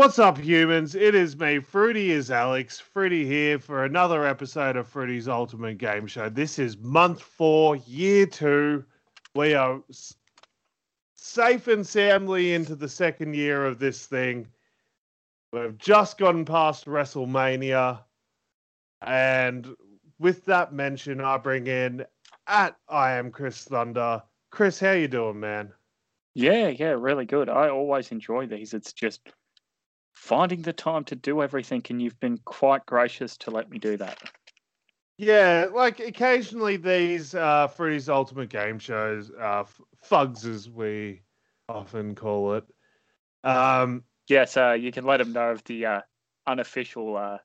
What's up, humans? It is me, Fruity is Alex. Fruity here for another episode of Fruity's Ultimate Game Show. This is month four, year two. We are s- safe and soundly into the second year of this thing. We've just gotten past WrestleMania. And with that mention, I bring in at I am Chris Thunder. Chris, how you doing, man? Yeah, yeah, really good. I always enjoy these. It's just finding the time to do everything, and you've been quite gracious to let me do that. Yeah, like occasionally these uh, Fruity's Ultimate Game shows, uh, fugs as we often call it. Um, Yes, uh, you can let them know of the uh, unofficial, uh,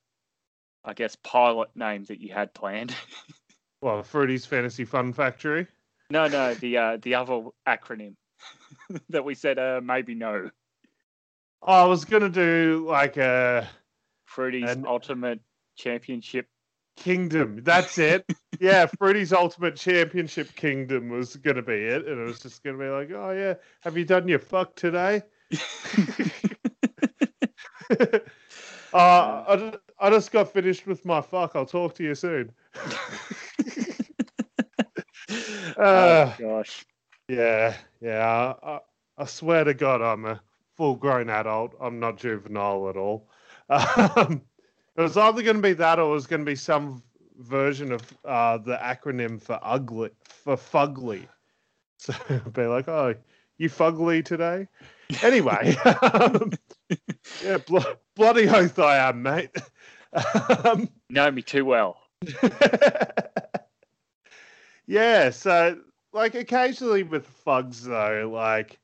I guess, pilot name that you had planned. well, Fruity's Fantasy Fun Factory. no, no, the uh, the other acronym that we said uh, maybe no. I was gonna do like a Fruity's And- Ultimate Championship. Kingdom. That's it. yeah, Fruity's Ultimate Championship Kingdom was gonna be it, and it was just gonna be like, oh yeah, have you done your fuck today? uh, I, I just got finished with my fuck. I'll talk to you soon. Uh, oh gosh. Yeah, yeah. I, I swear to God, I'm a full grown adult. I'm not juvenile at all. Um, it was either going to be that or it was going to be some version of uh, the acronym for ugly, for fugly. So be like, oh, you fugly today? Anyway, um, yeah, blo- bloody oath I am, mate. Um, Know me too well. yeah, so like occasionally with fugs though, like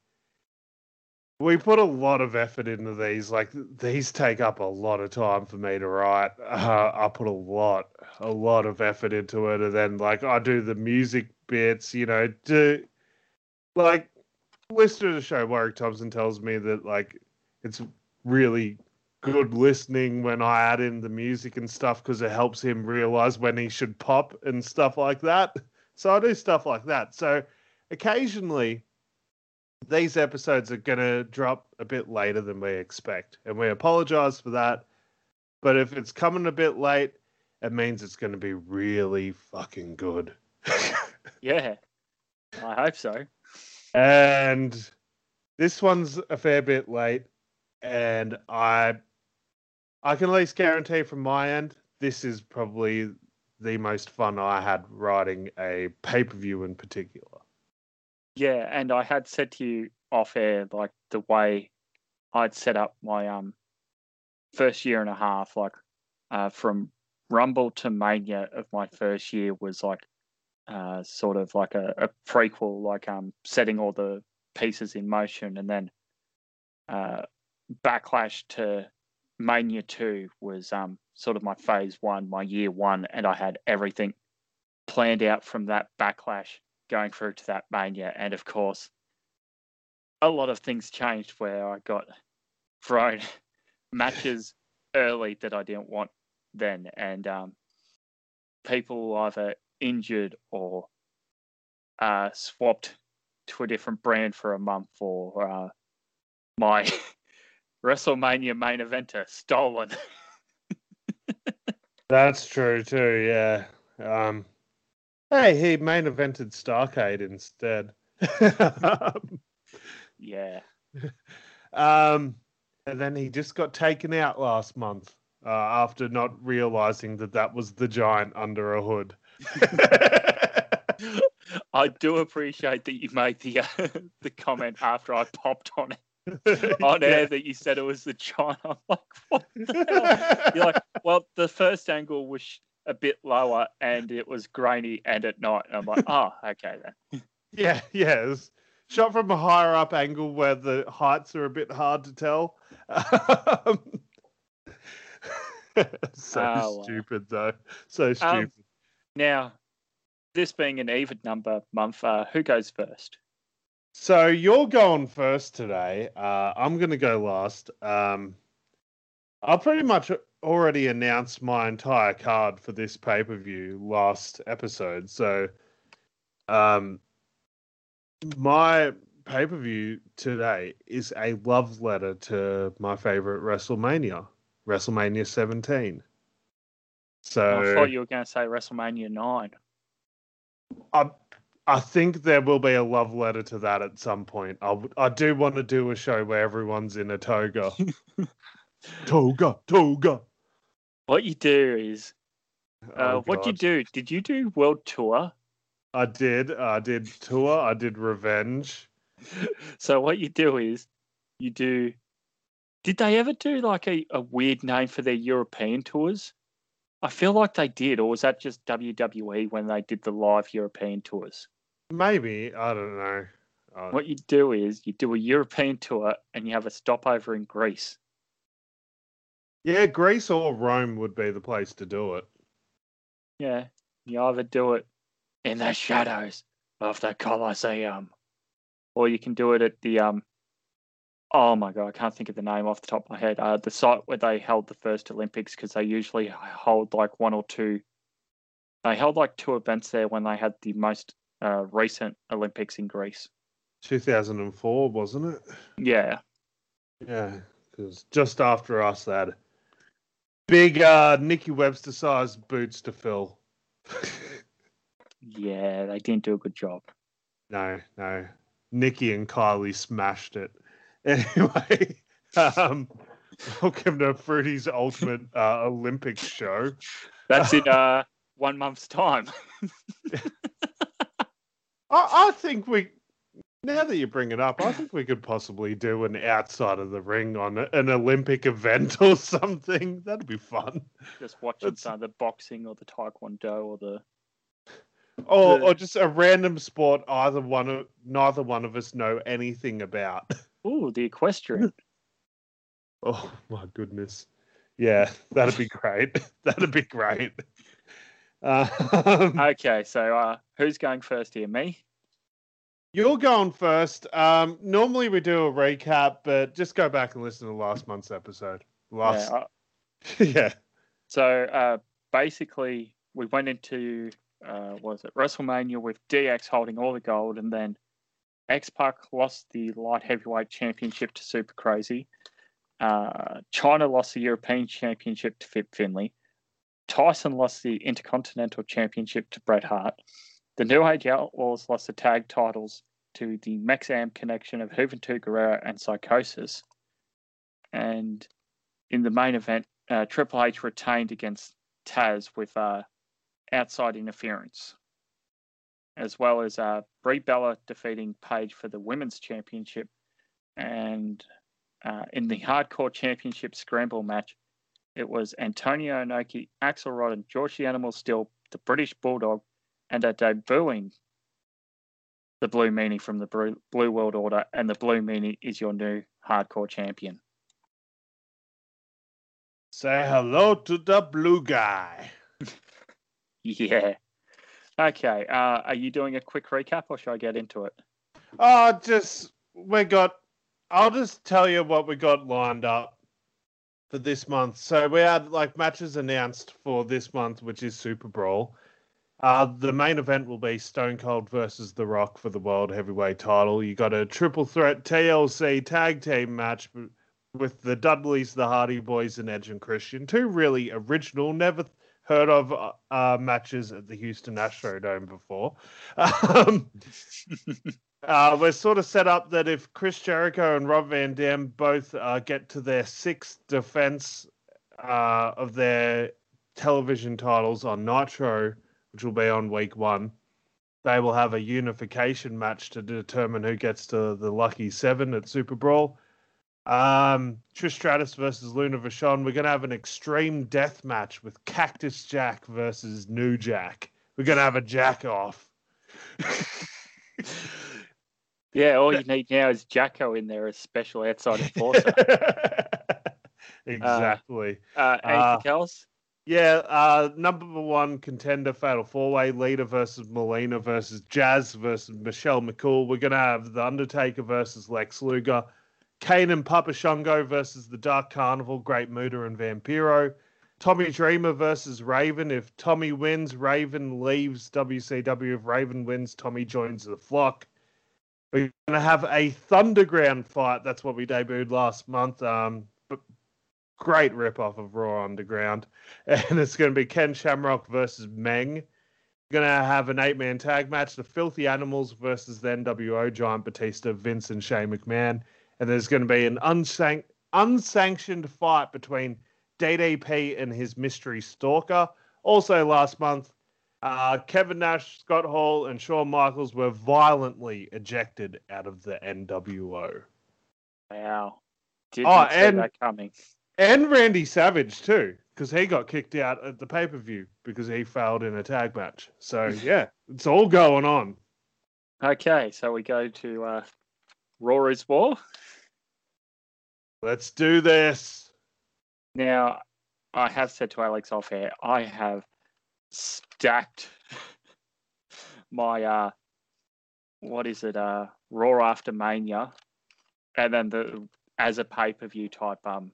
we put a lot of effort into these. Like these take up a lot of time for me to write. Uh, I put a lot, a lot of effort into it, and then like I do the music bits. You know, do like listener to the show Warwick Thompson tells me that like it's really good listening when I add in the music and stuff because it helps him realize when he should pop and stuff like that. So I do stuff like that. So occasionally these episodes are going to drop a bit later than we expect. And we apologize for that. But if it's coming a bit late, it means it's going to be really fucking good. Yeah, I hope so. and this one's a fair bit late and i i can at least guarantee from my end this is probably the most fun i had writing a pay-per-view in particular Yeah, and I had said to you off air, like the way I'd set up my um first year and a half, like uh, from Rumble to Mania of my first year was like uh, sort of like a, a prequel, like um setting all the pieces in motion, and then uh, Backlash to Mania two was um sort of my phase one, my year one, and I had everything planned out from that Backlash going through to that mania. And of course a lot of things changed where i got thrown matches early that i didn't want then. And um, people either injured or uh, swapped to a different brand for a month or uh, my wrestlemania main eventer stolen. That's true too yeah. Um hey he main evented starcade instead yeah um and then he just got taken out last month uh, after not realizing that that was the giant under a hood I do appreciate that you made the uh, the comment after I popped on it on air that you said it was the giant. I'm like, what the hell? You're like, well, the first angle was a bit lower and it was grainy and at night. And I'm like, oh, okay then. Yeah, yeah. It was shot from a higher up angle where the heights are a bit hard to tell. Um, so Oh, wow. stupid, though. So stupid. Now, this being an even number month, uh, who goes first? so you're going first today. Uh, I'm going to go last. Um, I pretty much already announced my entire card for this pay per view last episode. So, um, my pay per view today is a love letter to my favorite WrestleMania, WrestleMania 17. So I thought you were going to say WrestleMania 9. I, I think there will be a love letter to that at some point. I, w- I do want to do a show where everyone's in a toga. toga, toga. What you do is, uh, Oh, what you do? Did you do World Tour? I did. I did tour. I did revenge. So what you do is, you do. Did they ever do like a, a weird name for their European tours? I feel like they did, or was that just WWE when they did the live European tours? Maybe I don't know. What you do is you do a European tour and you have a stopover in Greece. Yeah, Greece or Rome would be the place to do it. Yeah, you either do it in the shadows of the Colosseum, or you can do it at the um. Oh my god, I can't think of the name off the top of my head. Uh, the site where they held the first Olympics because they usually hold like one or two. They held like two events there when they had the most uh, recent Olympics in Greece. 2004, wasn't it? Yeah, Yeah, because just after us, that big uh, Nikki Webster sized boots to fill. yeah, they didn't do a good job. no, no. Nikki and Kylie smashed it. Anyway, um, welcome to Fruity's Ultimate uh, Olympics show. That's in uh one month's time. I, I think we, now that you bring it up, I think we could possibly do an outside of the ring on a- an Olympic event or something. That'd be fun. Just watching some of the boxing or the taekwondo or the Or, The- or just a random sport either one of neither one of us know anything about. ooh the equestrian. Oh my goodness. Yeah, that'd be great. that'd be great. Um, Okay, so uh, who's going first here? Me? You're going first. Um, normally we do a recap, but just go back and listen to last month's episode. Last, Yeah. uh, yeah. so uh, basically, we went into uh, what was it WrestleMania with DX holding all the gold, and then X Pac lost the light heavyweight championship to Super Crazy. Uh, Chyna lost the European Championship to Fit Finlay. Tyson lost the Intercontinental Championship to Bret Hart. The New Age Outlaws lost the tag titles to the Mexam connection of Juventud Guerrera and Psicosis. And in the main event, uh, Triple H retained against Taz with uh, outside interference, as well as uh, Brie Bella defeating Paige for the Women's Championship. And uh, in the Hardcore Championship Scramble match, it was Antonio Inoki, Axel Rod, and George the Animal Steele, the British Bulldog, and are debuting the Blue Meanie from the Blue World Order, and the Blue Meanie is your new Hardcore Champion. Say hello to the blue guy. Yeah. Okay. Uh, are you doing a quick recap, or should I get into it? Oh, just we got. I'll just tell you what we got lined up for this month. So we had like matches announced for this month, which is Super Brawl. Uh, the main event will be Stone Cold versus The Rock for the World Heavyweight Title. You got a triple threat TLC tag team match with the Dudleys, the Hardy Boys, and Edge and Christian. Two really original, never heard of uh, uh, matches at the Houston Astrodome before. Um, uh, we're sort of set up that if Chris Jericho and Rob Van Dam both uh, get to their sixth defense uh, of their television titles on Nitro, which will be on week one, they will have a unification match to determine who gets to the lucky seven at Super Brawl. Um, Trish Stratus versus Luna Vachon. We're going to have an extreme death match with Cactus Jack versus New Jack. We're going to have a jack off. Yeah. All you need now is Jacko in there as special outside enforcer. exactly. Uh, anything else? Yeah, uh, number one contender fatal four way leader versus Melina versus Jazz versus Michelle McCool. We're gonna have the Undertaker versus Lex Luger, Kane and Papa Shango versus the Dark Carnival, Great Muta and Vampiro. Tommy Dreamer versus Raven. If Tommy wins, Raven leaves WCW. If Raven wins, Tommy joins the flock. We're going to have a Thunderground fight. That's what we debuted last month. Um, great rip off of Raw Underground. And it's going to be Ken Shamrock versus Meng. We're going to have an eight man tag match The Filthy Animals versus the NWO Giant Batista, Vince, and Shane McMahon. And there's going to be an unsanctioned fight between DDP and his mystery stalker. Also, last month, uh, Kevin Nash, Scott Hall, and Shawn Michaels were violently ejected out of the NWO. Wow. Didn't Oh, see and- that coming. And Randy Savage, too, because he got kicked out at the pay per view because he failed in a tag match. So, yeah, it's all going on. Okay, so we go to uh, Raw is War. Let's do this. Now, I have said to Alex off air, I have stacked my uh, what is it, uh, Raw after Mania, and then the as a pay per view type um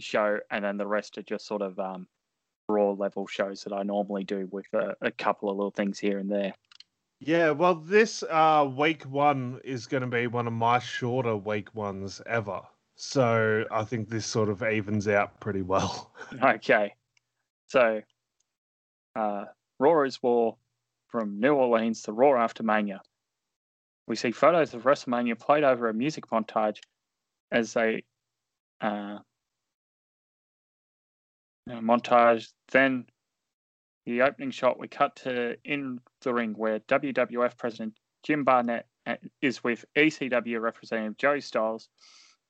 show, and then the rest are just sort of um Raw level shows that I normally do with a, a couple of little things here and there. Yeah, well, this uh, week one is going to be one of my shorter week ones ever. So I think this sort of evens out pretty well. Okay. So, uh, Raw is War from New Orleans to Raw after Mania. We see photos of WrestleMania played over a music montage as they uh, uh, montage. Then the opening shot, we cut to in the ring where WWF President Jim Barnett is with ECW representative Joey Styles,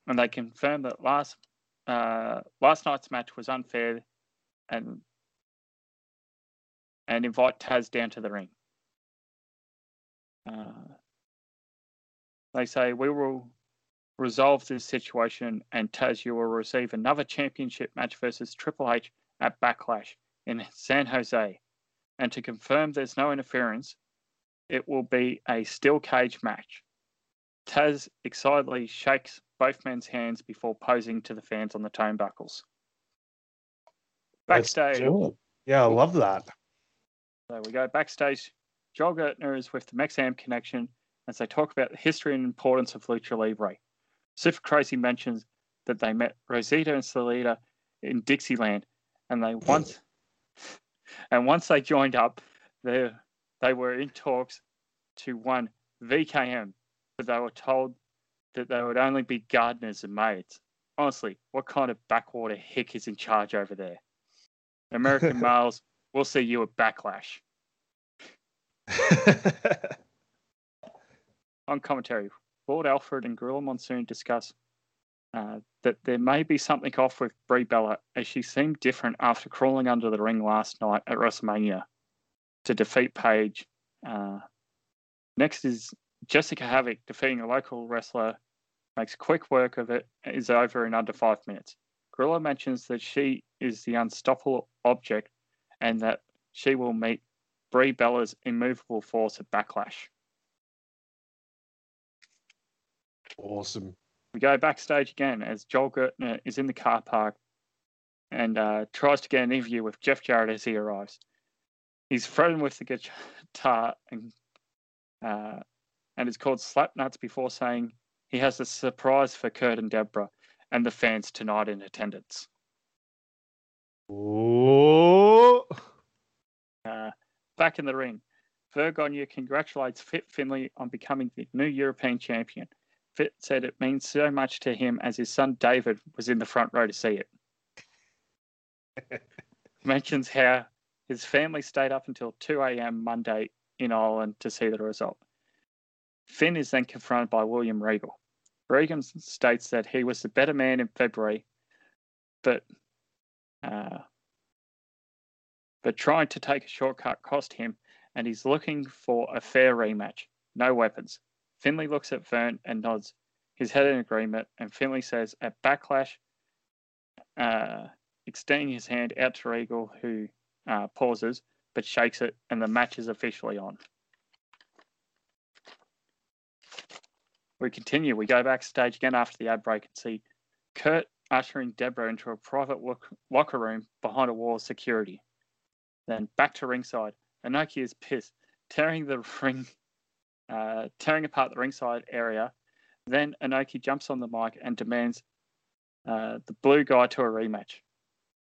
and they confirm that last uh, last night's match was unfair and and invite Taz down to the ring. Uh, they say we will resolve this situation, and Taz, you will receive another championship match versus Triple H at Backlash in San Jose. And to confirm there's no interference, it will be a steel cage match. Taz excitedly shakes both men's hands before posing to the fans on the turnbuckles. Let's Backstage. Yeah, I love that. so we go backstage. Joel Gertner is with the Mexam connection as they talk about the history and importance of Lucha Libre. Super Crazy mentions that they met Rosita and Sarita in Dixieland, and they once and once they joined up, they they were in talks to one VKM, but they were told that they would only be gardeners and maids. Honestly, what kind of backwater hick is in charge over there? American males, we'll see you at Backlash. on commentary, Lord Alfred and Gorilla Monsoon discuss uh, that there may be something off with Brie Bella as she seemed different after crawling under the ring last night at WrestleMania to defeat Paige. Uh, next is Jessica Havoc defeating a local wrestler, makes quick work of it, is over in under five minutes. Gorilla mentions that she is the unstoppable object and that she will meet Brie Bella's immovable force at Backlash. Awesome. We go backstage again as Joel Gertner is in the car park and uh, tries to get an interview with Jeff Jarrett as he arrives. He's thrown with the guitar and uh, and is called Slapnuts before saying he has a surprise for Kurt and Deborah and the fans tonight in attendance. Ooh. Uh, back in the ring, Vergonia congratulates Fit Finlay on becoming the new European champion. Fit said it means so much to him as his son David was in the front row to see it. Mentions how his family stayed up until 2 a.m. Monday in Ireland to see the result. Finn is then confronted by William Regal. Regan states that he was the better man in February, but uh, but trying to take a shortcut cost him, and he's looking for a fair rematch. No weapons. Finlay looks at Vern and nods his head in agreement, and Finlay says at Backlash, uh, extending his hand out to Regal, who uh, pauses but shakes it, and the match is officially on. We continue. We go backstage again after the ad break and see Kurt ushering Deborah into a private locker room behind a wall of security. Then back to ringside. Inoki is pissed, tearing the ring uh, tearing apart the ringside area. Then Inoki jumps on the mic and demands uh, the blue guy to a rematch.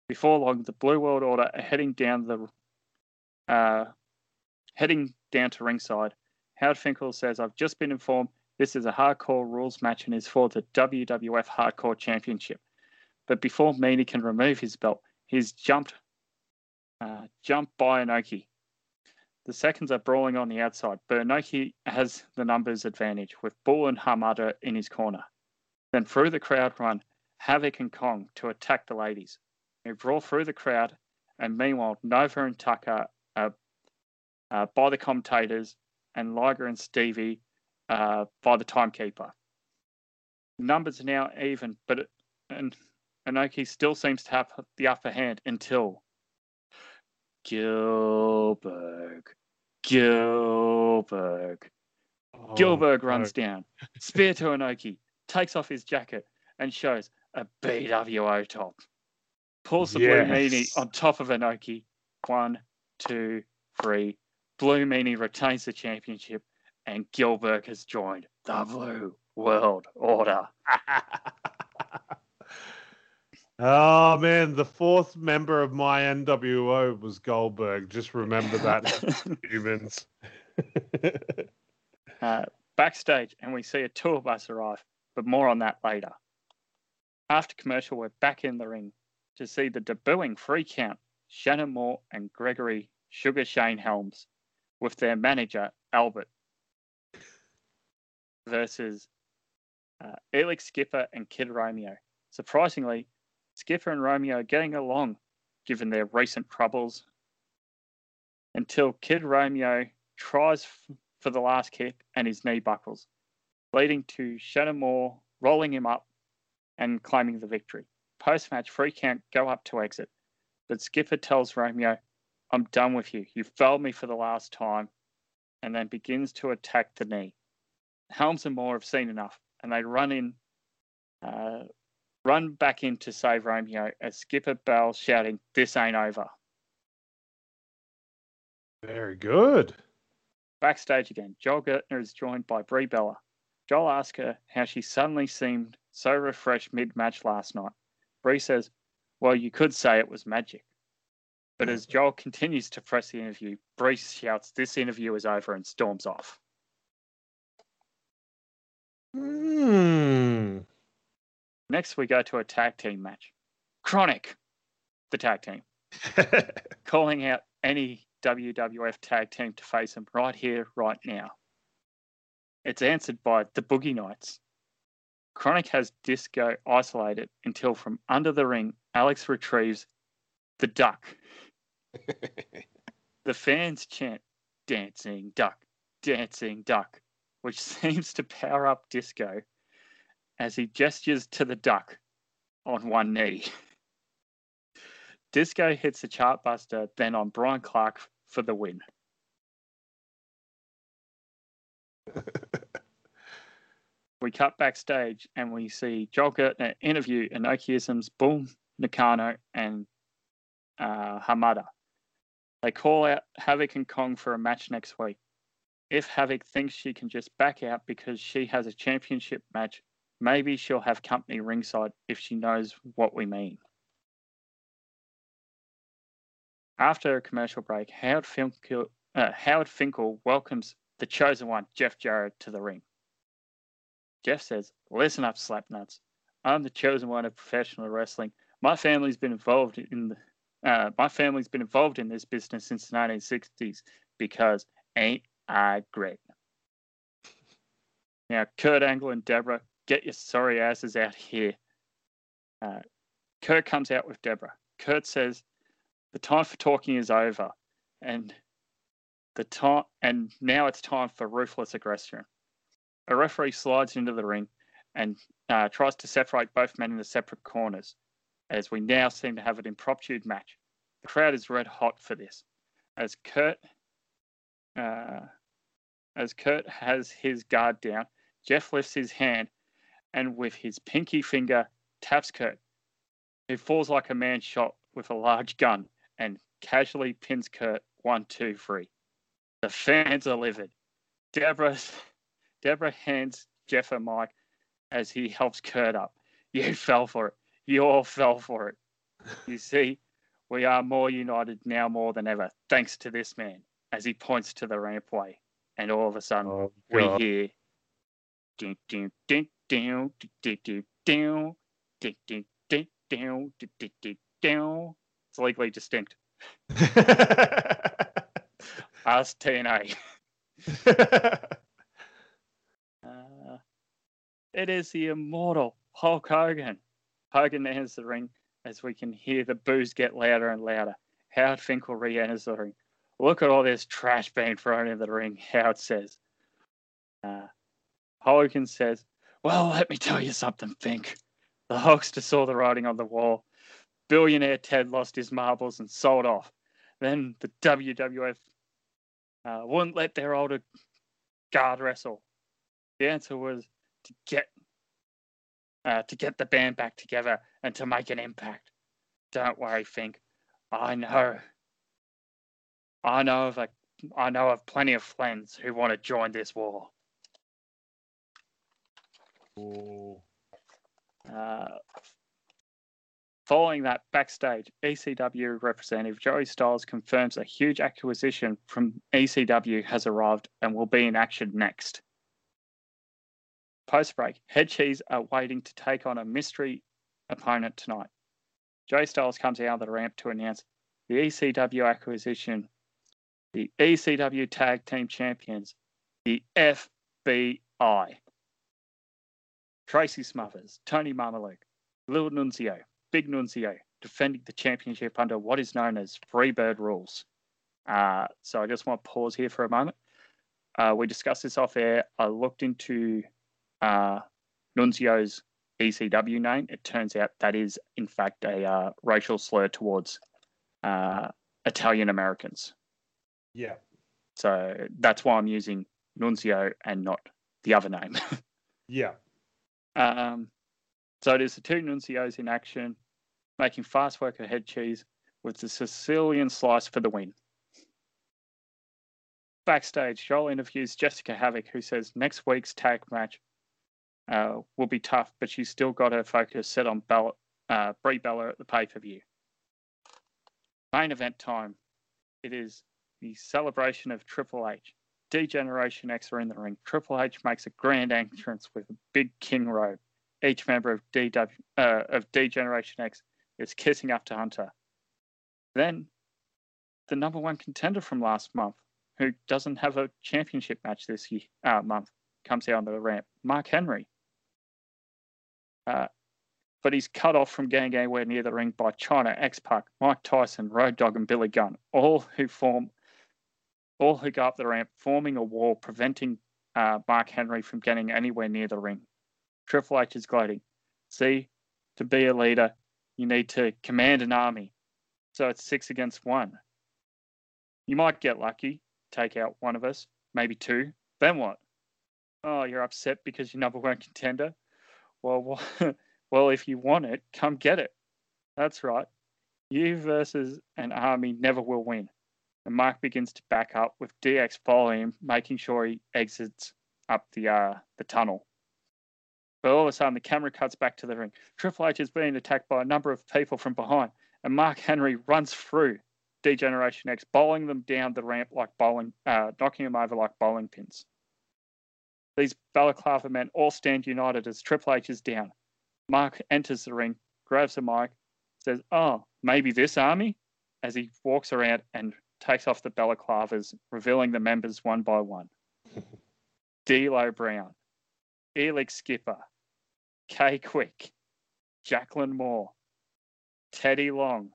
Before long, the Blue World Order are heading down the uh, heading down to ringside. Howard Finkel says, "I've just been informed this is a hardcore rules match and is for the WWF Hardcore Championship." But before Meanie can remove his belt, he's jumped uh, jumped by Inoki. The seconds are brawling on the outside, Inoki has the numbers advantage with Bull and Hamada in his corner. Then through the crowd run Havoc and Kong to attack the ladies. They brawl through the crowd, and meanwhile, Nova and Tucker are by the commentators, and Liger and Stevie by the timekeeper. Numbers are now even, but Inoki still seems to have the upper hand until Gillberg. Gillberg. Oh, Gillberg no. runs down. Spear to Inoki. Takes off his jacket and shows a BWO top. Pulls the blue meanie on top of Inoki. One, two, three. Blue meanie retains the championship, and Gillberg has joined the Blue World Order. oh man, the fourth member of my NWO was Goldberg. Just remember that, humans. uh, backstage, and we see a tour bus arrive, but more on that later. After commercial, we're back in the ring to see the debuting free count Shannon Moore and Gregory Sugar Shane Helms with their manager Albert versus uh, Elix Skipper and Kid Romeo. Surprisingly, Skipper and Romeo are getting along given their recent troubles until Kid Romeo tries for the last kick and his knee buckles, leading to Shannon Moore rolling him up and claiming the victory. Post match, free count go up to exit, but Skipper tells Romeo, I'm done with you. You failed me for the last time, and then begins to attack the knee. Helms and Moore have seen enough, and they run in, uh, run back in to save Romeo as Skipper Bell shouting, This ain't over. Very good. Backstage again, Joel Gertner is joined by Brie Bella. Joel asks her how she suddenly seemed so refreshed mid match last night. Brie says, Well, you could say it was magic. But as Joel continues to press the interview, Brie shouts, This interview is over and storms off. Hmm. Next, we go to a tag team match. KroniK, the tag team, calling out any WWF tag team to face him right here, right now. It's answered by the Boogie Nights. KroniK has Disco isolated until from under the ring, Alex retrieves the duck. The fans chant, Dancing Duck, Dancing Duck, which seems to power up Disco as he gestures to the duck on one knee. Disco hits a chartbuster, then on Bryan Clark for the win. we cut backstage and we see Joel Gertner interview Inokiism's Bull Nakano and uh, Hamada. They call out Havoc and Kong for a match next week. If Havoc thinks she can just back out because she has a championship match, maybe she'll have company ringside if she knows what we mean. After a commercial break, Howard Finkel, uh, Howard Finkel welcomes the chosen one, Jeff Jarrett, to the ring. Jeff says, Listen up, slapnuts. I'm the chosen one of professional wrestling. My family's been involved in the uh, my family's been involved in this business since the 1960s because ain't I great? Now, Kurt Angle and Deborah, get your sorry asses out here. Uh, Kurt comes out with Deborah. Kurt says, "The time for talking is over, and the time, and now it's time for ruthless aggression." A referee slides into the ring and uh, tries to separate both men into separate corners, as we now seem to have an impromptu match. The crowd is red hot for this, as Kurt, uh, as Kurt has his guard down. Jeff lifts his hand and with his pinky finger taps Kurt, who falls like a man shot with a large gun and casually pins Kurt one, two, three. The fans are livid. Deborah, Deborah hands Jeff a mic as he helps Kurt up. You fell for it. You all fell for it. You see, we are more united now more than ever, thanks to this man, as he points to the rampway. And all of a sudden, Oh, we hear ding ding ding ding ding ding ding ding ding. It's legally distinct. Us TNA. Uh, it is the immortal Hulk Hogan. Hogan enters the ring as we can hear the boos get louder and louder. Howard Finkel re enters the ring. Look at all this trash being thrown in the ring, Howard says. Uh, Hogan says, Well, let me tell you something, Fink. The Hulkster saw the writing on the wall. Billionaire Ted lost his marbles and sold off. Then the WWF uh, wouldn't let their older guard wrestle. The answer was to get uh, to get the band back together and to make an impact. Don't worry, Fink. I know. I know of a, I know of plenty of friends who want to join this war. Uh, following that backstage, ECW representative Joey Styles confirms a huge acquisition from ECW has arrived and will be in action next. Post break, Head Cheese are waiting to take on a mystery opponent tonight. Joey Styles comes out of the ramp to announce the ECW acquisition, the ECW Tag Team Champions, the FBI. Tracy Smothers, Tony Mamaluke, Lil Nunzio, Big Nunzio, defending the championship under what is known as Freebird rules. Uh, so I just want to pause here for a moment. Uh, we discussed this off air. I looked into uh, Nunzio's ECW name. It turns out that is, in fact, a uh, racial slur towards uh, Italian Americans. Yeah. So that's why I'm using Nunzio and not the other name. Yeah. Um, so it is the two Nunzios in action, making fast work of head cheese with the Sicilian slice for the win. Backstage, Joel interviews Jessica Havoc, who says next week's tag match uh, will be tough, but she's still got her focus set on uh, Brie Bella at the pay per view. Main event time. It is the celebration of Triple H. D-Generation X are in the ring. Triple H makes a grand entrance with a big king robe. Each member of DW uh, of D-Generation X is kissing up to Hunter. Then, the number one contender from last month, who doesn't have a championship match this year, uh, month, comes out on the ramp. Mark Henry. Uh, but he's cut off from getting anywhere near the ring by Chyna, X Pac, Mike Tyson, Road Dogg, and Billy Gunn, all who form all who go up the ramp, forming a wall, preventing uh, Mark Henry from getting anywhere near the ring. Triple H is gloating. See, to be a leader, you need to command an army. So it's six against one. You might get lucky, take out one of us, maybe two. Then what? Oh, you're upset because you're number one contender? Well, well, well, if you want it, come get it. That's right. You versus an army never will win and Mark begins to back up with DX following him, making sure he exits up the uh, the tunnel. But all of a sudden, the camera cuts back to the ring. Triple H is being attacked by a number of people from behind, and Mark Henry runs through D-Generation X, bowling them down the ramp like bowling, uh, knocking them over like bowling pins. These balaclava men all stand united as Triple H is down. Mark enters the ring, grabs a mic, says, "Oh, maybe this army," as he walks around and takes off the balaclavas, revealing the members one by one. D'Lo Brown, Elix Skipper, K-Kwik, Jacqueline Moore, Teddy Long,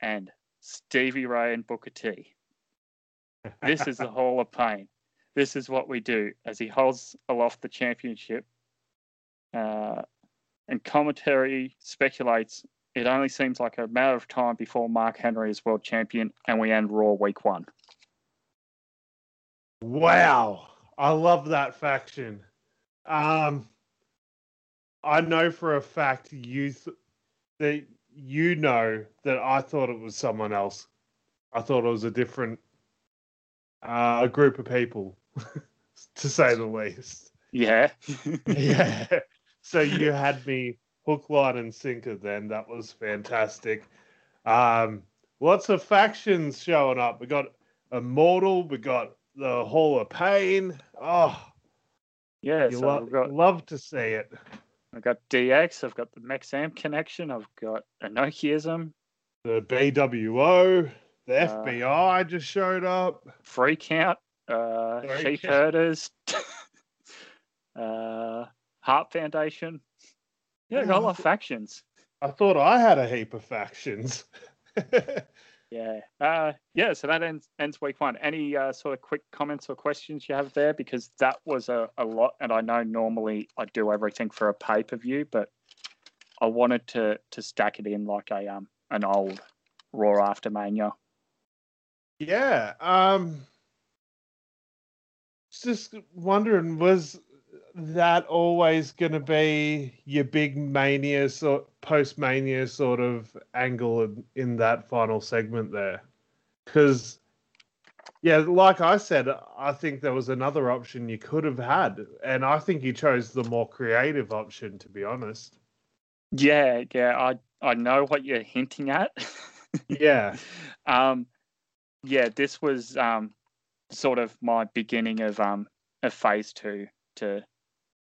and Stevie Ray and Booker T. This is the Hall of Pain. This is what we do as he holds aloft the championship. Uh, and commentary speculates it only seems like a matter of time before Mark Henry is world champion and we end Raw week one. Wow. I love that faction. Um I know for a fact you th- that you know that I thought it was someone else. I thought it was a different uh, group of people to say the least. Yeah. yeah. So you had me hook, line, and sinker. Then that was fantastic. Um, lots of factions showing up. We got Immortal. We got the Hall of Pain. Oh, yeah. you So lo- got love to see it. I've got DX. I've got the Mexam connection. I've got Inokiism, The BWO, the Uh, FBI just showed up. Free Count, uh, Free Sheep Count. Herders, uh, Heart Foundation. Yeah, got a lot of factions. I thought I had a heap of factions. Yeah. Uh, yeah, so that ends, ends week one. Any uh, sort of quick comments or questions you have there? Because that was a, a lot. And I know normally I do everything for a pay per view, but I wanted to to stack it in like a um an old Raw After Mania. yeah. Um just wondering, was that always going to be your big mania sort post mania sort of angle in, in that final segment there? Because yeah, like I said, I think there was another option you could have had, and I think you chose the more creative option. To be honest, Yeah, yeah, I I know what you're hinting at. yeah, um, yeah, this was um sort of my beginning of um of phase two to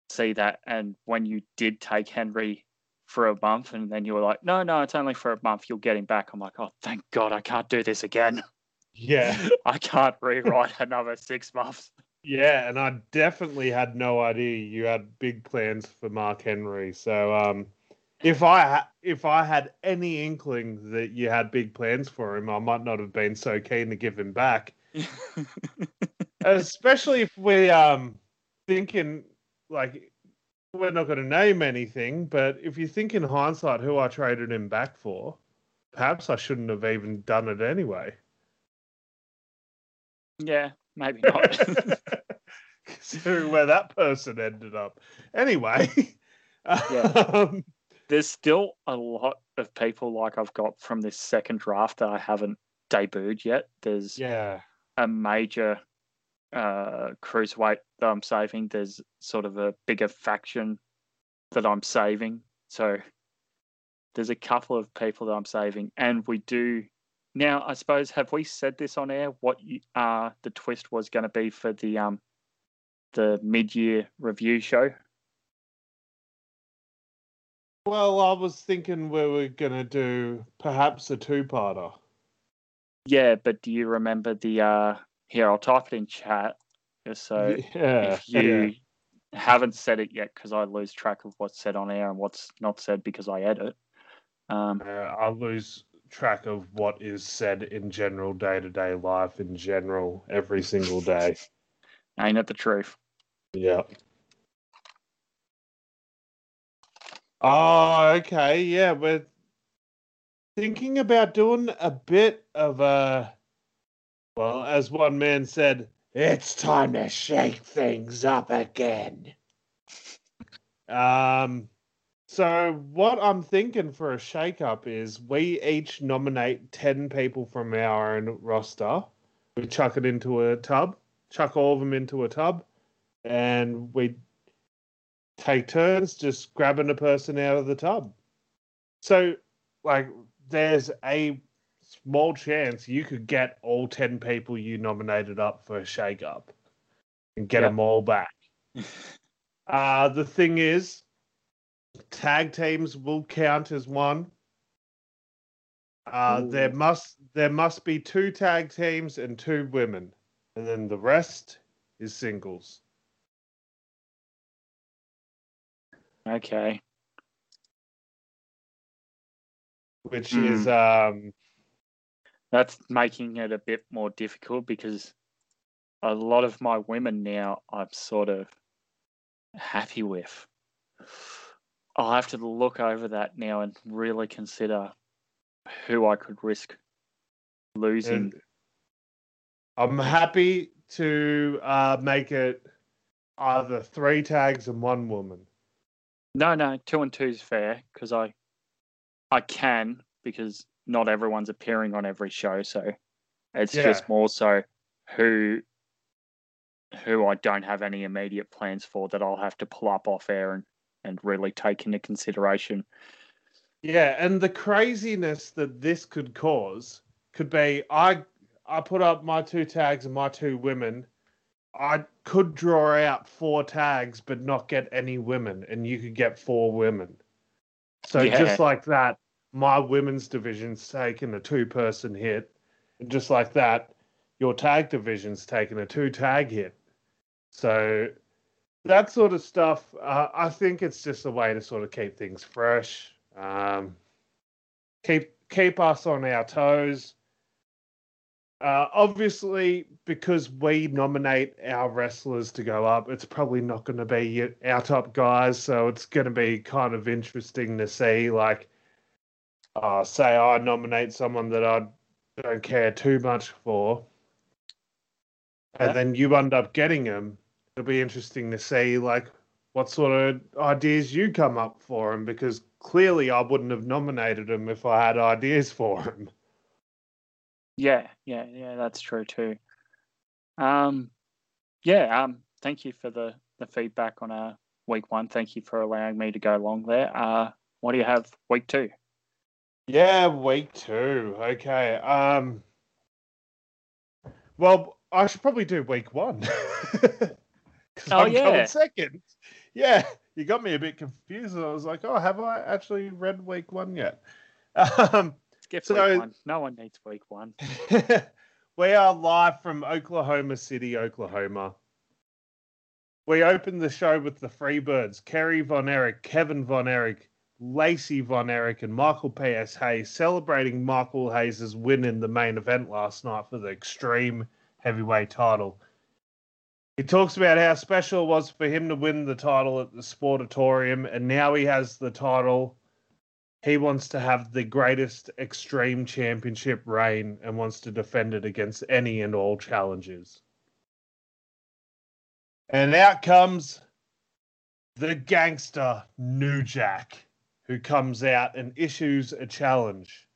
see that, and when you did take Henry for a month, and then you were like, no, no, it's only for a month. You'll get him back. I'm like, oh, thank God, I can't do this again. yeah. I can't rewrite another six months. Yeah, and I definitely had no idea you had big plans for Mark Henry. So, um, if I ha- if I had any inkling that you had big plans for him, I might not have been so keen to give him back. Especially if we um thinking like we're not going to name anything, but if you think in hindsight who I traded him back for, perhaps I shouldn't have even done it anyway. yeah, maybe not. Considering where that person ended up. Anyway, Yeah. um, There's still a lot of people like I've got from this second draft that I haven't debuted yet. There's yeah, a major uh, cruiserweight that I'm saving. There's sort of a bigger faction that I'm saving. So there's a couple of people that I'm saving, and we do now. I suppose have we said this on air? What you, uh, the twist was going to be for the um the mid-year review show? Well, I was thinking we were gonna do perhaps a two-parter. Yeah, but do you remember the uh here I'll type it in chat just so yeah, if you haven't said it yet because I lose track of what's said on air and what's not said because I edit. Um Uh, I lose track of what is said in general day-to-day life in general every single day. ain't it the truth? Yeah. Oh, okay. Yeah, we're thinking about doing a bit of a. Well, as one man said, it's time to shake things up again. Um, so what I'm thinking for a shake up is we each nominate 10 people from our own roster. We chuck it into a tub, chuck all of them into a tub, and we take turns just grabbing a person out of the tub. So, like, there's a small chance you could get all 10 people you nominated up for a shake up and get Yeah. them all back. Uh, the thing is, tag teams will count as one. Uh, there must there must be two tag teams and two women, and then the rest is singles. Okay. which Hmm. is um That's making it a bit more difficult because a lot of my women now I'm sort of happy with. I'll have to look over that now and really consider who I could risk losing. I'm happy to uh make it either three tags and one woman. No, no, two and two is fair because I, I can because not everyone's appearing on every show, so it's Yeah. just more so who who I don't have any immediate plans for that I'll have to pull up off air and, and really take into consideration. Yeah, and the craziness that this could cause could be I I put up my two tags and my two women. I could draw out four tags but not get any women, and you could get four women. So Yeah. just like that, my women's division's taken a two person hit. And just like that, your tag division's taken a two tag hit. So that sort of stuff, uh, I think it's just a way to sort of keep things fresh, um, keep keep us on our toes. Uh, obviously, because we nominate our wrestlers to go up, it's probably not going to be our top guys. So it's going to be kind of interesting to see, like, uh, say I nominate someone that I don't care too much for, and Yeah. then you end up getting them. It'll be interesting to see, like, what sort of ideas you come up for him, because clearly I wouldn't have nominated him if I had ideas for him. Yeah, yeah, yeah, that's true too. Um, yeah, um, thank you for the the feedback on uh week one. Thank you for allowing me to go along there. Uh, what do you have week two? Yeah, week two. Okay. Um. Well, I should probably do week one. Oh, I'm yeah. coming second. Yeah, you got me a bit confused. I was like, oh, have I actually read week one yet? Um, Skip So- week one. No one needs week one. we are live from Oklahoma City, Oklahoma. We opened the show with the Freebirds, Kerry Von Erich, Kevin Von Erich, Lacey Von Erich, and Michael P.S. Hayes celebrating Michael Hayes' win in the main event last night for the Extreme Heavyweight title. He talks about how special it was for him to win the title at the Sportatorium, and now he has the title he wants to have the greatest extreme championship reign and wants to defend it against any and all challenges. And out comes the gangster New Jack, who comes out and issues a challenge.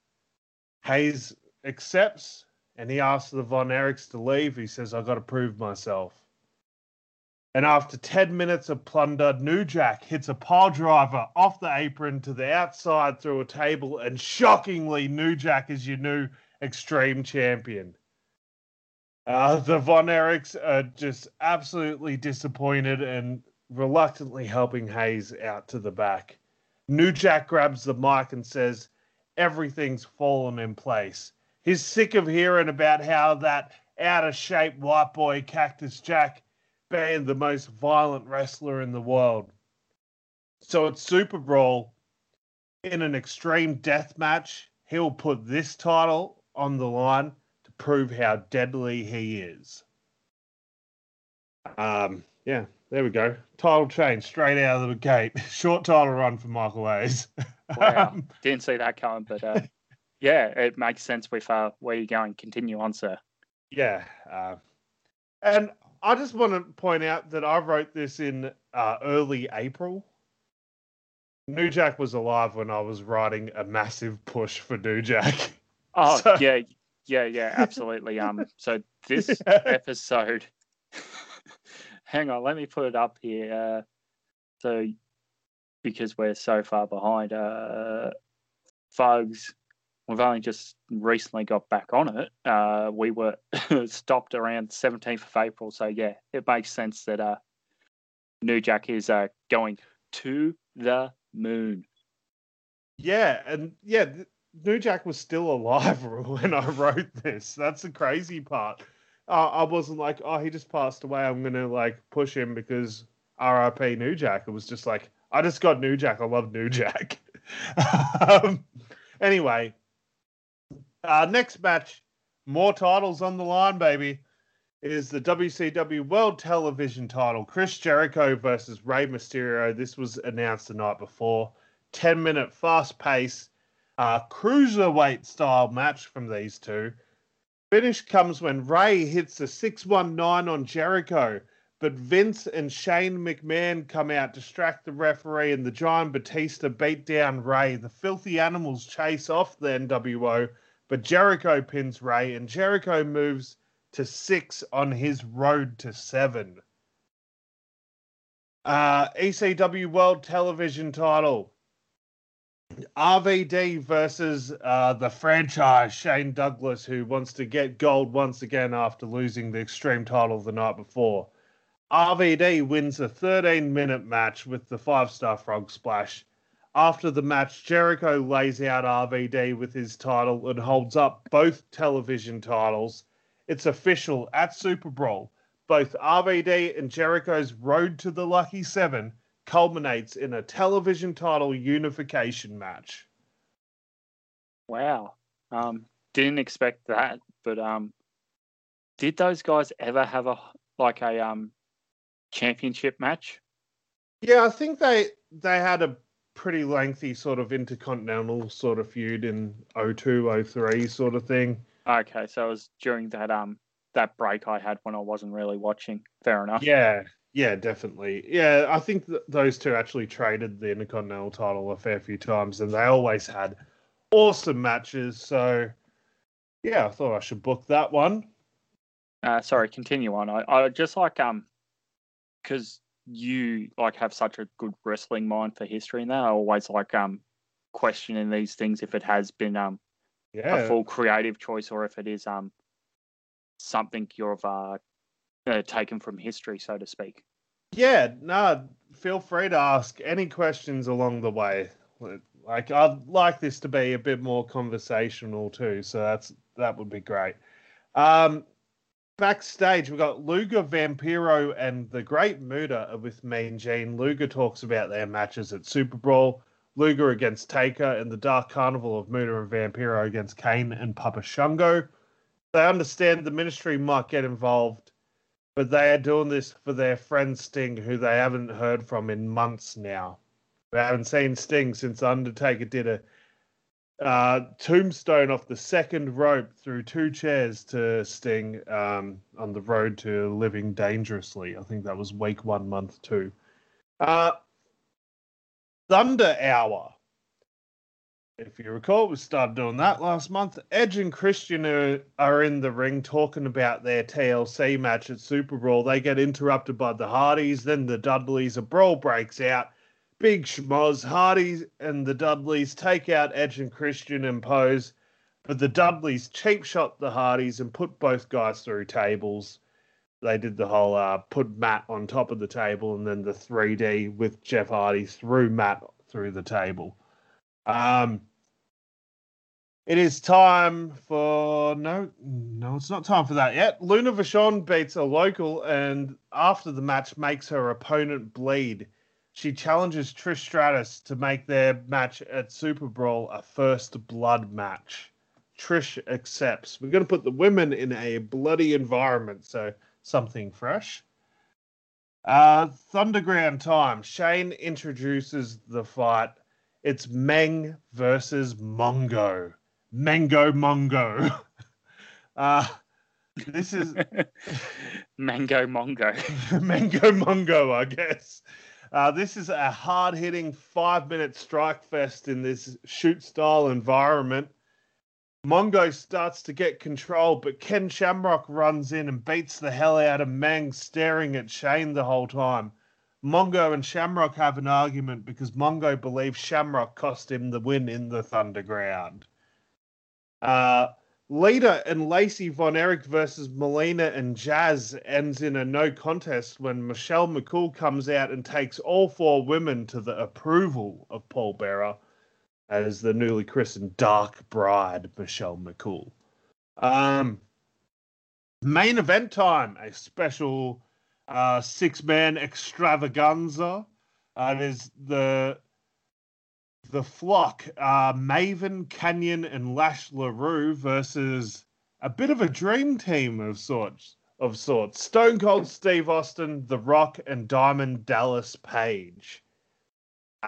Hayes accepts and he asks the Von Erichs to leave. He says, I got to prove myself. And after 10 minutes of plunder, New Jack hits a pile driver off the apron to the outside through a table, and shockingly, New Jack is your new Extreme Champion. Uh, the Von Erichs are just absolutely disappointed and reluctantly helping Hayes out to the back. New Jack grabs the mic and says, Everything's fallen in place. He's sick of hearing about how that out of shape white boy Cactus Jack being the most violent wrestler in the world. So at Super Brawl, in an extreme death match, he'll put this title on the line to prove how deadly he is. Um, yeah, there we go. Title change straight out of the gate. Short title run for Michael Hayes. Wow. Um, Didn't see that coming, but uh, yeah, it makes sense with uh, where you're going. Continue on, sir. Yeah. Uh, and I just want to point out that I wrote this in uh, early April. New Jack was alive when I was writing a massive push for New Jack. Oh So- yeah, yeah, yeah, absolutely. Um, so this episode, hang on, let me put it up here. So because we're so far behind, uh, Fugs, we've only just recently got back on it. Uh, we were stopped around 17th of April, so yeah, it makes sense that uh, New Jack is uh going to the moon. Yeah, and yeah, New Jack was still alive when I wrote this. That's the crazy part. Uh, I wasn't like, oh, he just passed away. I'm gonna like push him because R.I.P. New Jack. It was just like, I just got New Jack. I love New Jack. um, anyway, uh, next match, more titles on the line, baby. Is the WCW World Television title Chris Jericho versus Rey Mysterio? This was announced the night before. 10 minute fast pace uh, cruiserweight style match from these two. Finish comes when Rey hits a 619 on Jericho, but Vince and Shane McMahon come out, distract the referee, and the Giant Batista beat down Rey. The filthy animals chase off the NWO, but Jericho pins Rey, and Jericho moves to six on his road to seven. Uh, ECW World Television title. RVD versus uh, the franchise Shane Douglas, who wants to get gold once again after losing the Extreme title the night before. RVD wins a 13 minute match with the five star frog splash. After the match, Jericho lays out RVD with his title and holds up both television titles. It's official at Super Brawl. Both RVD and Jericho's road to the Lucky Seven culminates in a television title unification match. Wow. Um, didn't expect that, but um, did those guys ever have a like a um championship match? Yeah, I think they they had a pretty lengthy sort of intercontinental sort of feud in 02, 03 sort of thing. Okay, so it was during that um that break I had when I wasn't really watching. Fair enough. Yeah, yeah, definitely. Yeah, I think th- those two actually traded the Intercontinental title a fair few times, and they always had awesome matches. So, yeah, I thought I should book that one. Uh, sorry, continue on. I, I just like um, because you like have such a good wrestling mind for history, and that I always like um questioning these things if it has been um Yeah, a full creative choice or if it is um something you've uh, uh taken from history, so to speak. yeah. No, feel free to ask any questions along the way. Like, I'd like this to be a bit more conversational too, so that's that would be great. Um, backstage, we've got Luger, Vampiro, and the Great Muta with Mean Gene. Luger talks about their matches at Super Brawl. Luger against Taker and the Dark Carnival of Muta and Vampiro against Kane and Papa Shango. They understand the ministry might get involved, but they are doing this for their friend Sting, who they haven't heard from in months now. We haven't seen Sting since Undertaker did a uh, tombstone off the second rope through two chairs to Sting um, on the road to living dangerously. I think that was week one, month two. Uh, Thunder Hour. If you recall, we started doing that last month. Edge and Christian are, are in the ring talking about their TLC match at Super Brawl. They get interrupted by the Hardys, then the Dudleys. A brawl breaks out. Big schmoz. Hardys and the Dudleys take out Edge and Christian and pose, but the Dudleys cheap shot the Hardys and put both guys through tables. They did the whole uh, put Matt on top of the table and then the 3D with Jeff Hardy threw Matt through the table. Um, it is time for no, no, it's not time for that yet. Luna Vachon beats a local and after the match makes her opponent bleed. She challenges Trish Stratus to make their match at Super Brawl a first blood match. Trish accepts. We're going to put the women in a bloody environment, so something fresh. Uh, Thunderground time. Shane introduces the fight. It's Meng versus Mongo. Mango Mongo. Uh, this is Mango Mongo. Mango Mongo, I guess. Uh, this is a hard hitting five minute strike fest in this shoot style environment. Mongo starts to get control, but Ken Shamrock runs in and beats the hell out of Mang, staring at Shane the whole time. Mongo and Shamrock have an argument because Mongo believes Shamrock cost him the win in the Thunderground. Uh, and Lacey Von Erich versus Melina and Jazz ends in a no contest when Michelle McCool comes out and takes all four women to the approval of Paul Bearer as the newly christened Dark Bride, Michelle McCool. Um, main event time, a special uh, six man extravaganza. Uh, is the the flock, uh, Maven, Kanyon, and Lash LaRue versus a bit of a dream team of sorts. Of sorts, Stone Cold Steve Austin, The Rock, and Diamond Dallas Page.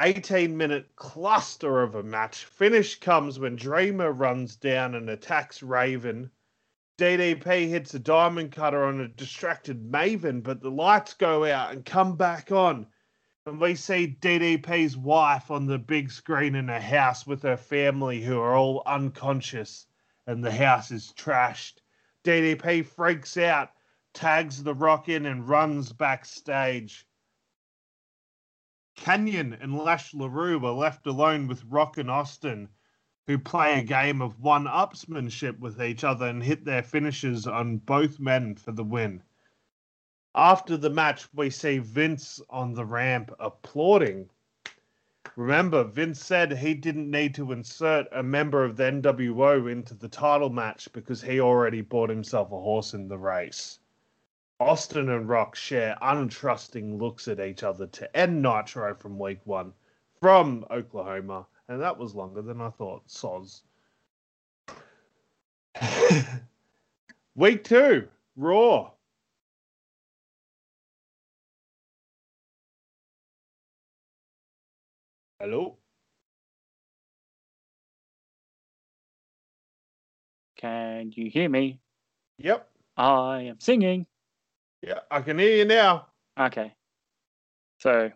18 minute cluster of a match. Finish comes when Dreamer runs down and attacks Raven. DDP hits a diamond cutter on a distracted Maven, but the lights go out and come back on. And we see DDP's wife on the big screen in a house with her family who are all unconscious and the house is trashed. DDP freaks out, tags the Rock in, and runs backstage. Kanyon and Lash LaRue are left alone with Rock and Austin, who play a game of one upsmanship with each other and hit their finishes on both men for the win. After the match, we see Vince on the ramp applauding. Remember, Vince said he didn't need to insert a member of the NWO into the title match because he already bought himself a horse in the race. Austin and Rock share untrusting looks at each other to end Nitro from week one from Oklahoma, and that was longer than I thought. Soz. week two, Raw. Hello. Can you hear me? Yep. I am singing. Yeah, I can hear you now. Okay. So,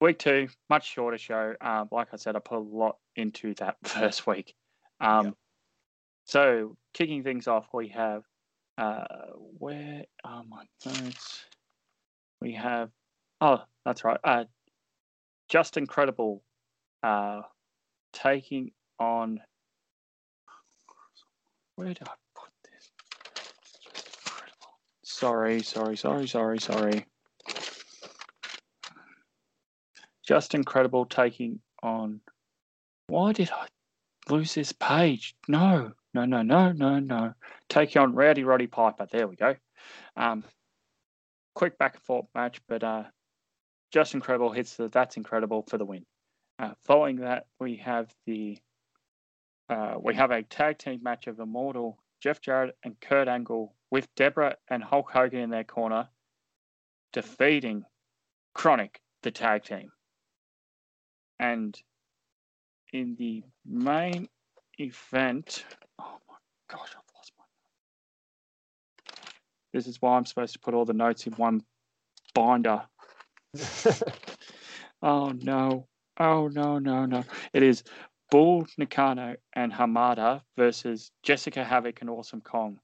week two, much shorter show. Um, like I said, I put a lot into that first week. Um, Yep. So, kicking things off, we have uh, where are my notes? We have oh, that's right. Uh, just incredible. Uh, taking on. Where did I put this? Sorry, sorry, sorry, sorry, sorry. Just incredible taking on. Why did I lose this page? No, no, no, no, no, no. Taking on Rowdy Roddy Piper. There we go. Um, quick back and forth match, but uh, just incredible hits the that's incredible for the win. Uh, following that, we have the uh, we have a tag team match of Immortal Jeff Jarrett and Kurt Angle with Deborah and Hulk Hogan in their corner, defeating KroniK, the tag team. And in the main event, oh my gosh, I've lost my. This is why I'm supposed to put all the notes in one binder. Oh no. Oh no, no, no. It is Bull Nakano and Hamada versus Jessica Havoc and Awesome Kong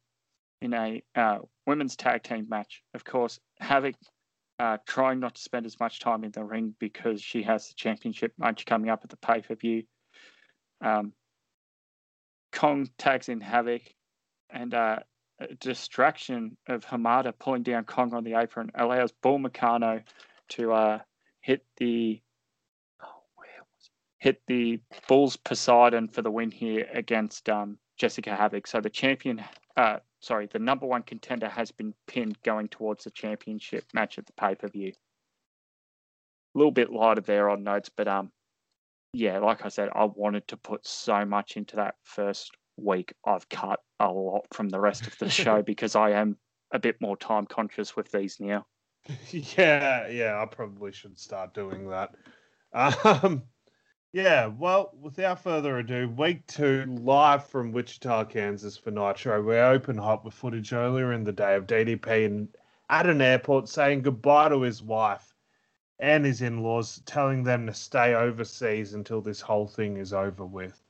in a uh, women's tag team match. Of course, Havoc uh, trying not to spend as much time in the ring because she has the championship match coming up at the pay per view. Um, Kong tags in Havoc and uh, a distraction of Hamada pulling down Kong on the apron allows Bull Nakano to uh, hit the oh, where was it? Hit the Bulls Poseidon for the win here against um, Jessica Havoc. So the champion, uh, sorry, the number one contender has been pinned going towards the championship match at the pay per view. A little bit lighter there on notes, but um, yeah, like I said, I wanted to put so much into that first week. I've cut a lot from the rest of the show because I am a bit more time conscious with these now. yeah, yeah, I probably should start doing that. Um, yeah, well, without further ado, week two, live from Wichita, Kansas for Nitro. We're open hot with footage earlier in the day of DDP in, at an airport saying goodbye to his wife and his in laws, telling them to stay overseas until this whole thing is over with.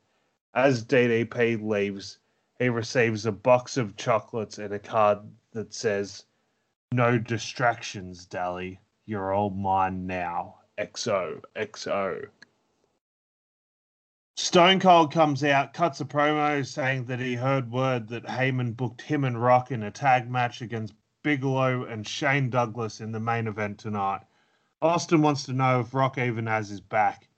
As DDP leaves, he receives a box of chocolates and a card that says, No distractions, Dally. You're all mine now. XO, XO. Stone Cold comes out, cuts a promo saying that he heard word that Heyman booked him and Rock in a tag match against Bigelow and Shane Douglas in the main event tonight. Austin wants to know if Rock even has his back.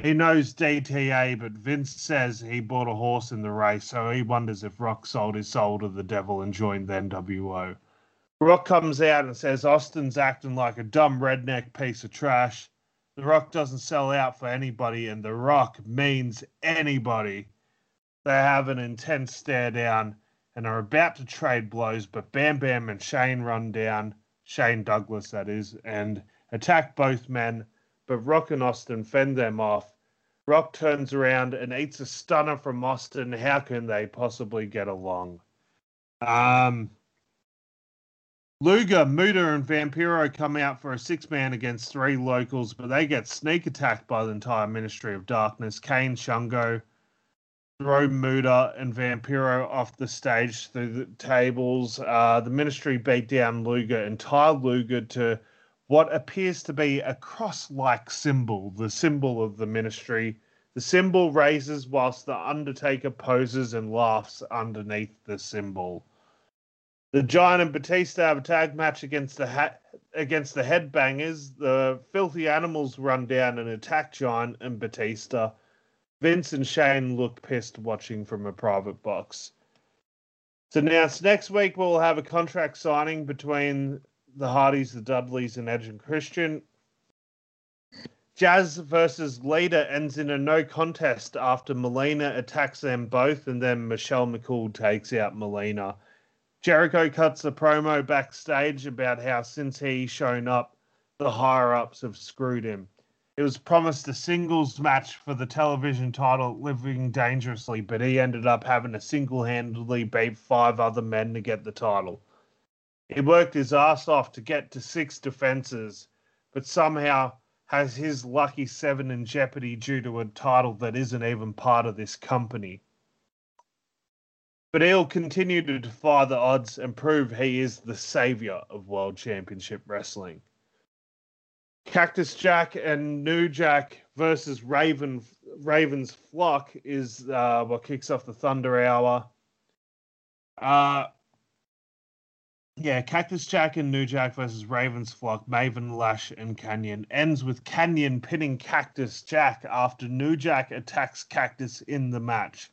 He knows DTA, but Vince says he bought a horse in the race, so he wonders if Rock sold his soul to the devil and joined the NWO. Rock comes out and says Austin's acting like a dumb redneck piece of trash. The Rock doesn't sell out for anybody, and The Rock means anybody. They have an intense stare down and are about to trade blows, but Bam Bam and Shane run down, Shane Douglas, that is, and attack both men, but Rock and Austin fend them off. Rock turns around and eats a stunner from Austin. How can they possibly get along? Um, Luger, Muta, and Vampiro come out for a six man against three locals, but they get sneak attacked by the entire Ministry of Darkness. Kane, Shango, throw Muta and Vampiro off the stage through the tables. Uh, the ministry beat down Luger and tied Luger to what appears to be a cross like symbol, the symbol of the ministry. The symbol raises whilst the Undertaker poses and laughs underneath the symbol. The Giant and Batista have a tag match against the ha- against the Headbangers. The Filthy Animals run down and attack Giant and Batista. Vince and Shane look pissed watching from a private box. So now next week we'll have a contract signing between the Hardys, the Dudleys, and Edge and Christian. Jazz versus Lita ends in a no contest after Melina attacks them both, and then Michelle McCool takes out Melina. Jericho cuts a promo backstage about how since he shown up, the higher ups have screwed him. It was promised a singles match for the television title, Living Dangerously, but he ended up having to single handedly beat five other men to get the title. He worked his ass off to get to six defenses, but somehow has his lucky seven in jeopardy due to a title that isn't even part of this company. But he'll continue to defy the odds and prove he is the savior of World Championship Wrestling. Cactus Jack and New Jack versus Raven Raven's Flock is uh, what kicks off the Thunder Hour. Uh, yeah, Cactus Jack and New Jack versus Raven's Flock, Maven, Lash, and Kanyon ends with Kanyon pinning Cactus Jack after New Jack attacks Cactus in the match.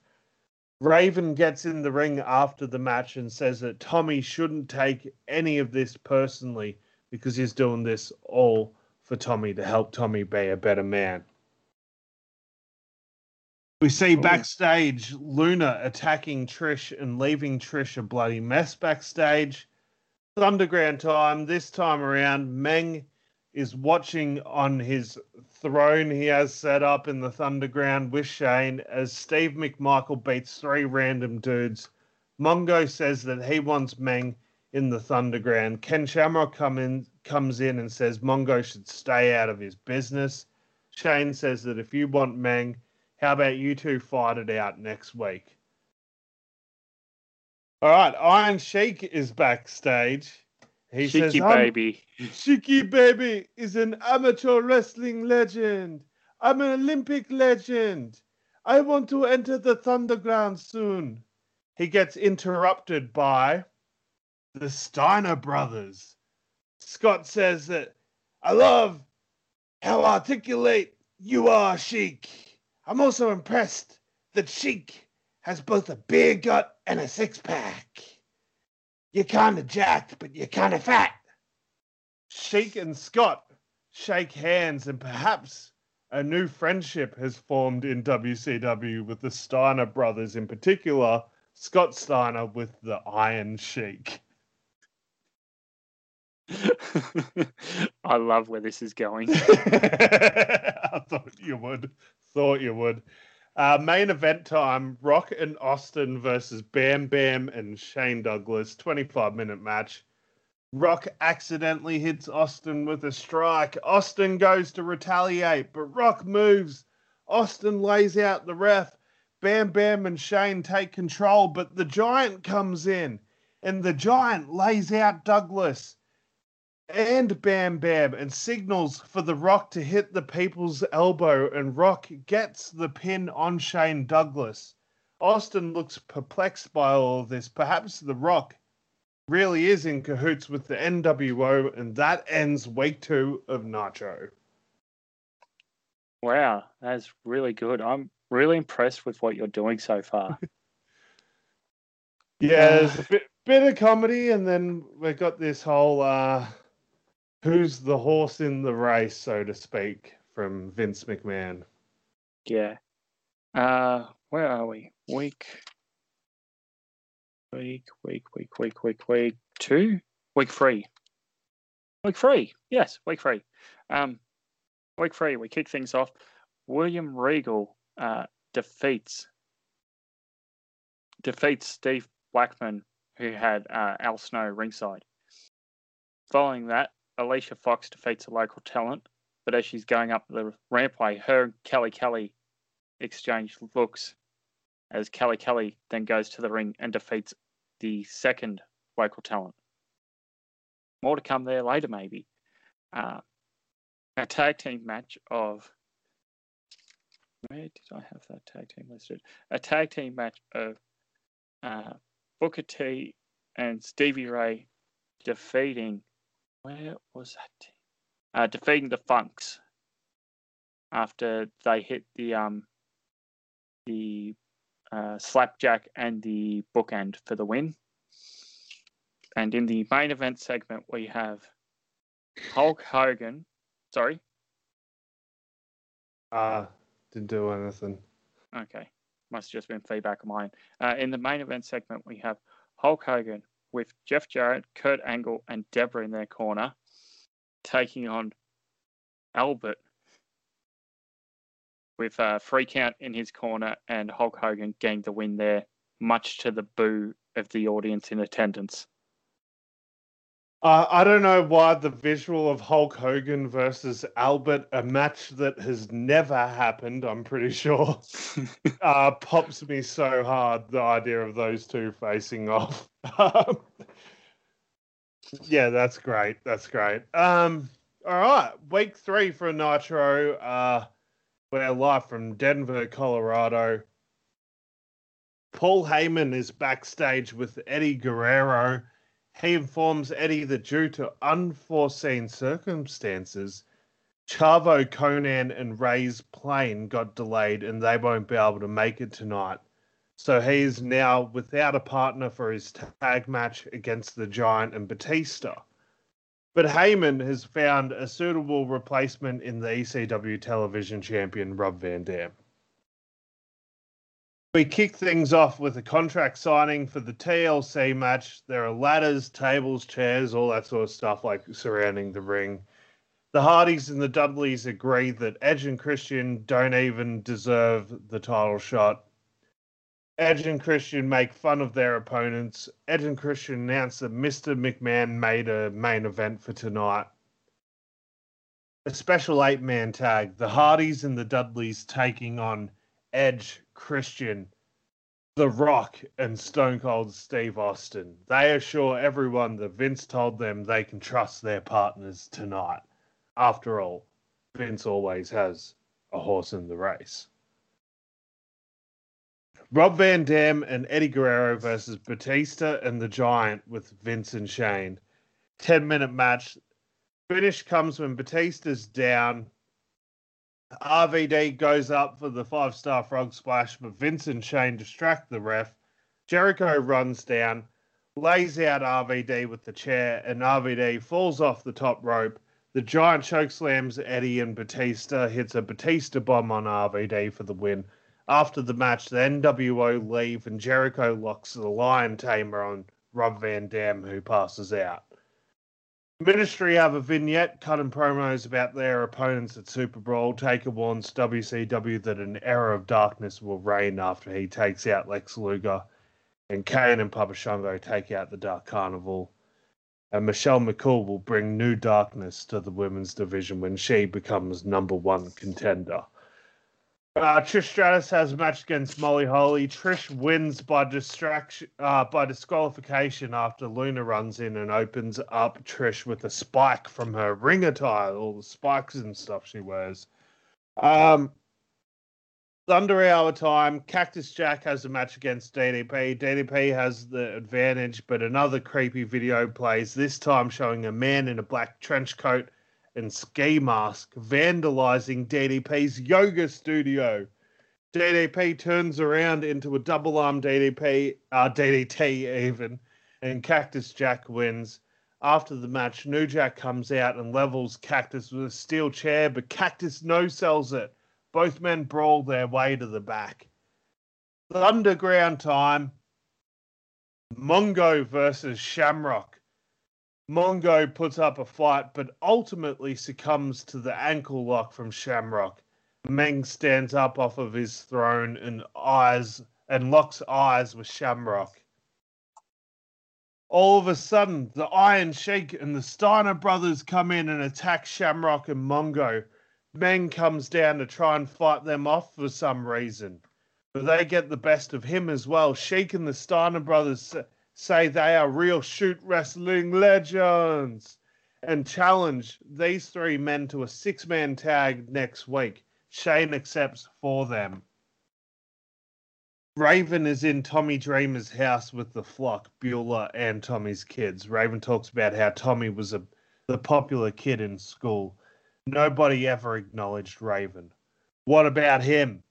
Raven gets in the ring after the match and says that Tommy shouldn't take any of this personally because he's doing this all for Tommy to help Tommy be a better man. We see oh. backstage Luna attacking Trish and leaving Trish a bloody mess backstage. Underground time. This time around, Meng is watching on his throne he has set up in the Thunderground with Shane as Steve McMichael beats three random dudes. Mongo says that he wants Meng in the Thunderground. Ken Shamrock come in, comes in and says Mongo should stay out of his business. Shane says that if you want Meng, how about you two fight it out next week? All right, Iron Sheik is backstage. He Cheeky says, "I'm- baby. Cheeky Baby is an amateur wrestling legend. I'm an Olympic legend. I want to enter the Thunderground soon. He gets interrupted by the Steiner brothers. Scott says that I love how articulate you are, Sheik. I'm also impressed that Sheik has both a beer gut and a six pack. You're kind of jacked, but you're kind of fat. Sheik and Scott shake hands, and perhaps a new friendship has formed in WCW with the Steiner brothers, in particular, Scott Steiner with the Iron Sheik. I love where this is going. I thought you would. Thought you would. Uh, main event time Rock and Austin versus Bam Bam and Shane Douglas. 25 minute match. Rock accidentally hits Austin with a strike. Austin goes to retaliate, but Rock moves. Austin lays out the ref. Bam Bam and Shane take control, but the Giant comes in, and the Giant lays out Douglas and Bam Bam and signals for The Rock to hit the people's elbow, and Rock gets the pin on Shane Douglas. Austin looks perplexed by all of this. Perhaps The Rock really is in cahoots with the NWO, and that ends week two of Nitro. wow, that's really good. I'm really impressed with what you're doing so far. Yeah, there's a bit, bit of comedy, and then we've got this whole uh, who's the horse in the race, so to speak, from Vince McMahon. yeah. Uh, where are we? Week, week, week, week, week, week, week two, week three, week three. Yes, week three. Um, week three. We kick things off. William Regal uh, defeats defeats Steve Blackman, who had uh, Al Snow ringside. Following that, Alicia Fox defeats a local talent, but as she's going up the rampway, her and Kelly Kelly exchange looks as Kelly Kelly then goes to the ring and defeats the second local talent. More to come there later, maybe. Uh, a tag team match of. Where did I have that tag team listed? A tag team match of uh, Booker T and Stevie Ray defeating. Where was that? Uh, defeating the Funks after they hit the um the uh, slapjack and the bookend for the win. And in the main event segment, we have Hulk Hogan. Sorry. Uh, didn't do anything. Okay. Must have just been feedback of mine. Uh, in the main event segment, we have Hulk Hogan with Jeff Jarrett, Kurt Angle, and Deborah in their corner, taking on Albert with a free count in his corner and Hulk Hogan getting the win there, much to the boo of the audience in attendance. Uh, I don't know why the visual of Hulk Hogan versus Albert, a match that has never happened, I'm pretty sure, uh, pops me so hard. The idea of those two facing off. Um, yeah, that's great. That's great. Um, all right, week three for Nitro. Uh, we're live from Denver, Colorado. Paul Heyman is backstage with Eddie Guerrero. He informs Eddie that due to unforeseen circumstances, Chavo, Konnan, and Rey's plane got delayed and they won't be able to make it tonight. So he is now without a partner for his tag match against the Giant and Batista. But Heyman has found a suitable replacement in the ECW television champion Rob Van Dam. We kick things off with a contract signing for the TLC match. There are ladders, tables, chairs, all that sort of stuff like surrounding the ring. The Hardys and the Dudleys agree that Edge and Christian don't even deserve the title shot. Edge and Christian make fun of their opponents. Edge and Christian announce that Mr. McMahon made a main event for tonight. A special eight man tag. The Hardys and the Dudleys taking on Edge, Christian, The Rock, and Stone Cold Steve Austin. They assure everyone that Vince told them they can trust their partners tonight. After all, Vince always has a horse in the race. Rob Van Dam and Eddie Guerrero versus Batista and the Giant with Vince and Shane. 10 minute match. Finish comes when Batista's down. RVD goes up for the five star frog splash, but Vince and Shane distract the ref. Jericho runs down, lays out RVD with the chair, and RVD falls off the top rope. The giant choke slams Eddie and Batista, hits a Batista bomb on RVD for the win. After the match, the NWO leave and Jericho locks the Lion Tamer on Rob Van Dam, who passes out. Ministry have a vignette cutting promos about their opponents at Super Brawl. Taker warns WCW that an era of darkness will reign after he takes out Lex Luger, and Kane and Papa Shango take out the Dark Carnival. And Michelle McCool will bring new darkness to the women's division when she becomes number one contender. Uh, Trish Stratus has a match against Molly Holly. Trish wins by distraction, uh, by disqualification after Luna runs in and opens up Trish with a spike from her ring attire, all the spikes and stuff she wears. Um, Thunder Hour time. Cactus Jack has a match against DDP. DDP has the advantage, but another creepy video plays. This time showing a man in a black trench coat and ski mask vandalizing DDP's yoga studio. DDP turns around into a double arm DDP, uh, DDT even, and Cactus Jack wins. After the match, New Jack comes out and levels Cactus with a steel chair, but Cactus no sells it. Both men brawl their way to the back. Underground time. Mongo versus Shamrock. Mongo puts up a fight, but ultimately succumbs to the ankle lock from Shamrock. Meng stands up off of his throne and eyes and locks eyes with Shamrock. All of a sudden, the Iron Sheik and the Steiner brothers come in and attack Shamrock and Mongo. Meng comes down to try and fight them off for some reason. but they get the best of him as well. Sheik and the Steiner brothers say they are real shoot wrestling legends and challenge these three men to a six man tag next week. Shane accepts for them. Raven is in Tommy Dreamer's house with the flock, Beulah, and Tommy's kids. Raven talks about how Tommy was a the popular kid in school. Nobody ever acknowledged Raven. What about him?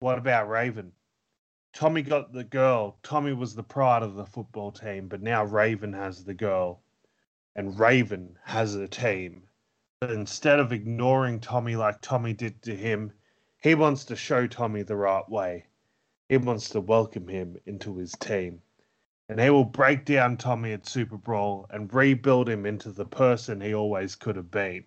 What about Raven? Tommy got the girl. Tommy was the pride of the football team, but now Raven has the girl. And Raven has the team. But instead of ignoring Tommy like Tommy did to him, he wants to show Tommy the right way. He wants to welcome him into his team. And he will break down Tommy at Super Brawl and rebuild him into the person he always could have been.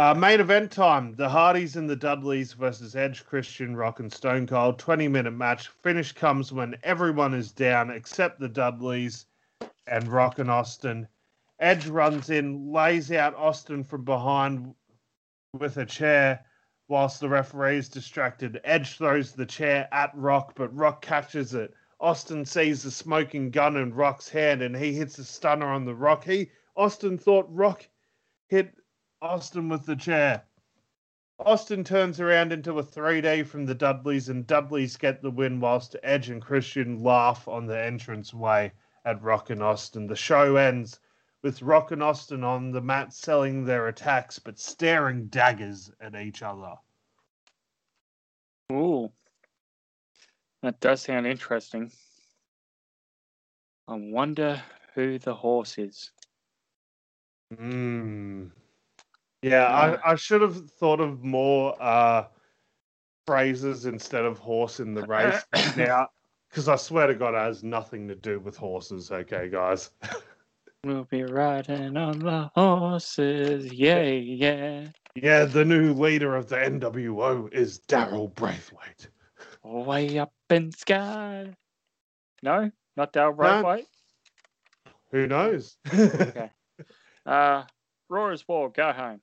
Uh, main event time: the Hardys and the Dudleys versus Edge, Christian, Rock, and Stone Cold. Twenty-minute match. Finish comes when everyone is down except the Dudleys and Rock and Austin. Edge runs in, lays out Austin from behind with a chair, whilst the referee is distracted. Edge throws the chair at Rock, but Rock catches it. Austin sees the smoking gun in Rock's hand, and he hits a stunner on the Rock. He Austin thought Rock hit Austin with the chair. Austin turns around into a 3D from the Dudleys, and Dudleys get the win whilst Edge and Christian laugh on the entrance way at Rock and Austin. The show ends with Rock and Austin on the mat selling their attacks but staring daggers at each other. Ooh. That does sound interesting. I wonder who the horse is. Hmm. Yeah, I, I should have thought of more uh, phrases instead of horse in the race now, because I swear to God, it has nothing to do with horses. Okay, guys. We'll be riding on the horses, yeah, yeah. Yeah, the new leader of the NWO is Daryl Braithwaite. Way up in sky. No, not Daryl Braithwaite. Who knows? okay. Uh, Raw as War, go home.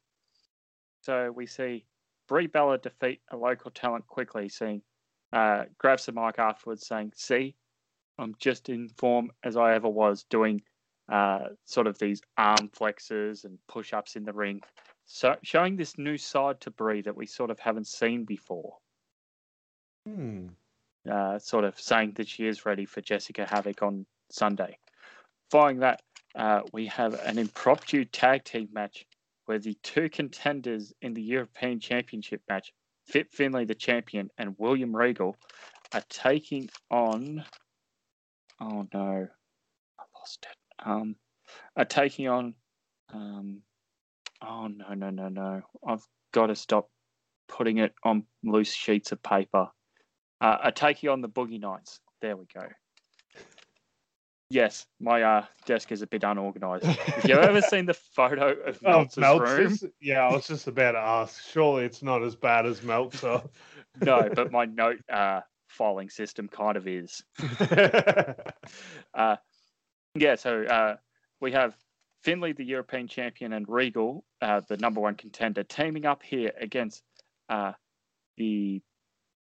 So we see Brie Bella defeat a local talent quickly, seeing uh, grabs the mic afterwards saying, See, I'm just in form as I ever was, doing uh, sort of these arm flexes and push ups in the ring. So showing this new side to Brie that we sort of haven't seen before. Hmm. Uh, sort of saying that she is ready for Jessica Havoc on Sunday. Following that, uh, we have an impromptu tag team match where the two contenders in the European Championship match, Fit Finlay, the champion, and William Regal, are taking on. Oh no, I lost it. Um, are taking on. Um, oh no no no no! I've got to stop putting it on loose sheets of paper. Uh, are taking on the Boogie Knights. There we go. Yes, my uh, desk is a bit unorganized. Have you ever seen the photo of Oh, Meltzer's room? Yeah, I was just about to ask. Surely it's not as bad as Meltzer. No, but my note uh, filing system kind of is. Uh, yeah, so uh, we have Finlay, the European champion, and Regal, uh, the number one contender, teaming up here against uh, the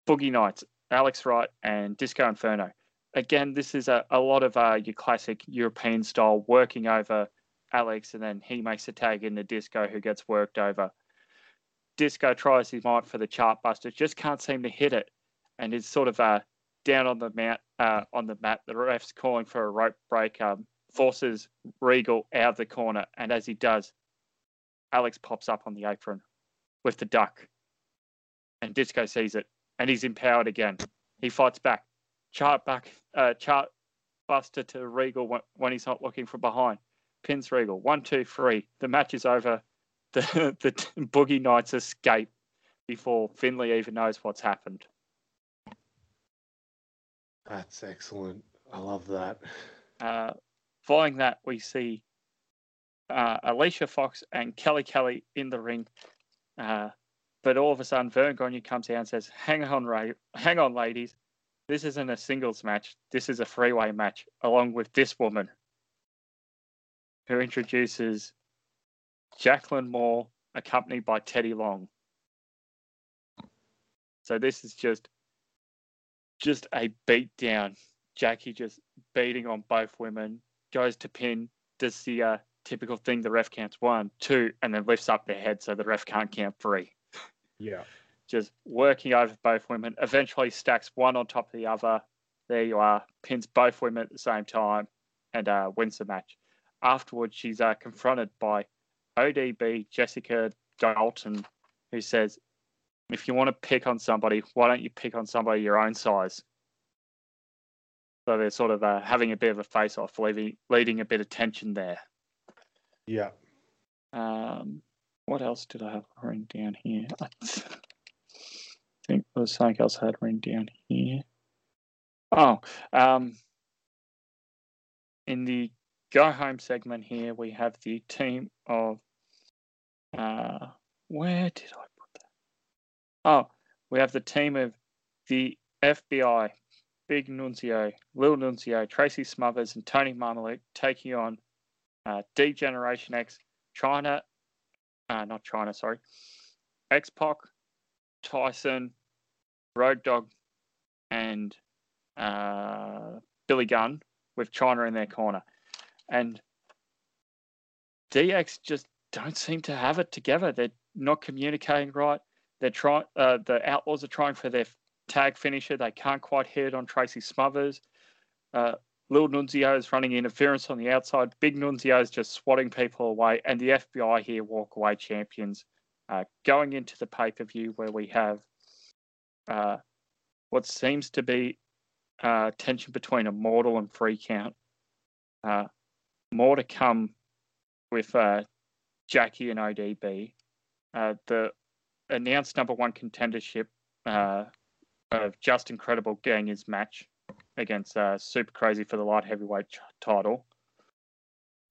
Boogie Knights, Alex Wright and Disco Inferno. Again, this is a, a lot of uh, your classic European style working over Alex, and then he makes a tag in the Disco who gets worked over. Disco tries his might for the chart buster, just can't seem to hit it, and is sort of uh, down on the mat. Uh, on the mat, the ref's calling for a rope break. Um, forces Regal out of the corner, and as he does, Alex pops up on the apron with the duck, and Disco sees it, and he's empowered again. He fights back, chart back, uh, chart buster to Regal when, he's not looking from behind. Pins Regal. One, two, three. The match is over. The the Boogie Knights escape before Finlay even knows what's happened. That's excellent. I love that. Uh, following that, we see uh, Alicia Fox and Kelly Kelly in the ring. Uh, but all of a sudden, Verne Gagne comes out and says, "Hang on, Ray, hang on, ladies. This isn't a singles match. This is a three-way match, along with this woman, who introduces Jacqueline Moore, accompanied by Teddy Long." So this is just just a beat down. Jackie just beating on both women, goes to pin, does the uh, typical thing the ref counts one, two, and then lifts up their head so the ref can't count three. Yeah. Just working over both women, eventually stacks one on top of the other. There you are, pins both women at the same time and uh, wins the match. Afterwards, she's uh, confronted by ODB Jessica Dalton, who says, if you want to pick on somebody, why don't you pick on somebody your own size? So they're sort of uh, having a bit of a face off, leaving, leading a bit of tension there. Yeah. Um, what else did I have written down here? Think was something else I had written down here. Oh, um, in the go home segment here, we have the team of. Uh, where did I put that? Oh, we have the team of the FBI, Big Nunzio, Lil Nunzio, Tracy Smothers, and Tony Mamaluke taking on uh, D Generation X, Chyna, uh, not Chyna, sorry, X Pac, Tyson, Road Dog, and uh, Billy Gunn with Chyna in their corner. And DX just don't seem to have it together. They're not communicating right. They're trying. Uh, the Outlaws are trying for their tag finisher. They can't quite hit it on Tracy Smothers. Uh, Lil Nunzio is running interference on the outside. Big Nunzio is just swatting people away, and the FBI here walk away champions. Uh, going into the pay per view where we have uh, what seems to be uh, tension between Immortal and Free Count. Uh, more to come with uh, Jackie and ODB. Uh, the announced number one contendership uh, of Justin Credible his match against Super Crazy for the light heavyweight title.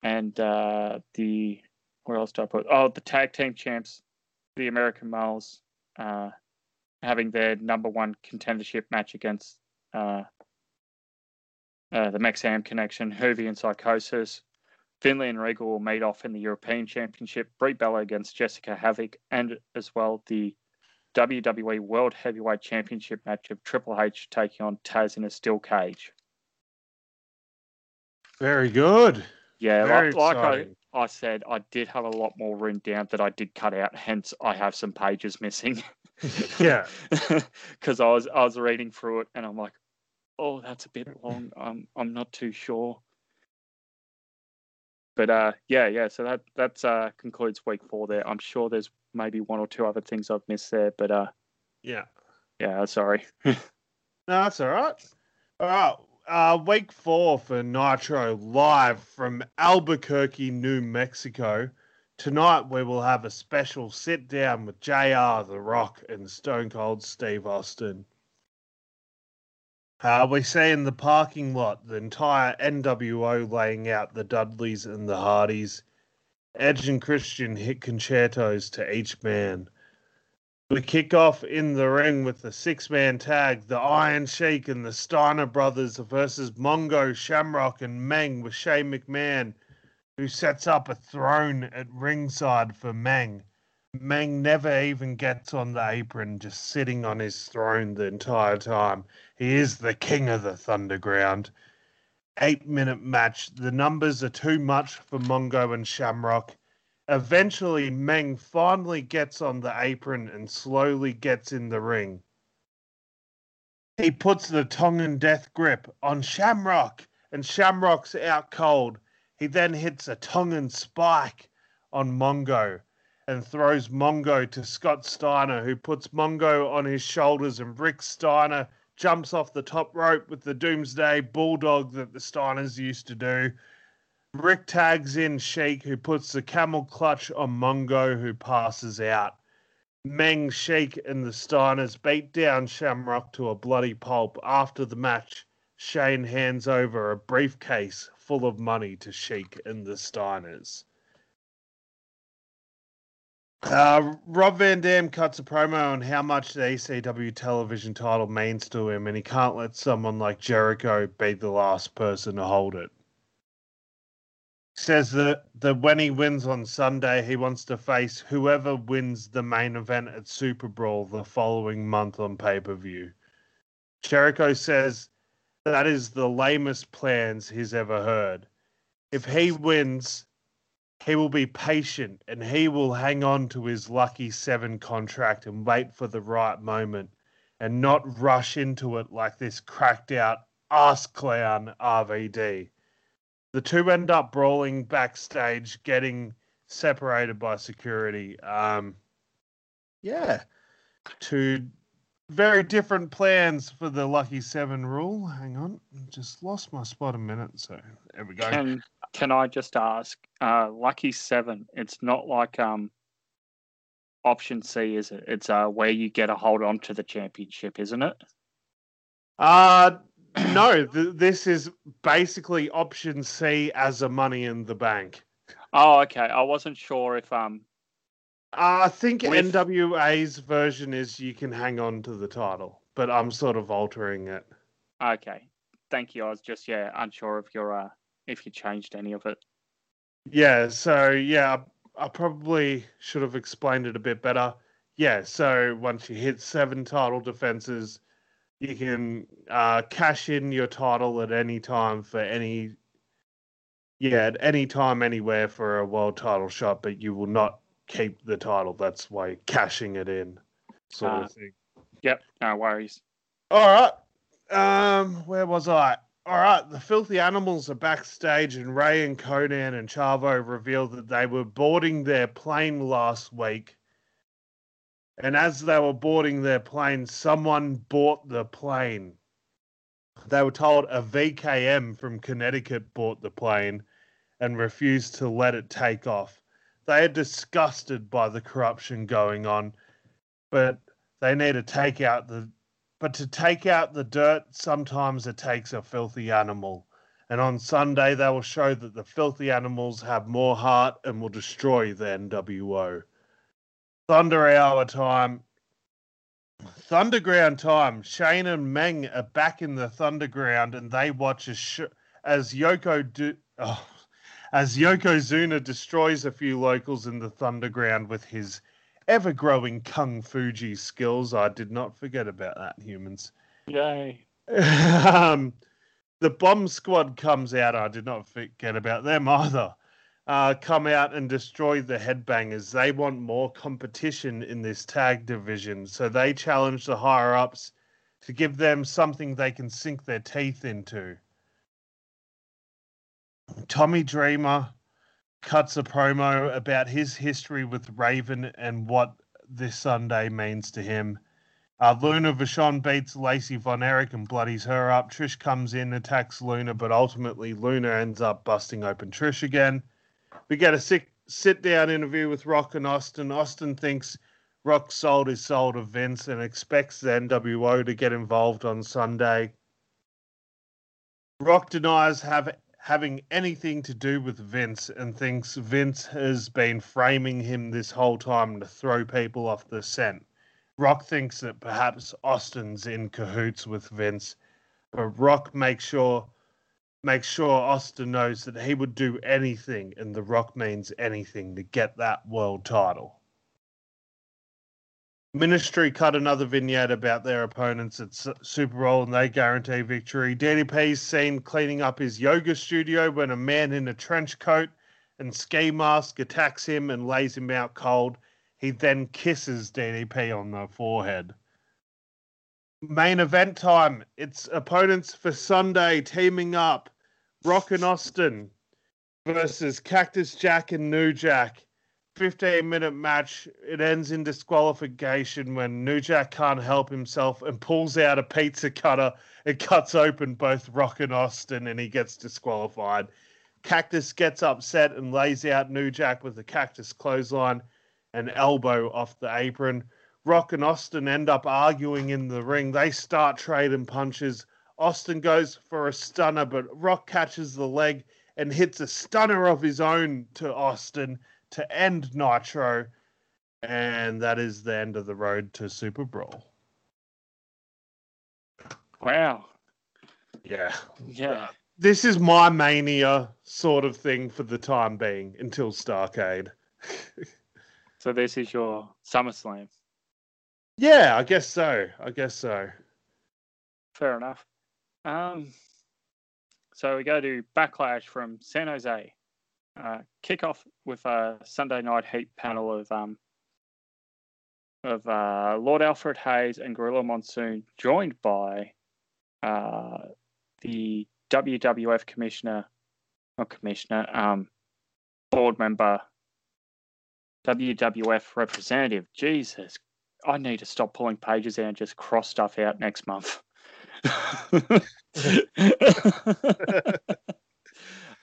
And the where else do I put? Oh, the tag team champs, the American Males, uh, having their number one contendership match against uh, uh, the Mexam Connection, Juvi and Psicosis. Finlay and Regal will meet off in the European Championship. Brie Bella against Jessica Havoc, and as well the WWE World Heavyweight Championship match of Triple H taking on Taz in a steel cage. Very good. Yeah, Very like, like I. I said, I did have a lot more written down that I did cut out. Hence, I have some pages missing. Yeah. because I was I was reading through it and I'm like, oh, that's a bit long. I'm I'm not too sure. But uh, yeah, yeah. So that that's uh concludes week four. There, I'm sure there's maybe one or two other things I've missed there, but uh, Yeah. yeah, sorry. No, that's all right. All right. Uh, week four for Nitro live from Albuquerque, New Mexico. Tonight we will have a special sit down with JR, The Rock, and Stone Cold Steve Austin. Uh, we see in the parking lot the entire NWO laying out the Dudleys and the Hardys. Edge and Christian hit con-chair-tos to each man. We kick off in the ring with the six man tag, the Iron Sheik and the Steiner brothers versus Mongo, Shamrock, and Meng with Shane McMahon, who sets up a throne at ringside for Meng. Meng never even gets on the apron, just sitting on his throne the entire time. He is the king of the Thunderground. Eight minute match. The numbers are too much for Mongo and Shamrock. Eventually, Meng finally gets on the apron and slowly gets in the ring. He puts the Tongan death grip on Shamrock, and Shamrock's out cold. He then hits a Tongan spike on Mongo and throws Mongo to Scott Steiner, who puts Mongo on his shoulders, and Rick Steiner jumps off the top rope with the Doomsday Bulldog that the Steiners used to do. Rick tags in Sheik, who puts the camel clutch on Mongo, who passes out. Meng, Sheik, and the Steiners beat down Shamrock to a bloody pulp. After the match, Shane hands over a briefcase full of money to Sheik and the Steiners. Uh, Rob Van Dam cuts a promo on how much the ECW television title means to him, and he can't let someone like Jericho be the last person to hold it. Says that, that when he wins on Sunday, he wants to face whoever wins the main event at Super Brawl the following month on pay per view. Jericho says that is the lamest plans he's ever heard. If he wins, he will be patient and he will hang on to his lucky seven contract and wait for the right moment and not rush into it like this cracked out ass clown RVD. The two end up brawling backstage, getting separated by security. Um, yeah, two very different plans for the Lucky Seven rule. Hang on, just lost my spot a minute. So there we go. Can can I just ask, uh, Lucky Seven? It's not like um, option C, is it? It's uh, where you get a hold on to the championship, isn't it? Uh no, th- this is basically option C as a money in the bank. Oh, okay. I wasn't sure if um. Uh, I think With- NWA's version is you can hang on to the title, but I'm sort of altering it. Okay, thank you. I was just yeah unsure if you're uh if you changed any of it. Yeah, so yeah, I, I probably should have explained it a bit better. Yeah, so once you hit seven title defenses, you can uh, cash in your title at any time for any, yeah, at any time, anywhere for a world title shot, but you will not keep the title. That's why cashing it in, sort Ah. of thing. Yep, no worries. All right. Um, where was I? All right, the filthy animals are backstage, and Rey and Konnan and Chavo revealed that they were boarding their plane last week. And as they were boarding their plane, someone bought the plane. They were told a VKM from Connecticut bought the plane and refused to let it take off. They are disgusted by the corruption going on, but they need to take out the but to take out the dirt, sometimes it takes a filthy animal. And on Sunday, they will show that the filthy animals have more heart and will destroy the NWO. Thunder Hour time. Thunderground time. Shane and Meng are back in the Thunderground and they watch as, sh- as Yoko do- oh, as Yokozuna destroys a few locals in the Thunderground with his ever growing Kung Fuji skills. I did not forget about that, humans. Yay. um, the bomb squad comes out. I did not forget about them either. Uh, come out and destroy the headbangers. They want more competition in this tag division, so they challenge the higher ups to give them something they can sink their teeth into. Tommy Dreamer cuts a promo about his history with Raven and what this Sunday means to him. Uh, Luna Vachon beats Lacey Von Erich and bloodies her up. Trish comes in, attacks Luna, but ultimately Luna ends up busting open Trish again. We get a sit, sit down interview with Rock and Austin. Austin thinks Rock sold his soul to Vince and expects the NWO to get involved on Sunday. Rock denies have, having anything to do with Vince and thinks Vince has been framing him this whole time to throw people off the scent. Rock thinks that perhaps Austin's in cahoots with Vince, but Rock makes sure makes sure Austin knows that he would do anything, and the Rock means anything to get that world title. Ministry cut another vignette about their opponents at Super Brawl and they guarantee victory. DDP's seen cleaning up his yoga studio when a man in a trench coat and ski mask attacks him and lays him out cold. He then kisses DDP on the forehead. Main event time. It's opponents for Sunday teaming up. Rock and Austin versus Cactus Jack and New Jack. 15 minute match. It ends in disqualification when New Jack can't help himself and pulls out a pizza cutter. It cuts open both Rock and Austin and he gets disqualified. Cactus gets upset and lays out New Jack with a cactus clothesline and elbow off the apron. Rock and Austin end up arguing in the ring. They start trading punches. Austin goes for a stunner, but Rock catches the leg and hits a stunner of his own to Austin to end Nitro. And that is the end of the road to Super Brawl. Wow. Yeah. Yeah. Uh, this is my mania. sort of thing for the time being until Starcade. So this is your SummerSlam. Yeah, I guess so. I guess so. Fair enough. Um, so we go to Backlash from San Jose. Uh, kick off with a Sunday night heat panel of um, of uh, Lord Alfred Hayes and Gorilla Monsoon, joined by uh, the WWF commissioner, not commissioner, um, board member, WWF representative. Jesus, I need to stop pulling pages out and just cross stuff out next month.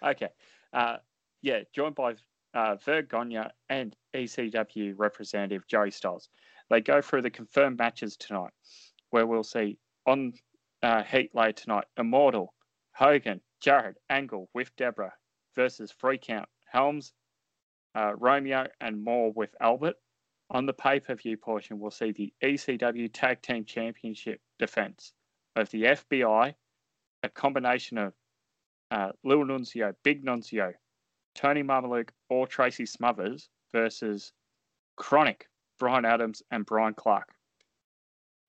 okay. Uh, yeah, joined by uh, Gagne and ECW representative Joey Styles. They go through the confirmed matches tonight, where we'll see on uh, Heat later tonight Immortal, Hogan, Jarrett, Angle with Deborah versus Free Count, Helms, uh, Romeo, and more with Albert. On the pay per view portion, we'll see the ECW Tag Team Championship defense of the FBI, a combination of uh, Lil Nunzio, Big Nunzio, Tony Mamaluke, or Tracy Smothers versus KroniK, Brian Adams, and Bryan Clark.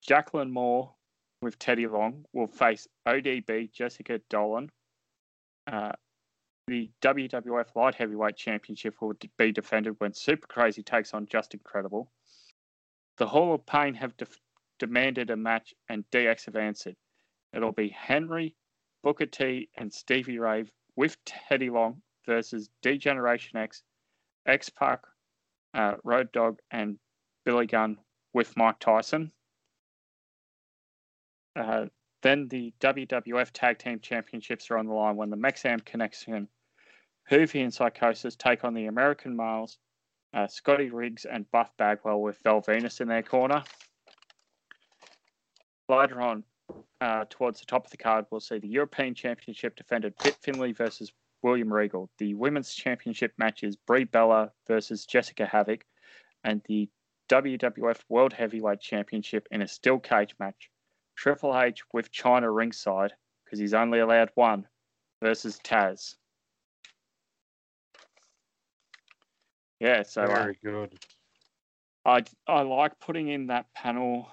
Jacqueline Moore with Teddy Long will face ODB Jessica Dolan. Uh, the WWF Light Heavyweight Championship will be defended when Super Crazy takes on Justin Credible. The Hall of Pain have demanded a match, and DX have answered. It'll be Henry, Booker T, and Stevie Ray with Teddy Long versus D-Generation X, X Pac, uh, Road Dog, and Billy Gunn with Mike Tyson. Uh, then the WWF Tag Team Championships are on the line when the Mexam Connection, Juvi and Psicosis take on the American Males, uh, Scotty Riggs and Buff Bagwell with Val Venis in their corner. Later on, uh, towards the top of the card, we'll see the European Championship defended Fit Finlay versus William Regal. The Women's Championship matches Brie Bella versus Jessica Havoc, and the WWF World Heavyweight Championship in a steel cage match. Triple H with Chyna ringside because he's only allowed one versus Taz. Yeah, so uh, Very good. I I like putting in that panel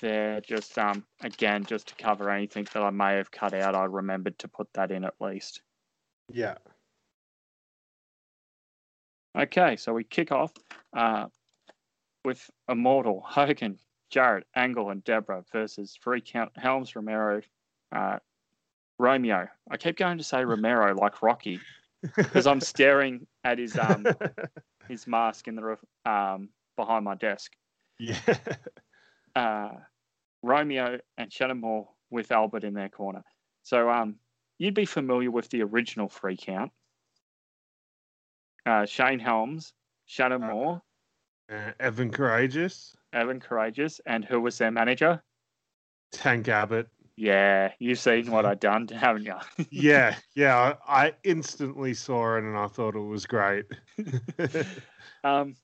there just um again just to cover anything that I may have cut out. I remembered to put that in at least. Yeah. Okay, so we kick off uh, with Immortal, Hogan, Jarrett, Angle, and Deborah versus Free Count, Helms, Romero, uh, Romeo. I keep going to say Romero like Rocky because I'm staring at his um his mask in the um behind my desk. yeah. uh, Romeo and Shannon Moore with Albert in their corner. So um, you'd be familiar with the original three count. Uh, Shane Helms, Shannon Uh, Moore, Uh, Evan Karagias, Evan Karagias, and who was their manager? Tank Abbott. Yeah, you've seen what I've done, haven't you? Yeah, yeah. I I instantly saw it and I thought it was great. um,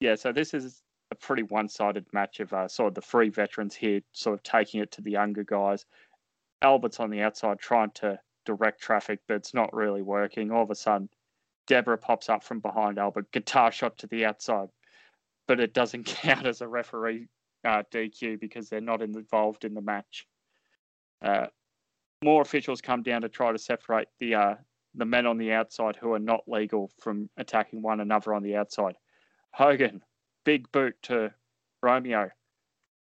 yeah, so this is a pretty one-sided match of uh, sort of the three veterans here, sort of taking it to the younger guys. Albert's on the outside trying to direct traffic, but it's not really working. All of a sudden, Deborah pops up from behind Albert, guitar shot to the outside, but it doesn't count as a referee uh, DQ because they're not involved in the match. Uh, more officials come down to try to separate the uh, the men on the outside who are not legal from attacking one another on the outside. Hogan, big boot to Romeo,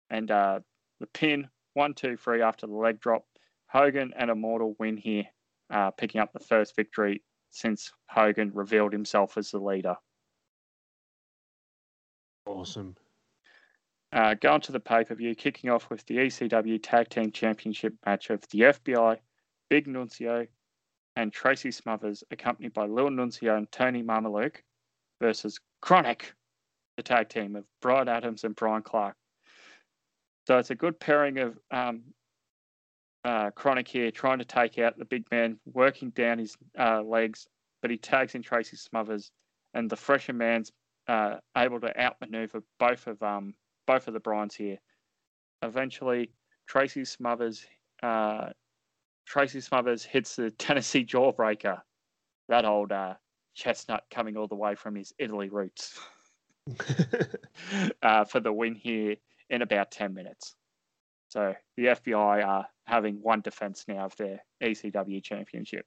and uh, the pin one, two, three after the leg drop. Hogan and Immortal win here, uh, picking up the first victory since Hogan revealed himself as the leader. awesome. Uh, going to the pay per view, kicking off with the ECW Tag Team Championship match of the FBI, Big Nunzio, and Tracy Smothers, accompanied by Lil Nunzio and Tony Mamaluke, versus KroniK, the tag team of Brian Adams and Bryan Clark. So it's a good pairing of um, uh, KroniK here, trying to take out the big man, working down his uh, legs, but he tags in Tracy Smothers, and the fresher man's uh, able to outmaneuver both of um, both of the Bryans here. Eventually, Tracy Smothers uh, Tracy Smothers hits the Tennessee Jawbreaker that old uh, chestnut coming all the way from his Italy roots uh, for the win here in about 10 minutes. So the FBI are having one defense now of their ECW championship.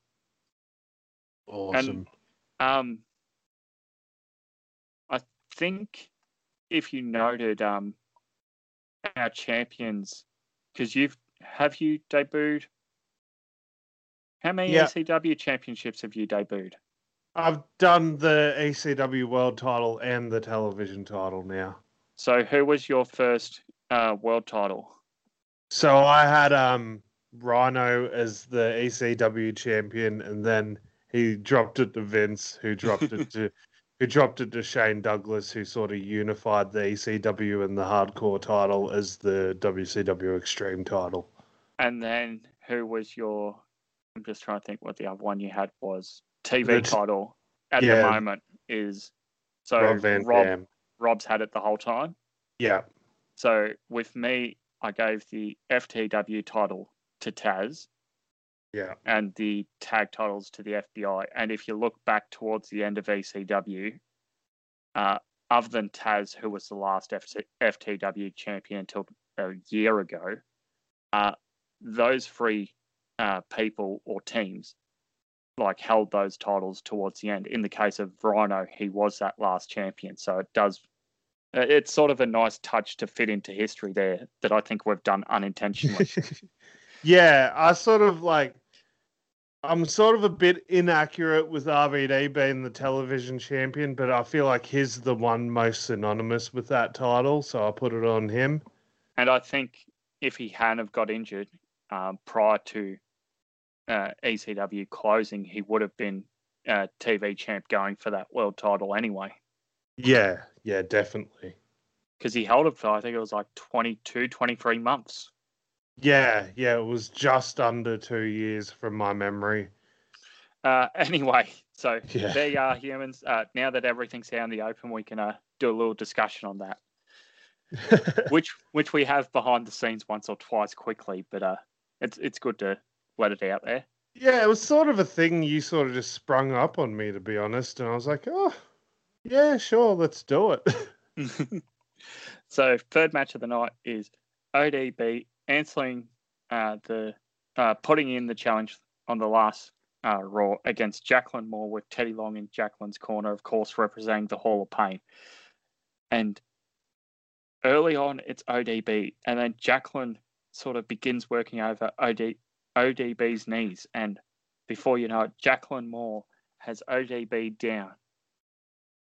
awesome. Um, I think if you noted um, our champions, because you've have you debuted? How many Yeah. ECW championships have you debuted? I've done the ECW World Title and the television title now. So who was your first uh, world title? So I had um Rhino as the ECW champion, and then he dropped it to Vince, who dropped it to who dropped it to Shane Douglas, who sort of unified the ECW and the hardcore title as the WCW Extreme title. And then who was your? I'm just trying to think what the other one you had was. TV The t- title at the moment is so Rob Van Rob, Dam. Rob's had it the whole time. Yeah. So with me, I gave the FTW title to Taz Yeah. and the tag titles to the FBI. And if you look back towards the end of ECW, uh, other than Taz, who was the last FTW champion until a year ago, uh, those three uh, people or teams like held those titles towards the end. In the case of Rhino, he was that last champion. So it does. uh, It's sort of a nice touch to fit into history there that I think we've done unintentionally. yeah, I sort of like I'm sort of a bit inaccurate with RVD being the television champion, but I feel like he's the one most synonymous with that title, so I put it on him. And I think if he hadn't have got injured um, prior to uh, ECW closing, he would have been uh, TV champ going for that world title anyway. Yeah, yeah, definitely. Because he held it for, I think it was like 22, 23 months. Yeah, yeah, it was just under two years from my memory. Uh, anyway, so Yeah. there you are, humans. Uh, now that everything's out in the open, we can uh, do a little discussion on that, which which we have behind the scenes once or twice quickly, but uh, it's it's good to let it out there. yeah, it was sort of a thing you sort of just sprung up on me, to be honest, and I was like, oh, yeah, sure, let's do it. so third match of the night is ODB answering uh, the uh, putting in the challenge on the last uh, Raw against Jacqueline Moore with Teddy Long in Jacqueline's corner, of course, representing the Hall of Pain. And early on, it's ODB, and then Jacqueline sort of begins working over OD, ODB's knees, and before you know it, Jacqueline Moore has ODB down,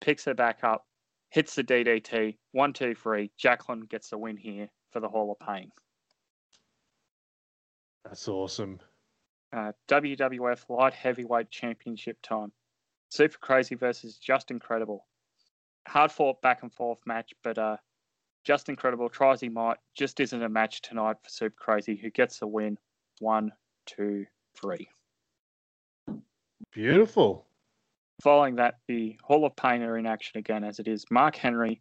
picks her back up, hits the DDT, one, two, three. Jacqueline gets the win here for the Hall of Pain. That's awesome. Uh, WWF Light Heavyweight Championship time. Super Crazy versus Justin Credible. Hard fought back and forth match, but uh, Justin Credible tries he might. Just isn't a match tonight for Super Crazy, who gets the win. One, two, three. Beautiful. Following that, the Hall of Pain are in action again, as it is Mark Henry,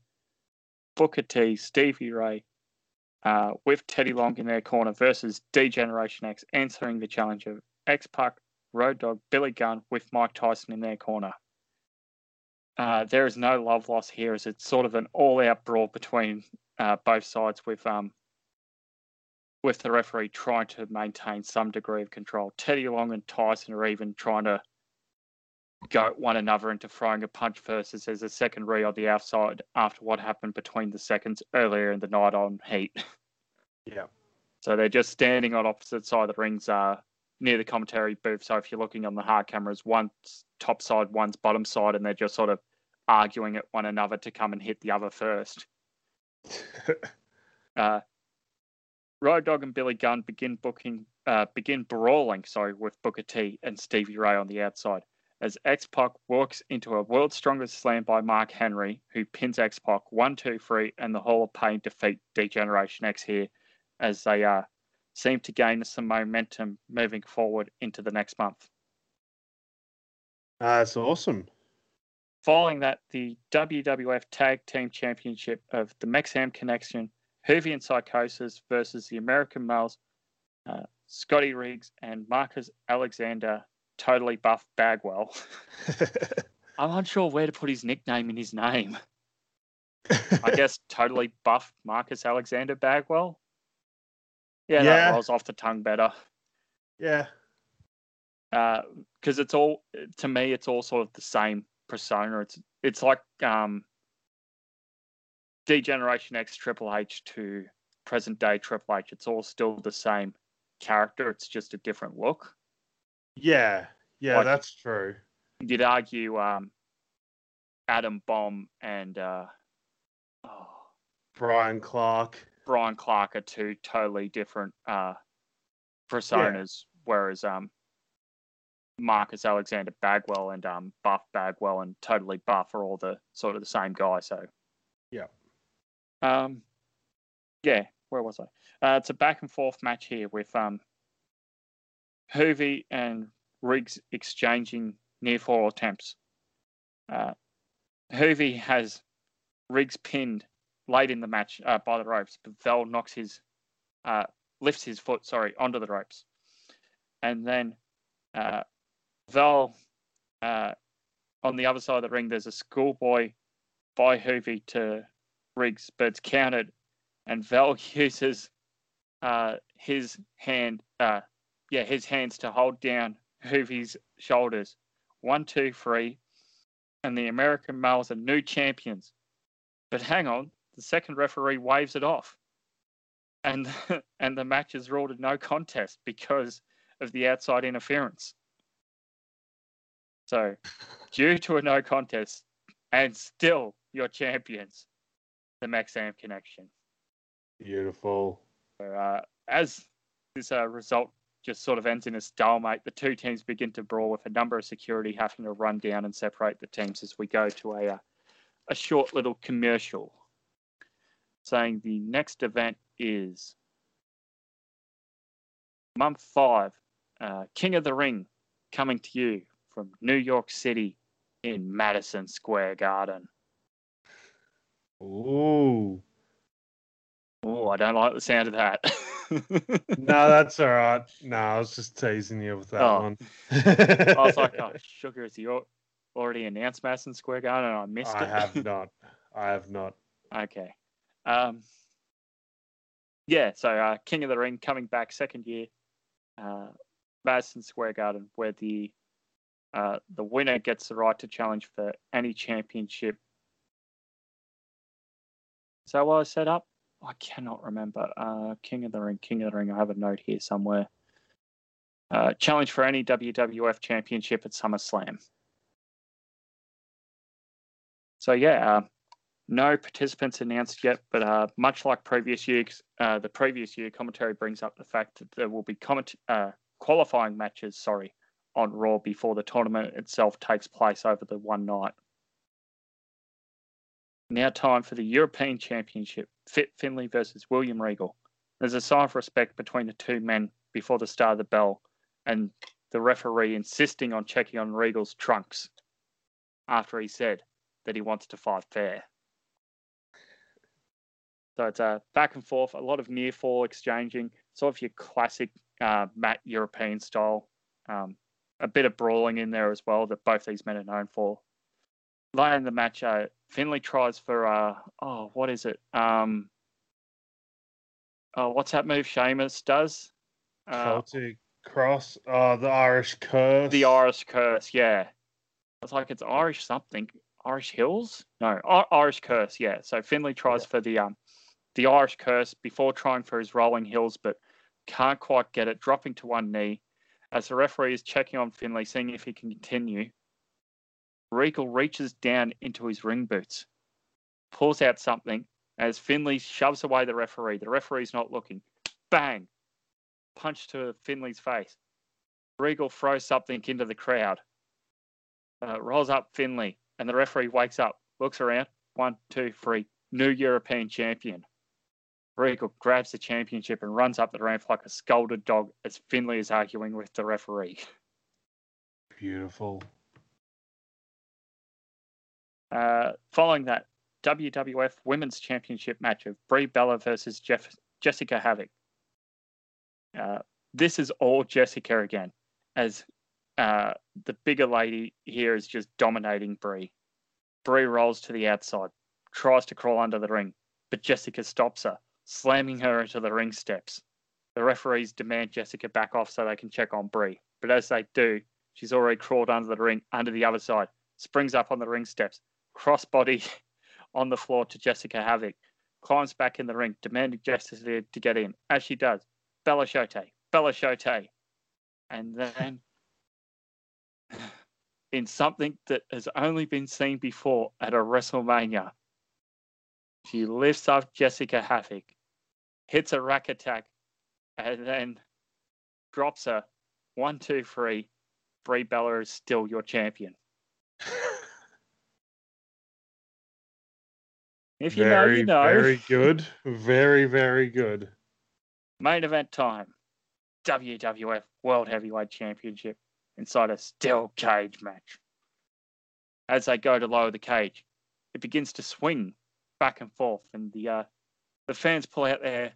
Booker T, Stevie Ray, uh, with Teddy Long in their corner versus D Generation X, answering the challenge of X Pac, Road Dog, Billy Gunn, with Mike Tyson in their corner. Uh, there is no love loss here, as it's sort of an all-out brawl between uh, both sides, with um, with the referee trying to maintain some degree of control. Teddy Long and Tyson are even trying to go at one another into throwing a punch versus there's a secondary on the outside after what happened between the seconds earlier in the night on Heat. Yeah. So they're just standing on opposite side of the rings uh, near the commentary booth. So if you're looking on the hard cameras, one's top side, one's bottom side, and they're just sort of arguing at one another to come and hit the other first. Uh, Road Dog and Billy Gunn begin booking, uh, begin brawling, sorry, with Booker T and Stevie Ray on the outside. As X Pac walks into a world's strongest slam by Mark Henry, who pins X Pac one, two, three, and the Hall of Pain defeat Degeneration X here, as they uh, seem to gain some momentum moving forward into the next month. That's awesome. Following that, the WWF Tag Team Championship of the Mexham Connection, Juvi and Psicosis versus the American Males, uh, Scotty Riggs and Marcus Alexander totally buff Bagwell. I'm unsure where to put his nickname in his name. I guess totally buff Marcus Alexander Bagwell. Yeah, Yeah. that rolls off the tongue better. yeah. Because it's all to me, it's all sort of the same persona. It's it's like um, Degeneration X Triple H to present day Triple H. It's all still the same character. It's just a different look. Yeah. Yeah, Like- that's true. You'd argue um, Adam Bomb and uh, oh, Bryan Clark. Bryan Clark are two totally different uh, personas, whereas um, Marcus Alexander Bagwell and um, Buff Bagwell and Totally Buff are all the sort of the same guy. So, Yeah. Um, yeah, where was I? Uh, it's a back and forth match here with um, Juvi and Riggs exchanging near fall attempts. Uh, Juvi has Riggs pinned late in the match uh, by the ropes, but Val knocks his, uh, lifts his foot, sorry, onto the ropes. And then uh, Val, uh, on the other side of the ring, there's a schoolboy by Juvi to Riggs, but it's countered. And Val uses uh, his hand, uh, yeah, his hands to hold down Juvi's shoulders. One, two, three. And the American males are new champions. But hang on, the second referee waves it off. And and the match is ruled a no contest because of the outside interference. So, due to a no contest, and still your champions, the Maxam Connection. Beautiful. So, uh, as this uh, result just sort of ends in a stalemate, the two teams begin to brawl with a number of security having to run down and separate the teams as we go to a uh, a short little commercial saying the next event is month five, uh, King of the Ring, coming to you from New York City in Madison Square Garden. Ooh. Oh, I don't like the sound of that. No, that's all right. No, I was just teasing you with that Oh. one. I was like, oh, sugar, is he al- already announced Madison Square Garden? And I missed I it. I have not. I have not. Okay. Um, yeah, so uh, King of the Ring coming back second year, uh, Madison Square Garden, where the uh, the winner gets the right to challenge for any championship. Is that what I set up? I cannot remember. Uh, King of the Ring, King of the Ring. I have a note here somewhere. Uh, challenge for any WWF championship at SummerSlam. So yeah, uh, no participants announced yet, but uh, much like previous years, uh, the previous year commentary brings up the fact that there will be comment, uh, qualifying matches, sorry, on Raw before the tournament itself takes place over the one night. Now, time for the European Championship: Fit Finlay versus William Regal. There's a sign of respect between the two men before the start of the bell, and the referee insisting on checking on Regal's trunks after he said that he wants to fight fair. So it's a back and forth, a lot of near fall exchanging, sort of your classic uh, mat European style. Um, a bit of brawling in there as well that both these men are known for. Later in the match, uh, Finlay tries for uh, oh, what is it? Um, oh, what's that move Sheamus does? Uh, Celtic Cross. uh the Irish Curse. the Irish Curse, yeah. It's like it's Irish something. Irish Hills? No, I- Irish Curse, yeah. So Finlay tries for the um the Irish Curse before trying for his Rolling Hills, but can't quite get it, dropping to one knee. As the referee is checking on Finlay, seeing if he can continue, Regal reaches down into his ring boots, pulls out something. As Finlay shoves away the referee, the referee's not looking. Bang! Punch to Finlay's face. Regal throws something into the crowd. Uh, rolls up Finlay, and the referee wakes up, looks around. One, two, three. New European champion. Regal grabs the championship and runs up the ramp like a scolded dog as Finlay is arguing with the referee. Beautiful. Uh, following that, WWF Women's Championship match of Brie Bella versus Jeff, Jessica Havoc. Uh, this is all Jessica again, as uh, the bigger lady here is just dominating Brie. Brie rolls to the outside, tries to crawl under the ring, but Jessica stops her, slamming her into the ring steps. The referees demand Jessica back off so they can check on Brie, but as they do, she's already crawled under the ring, under the other side, springs up on the ring steps, crossbody on the floor to Jessica Havoc, climbs back in the ring, demanding Jessica to get in. As she does, Bella Shote, Bella Shote. And then, in something that has only been seen before at a WrestleMania, she lifts up Jessica Havoc, hits a rack attack, and then drops her. One, two, three. Brie Bella is still your champion. If you very, know, you know. very good. Very, very good. Main event time. WWF World Heavyweight Championship inside a steel cage match. As they go to lower the cage, it begins to swing back and forth, and the uh, the fans pull out their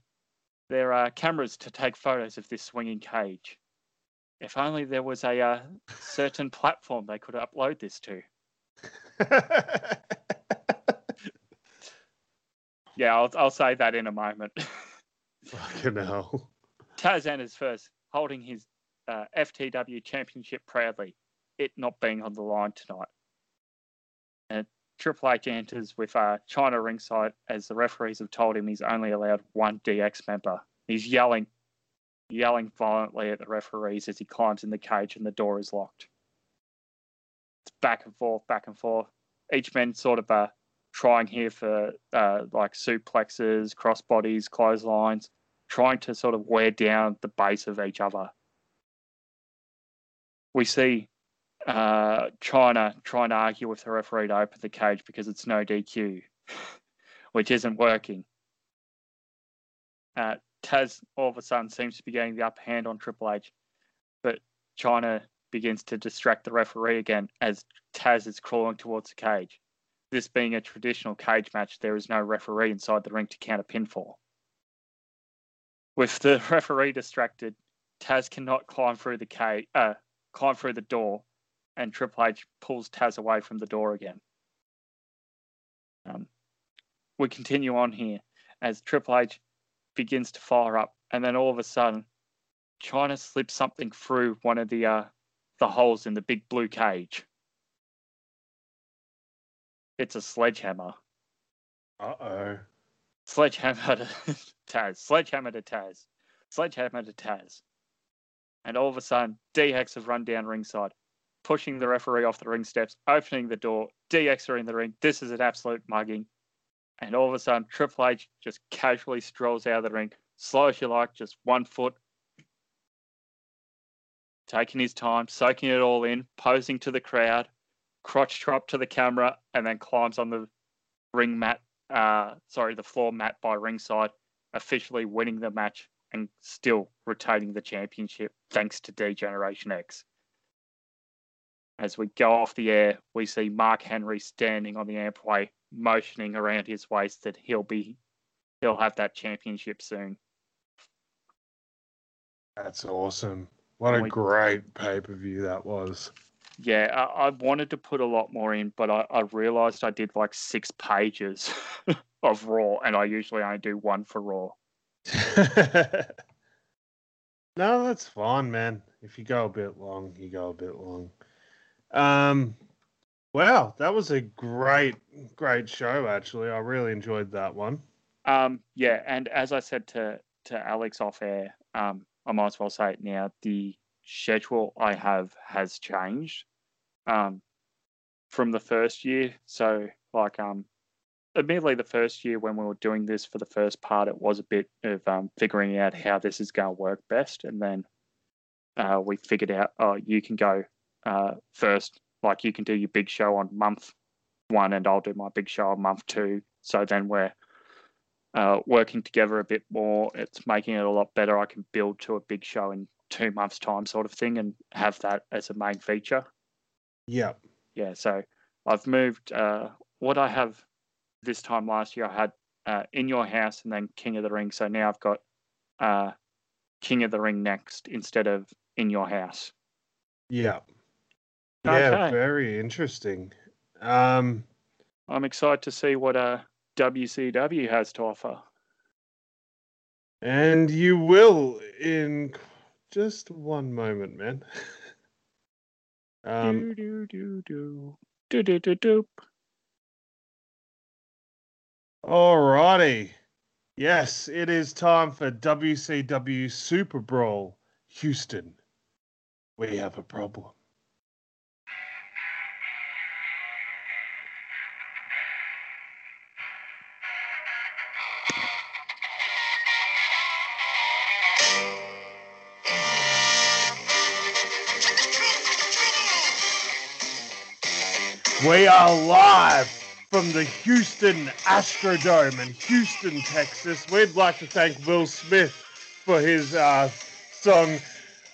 their uh, cameras to take photos of this swinging cage. If only there was a uh, certain platform they could upload this to. Yeah, I'll I'll say that in a moment. Fucking hell. Tarzan is first, holding his uh, FTW championship proudly, it not being on the line tonight. And Triple H enters with uh, Chyna ringside as the referees have told him he's only allowed one DX member. He's yelling, yelling violently at the referees as he climbs in the cage and the door is locked. It's back and forth, back and forth. Each man sort of uh, trying here for uh, like suplexes, crossbodies, clotheslines, trying to sort of wear down the base of each other. We see uh, Chyna trying to argue with the referee to open the cage because it's no DQ, which isn't working. Uh, Taz all of a sudden seems to be getting the upper hand on Triple H, but Chyna begins to distract the referee again as Taz is crawling towards the cage this being a traditional cage match, there is no referee inside the ring to count a pinfall. With the referee distracted, Taz cannot climb through the cage, uh, climb through the door, and Triple H pulls Taz away from the door again. Um, we continue on here as Triple H begins to fire up, and then all of a sudden, Chyna slips something through one of the uh, the holes in the big blue cage. It's a sledgehammer. Uh oh. Sledgehammer to Taz. Sledgehammer to Taz. Sledgehammer to Taz. And all of a sudden, DX have run down ringside, pushing the referee off the ring steps, opening the door. DX are in the ring. This is an absolute mugging. And all of a sudden, Triple H just casually strolls out of the ring, slow as you like, just one foot, taking his time, soaking it all in, posing to the crowd, crotch drop to the camera, and then climbs on the ring mat, uh, sorry, the floor mat by ringside, officially winning the match and still retaining the championship thanks to D-Generation X. As we go off the air, we see Mark Henry standing on the ampway, motioning around his waist that he'll be he'll have that championship soon. That's awesome. What a We- great pay per view that was. Yeah, I, I wanted to put a lot more in, but I, I realized I did like six pages of Raw, and I usually only do one for Raw. no, that's fine, man. If you go a bit long, you go a bit long. Um, wow, that was a great, great show. Actually, I really enjoyed that one. Um, yeah, and as I said to to Alex off air, um, I might as well say it now. The schedule I have has changed um, from the first year. So, like, um, admittedly, the first year when we were doing this for the first part, it was a bit of um, figuring out how this is going to work best, and then uh, we figured out, oh, you can go uh, first. Like, you can do your big show on month one, and I'll do my big show on month two. So then we're uh, working together a bit more. It's making it a lot better. I can build to a big show in two months' time, sort of thing, and have that as a main feature. Yeah. Yeah, so I've moved. Uh, what I have this time last year, I had uh, In Your House and then King of the Ring. So now I've got uh, King of the Ring next instead of In Your House. Yeah. Yeah, very interesting. Um, I'm excited to see what uh, WCW has to offer. and you will in just one moment, man. um, do, do, do, do. Do, do, do, do. alrighty. Yes, it is time for WCW Super Brawl Houston. We have a problem. We are live from the Houston Astrodome in Houston, Texas. We'd like to thank Will Smith for his uh, song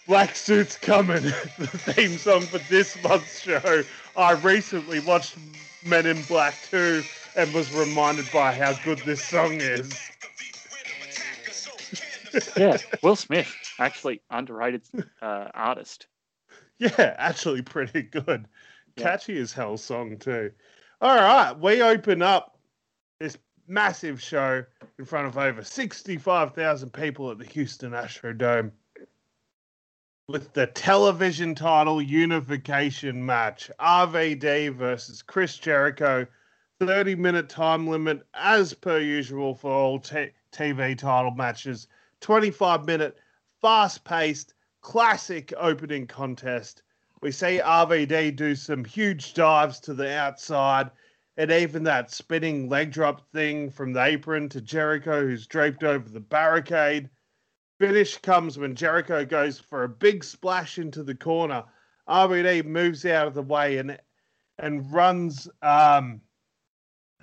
Black Suits Coming, the theme song for this month's show. I recently watched Men in Black 2 and was reminded by how good this song is. Yeah, Will Smith, actually underrated uh, artist. Yeah, actually pretty good. Catchy as hell song too. All right, we open up this massive show in front of over 65,000 people at the Houston Astrodome with the television title unification match RVD versus Chris Jericho. 30 minute time limit as per usual for all t- TV title matches. 25 minute fast paced classic opening contest. We see RVD do some huge dives to the outside and even that spinning leg drop thing from the apron to Jericho, who's draped over the barricade. Finish comes when Jericho goes for a big splash into the corner. RVD moves out of the way and and runs um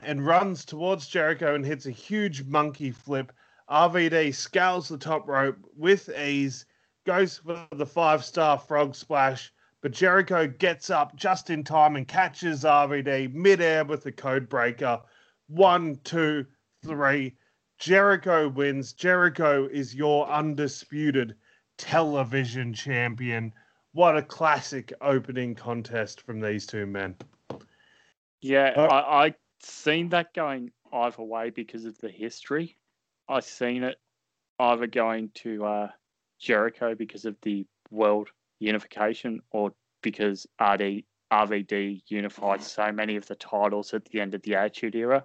and runs towards Jericho and hits a huge monkey flip. RVD scales the top rope with ease, goes for the five star frog splash, but Jericho gets up just in time and catches RVD midair with the code breaker. One, two, three. Jericho wins. Jericho is your undisputed television champion. What a classic opening contest from these two men. Yeah, Uh, I I seen that going either way because of the history. I seen it either going to uh, Jericho because of the world unification, or because RD RVD unified so many of the titles at the end of the Attitude Era.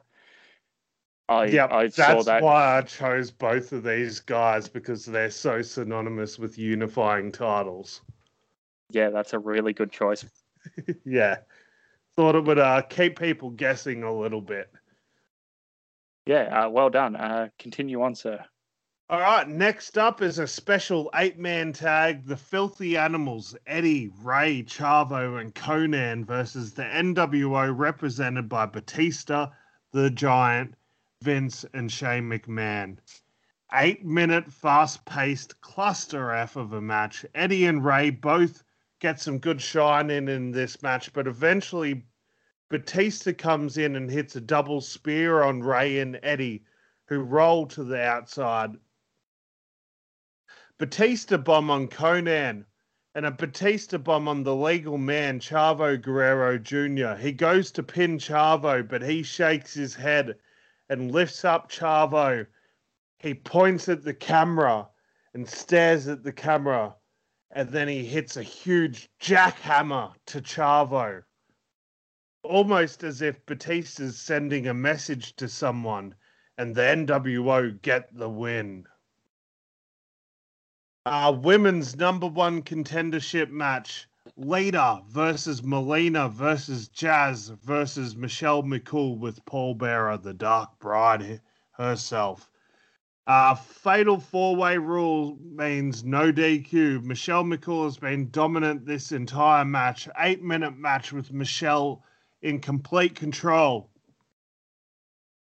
I Yep, I saw that's that. why I chose both of these guys because they're so synonymous with unifying titles. Yeah, that's a really good choice. yeah, thought it would uh, keep people guessing a little bit. Yeah, uh, well done. Uh, continue on, sir. All right, next up is a special eight man tag The Filthy Animals, Eddie, Rey, Chavo, and Konnan versus the NWO represented by Batista, The Giant, Vince, and Shane McMahon. Eight minute, fast paced cluster F of a match. Eddie and Rey both get some good shine in in this match, but eventually Batista comes in and hits a double spear on Rey and Eddie, who roll to the outside. Batista bomb on Konnan and a Batista bomb on the legal man, Chavo Guerrero Jr. He goes to pin Chavo, but he shakes his head and lifts up Chavo. He points at the camera and stares at the camera, and then he hits a huge jackhammer to Chavo. Almost as if Batista's sending a message to someone, and the NWO get the win. Uh, women's number one contendership match. Lita versus Melina versus Jazz versus Michelle McCool with Paul Bearer, the Dark Bride herself. Uh, fatal four way rule means no DQ. Michelle McCool has been dominant this entire match. Eight minute match with Michelle in complete control.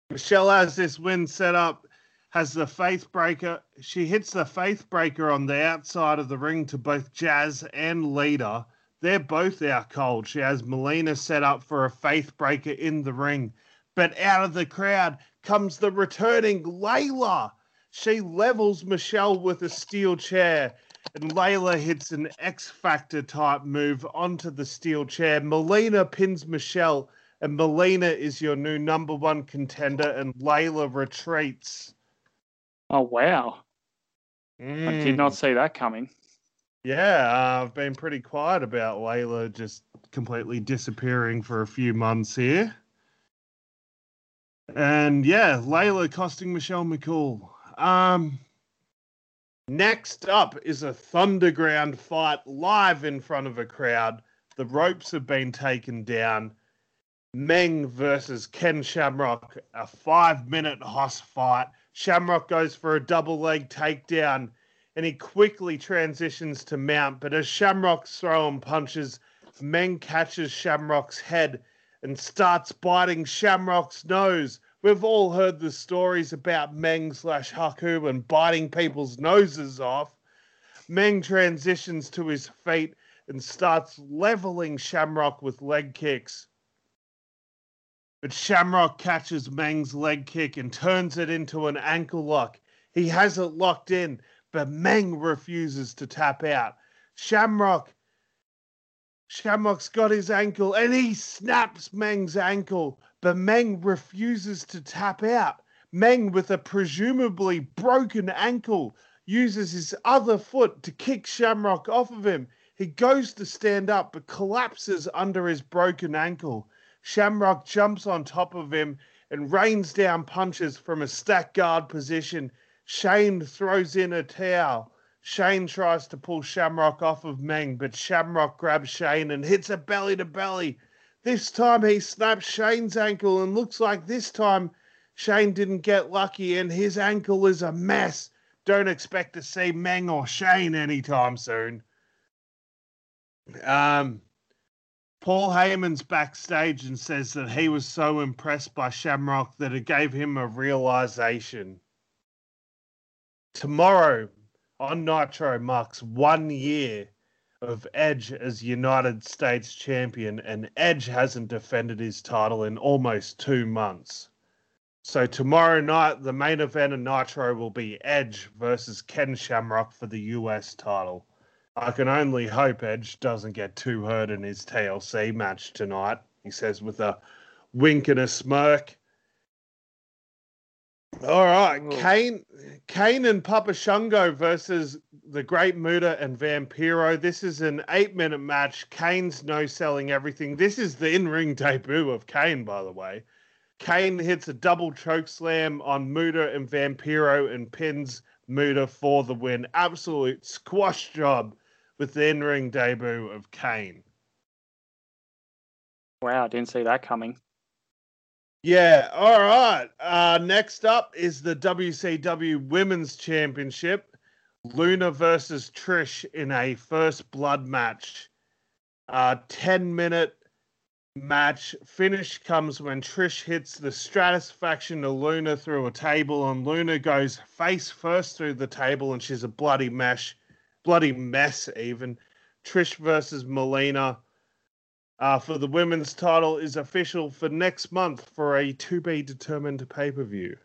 Michelle has this win set up has the faith breaker. She hits the faith breaker on the outside of the ring to both Jazz and Lita. They're both out cold. She has Melina set up for a faith breaker in the ring. But out of the crowd comes the returning Layla. She levels Michelle with a steel chair and Layla hits an X Factor type move onto the steel chair. Melina pins Michelle, and Melina is your new number one contender, and Layla retreats. Oh wow! I did Mm. not see that coming. Yeah, uh, I've been pretty quiet about Layla just completely disappearing for a few months here. And yeah, Layla costing Michelle McCool. Um, next up is a Thunderground fight live in front of a crowd. The ropes have been taken down. Meng versus Ken Shamrock, a five minute hoss fight. Shamrock goes for a double leg takedown and he quickly transitions to mount. But as Shamrock's throwing punches, Meng catches Shamrock's head and starts biting Shamrock's nose. We've all heard the stories about Meng slash Haku and biting people's noses off. Meng transitions to his feet and starts leveling Shamrock with leg kicks. But Shamrock catches Meng's leg kick and turns it into an ankle lock. He has it locked in, but Meng refuses to tap out. Shamrock, Shamrock's got his ankle and he snaps Meng's ankle, but Meng refuses to tap out. Meng, with a presumably broken ankle, uses his other foot to kick Shamrock off of him. He goes to stand up, but collapses under his broken ankle. Shamrock jumps on top of him and rains down punches from a stack guard position. Shane throws in a towel. Shane tries to pull Shamrock off of Meng, but Shamrock grabs Shane and hits a belly to belly. This time he snaps Shane's ankle, and looks like this time Shane didn't get lucky, and his ankle is a mess. Don't expect to see Meng or Shane anytime soon. Um, Paul Heyman's backstage and says that he was so impressed by Shamrock that it gave him a realization. Tomorrow on Nitro marks one year of Edge as United States champion, and Edge hasn't defended his title in almost two months. So tomorrow night, the main event of Nitro will be Edge versus Ken Shamrock for the US title. I can only hope Edge doesn't get too hurt in his TLC match tonight, he says with a wink and a smirk. All right, Ooh. Kane, Kane and Papa Shango versus the Great Muta and Vampiro. This is an eight-minute match. Kane's no selling everything. This is the in-ring debut of Kane, by the way. Kane hits a double choke slam on Muta and Vampiro and pins Muta for the win. Absolute squash job with the in-ring debut of Kane. Wow, didn't see that coming. Yeah, all right. Uh, next up is the WCW Women's Championship. Luna versus Trish in a first blood match. Uh, 10 minute match. Finish comes when Trish hits the Stratisfaction to Luna through a table, and Luna goes face first through the table, and she's a bloody mesh, bloody mess even. Trish versus Melina uh, for the women's title is official for next month for a to be determined pay per view,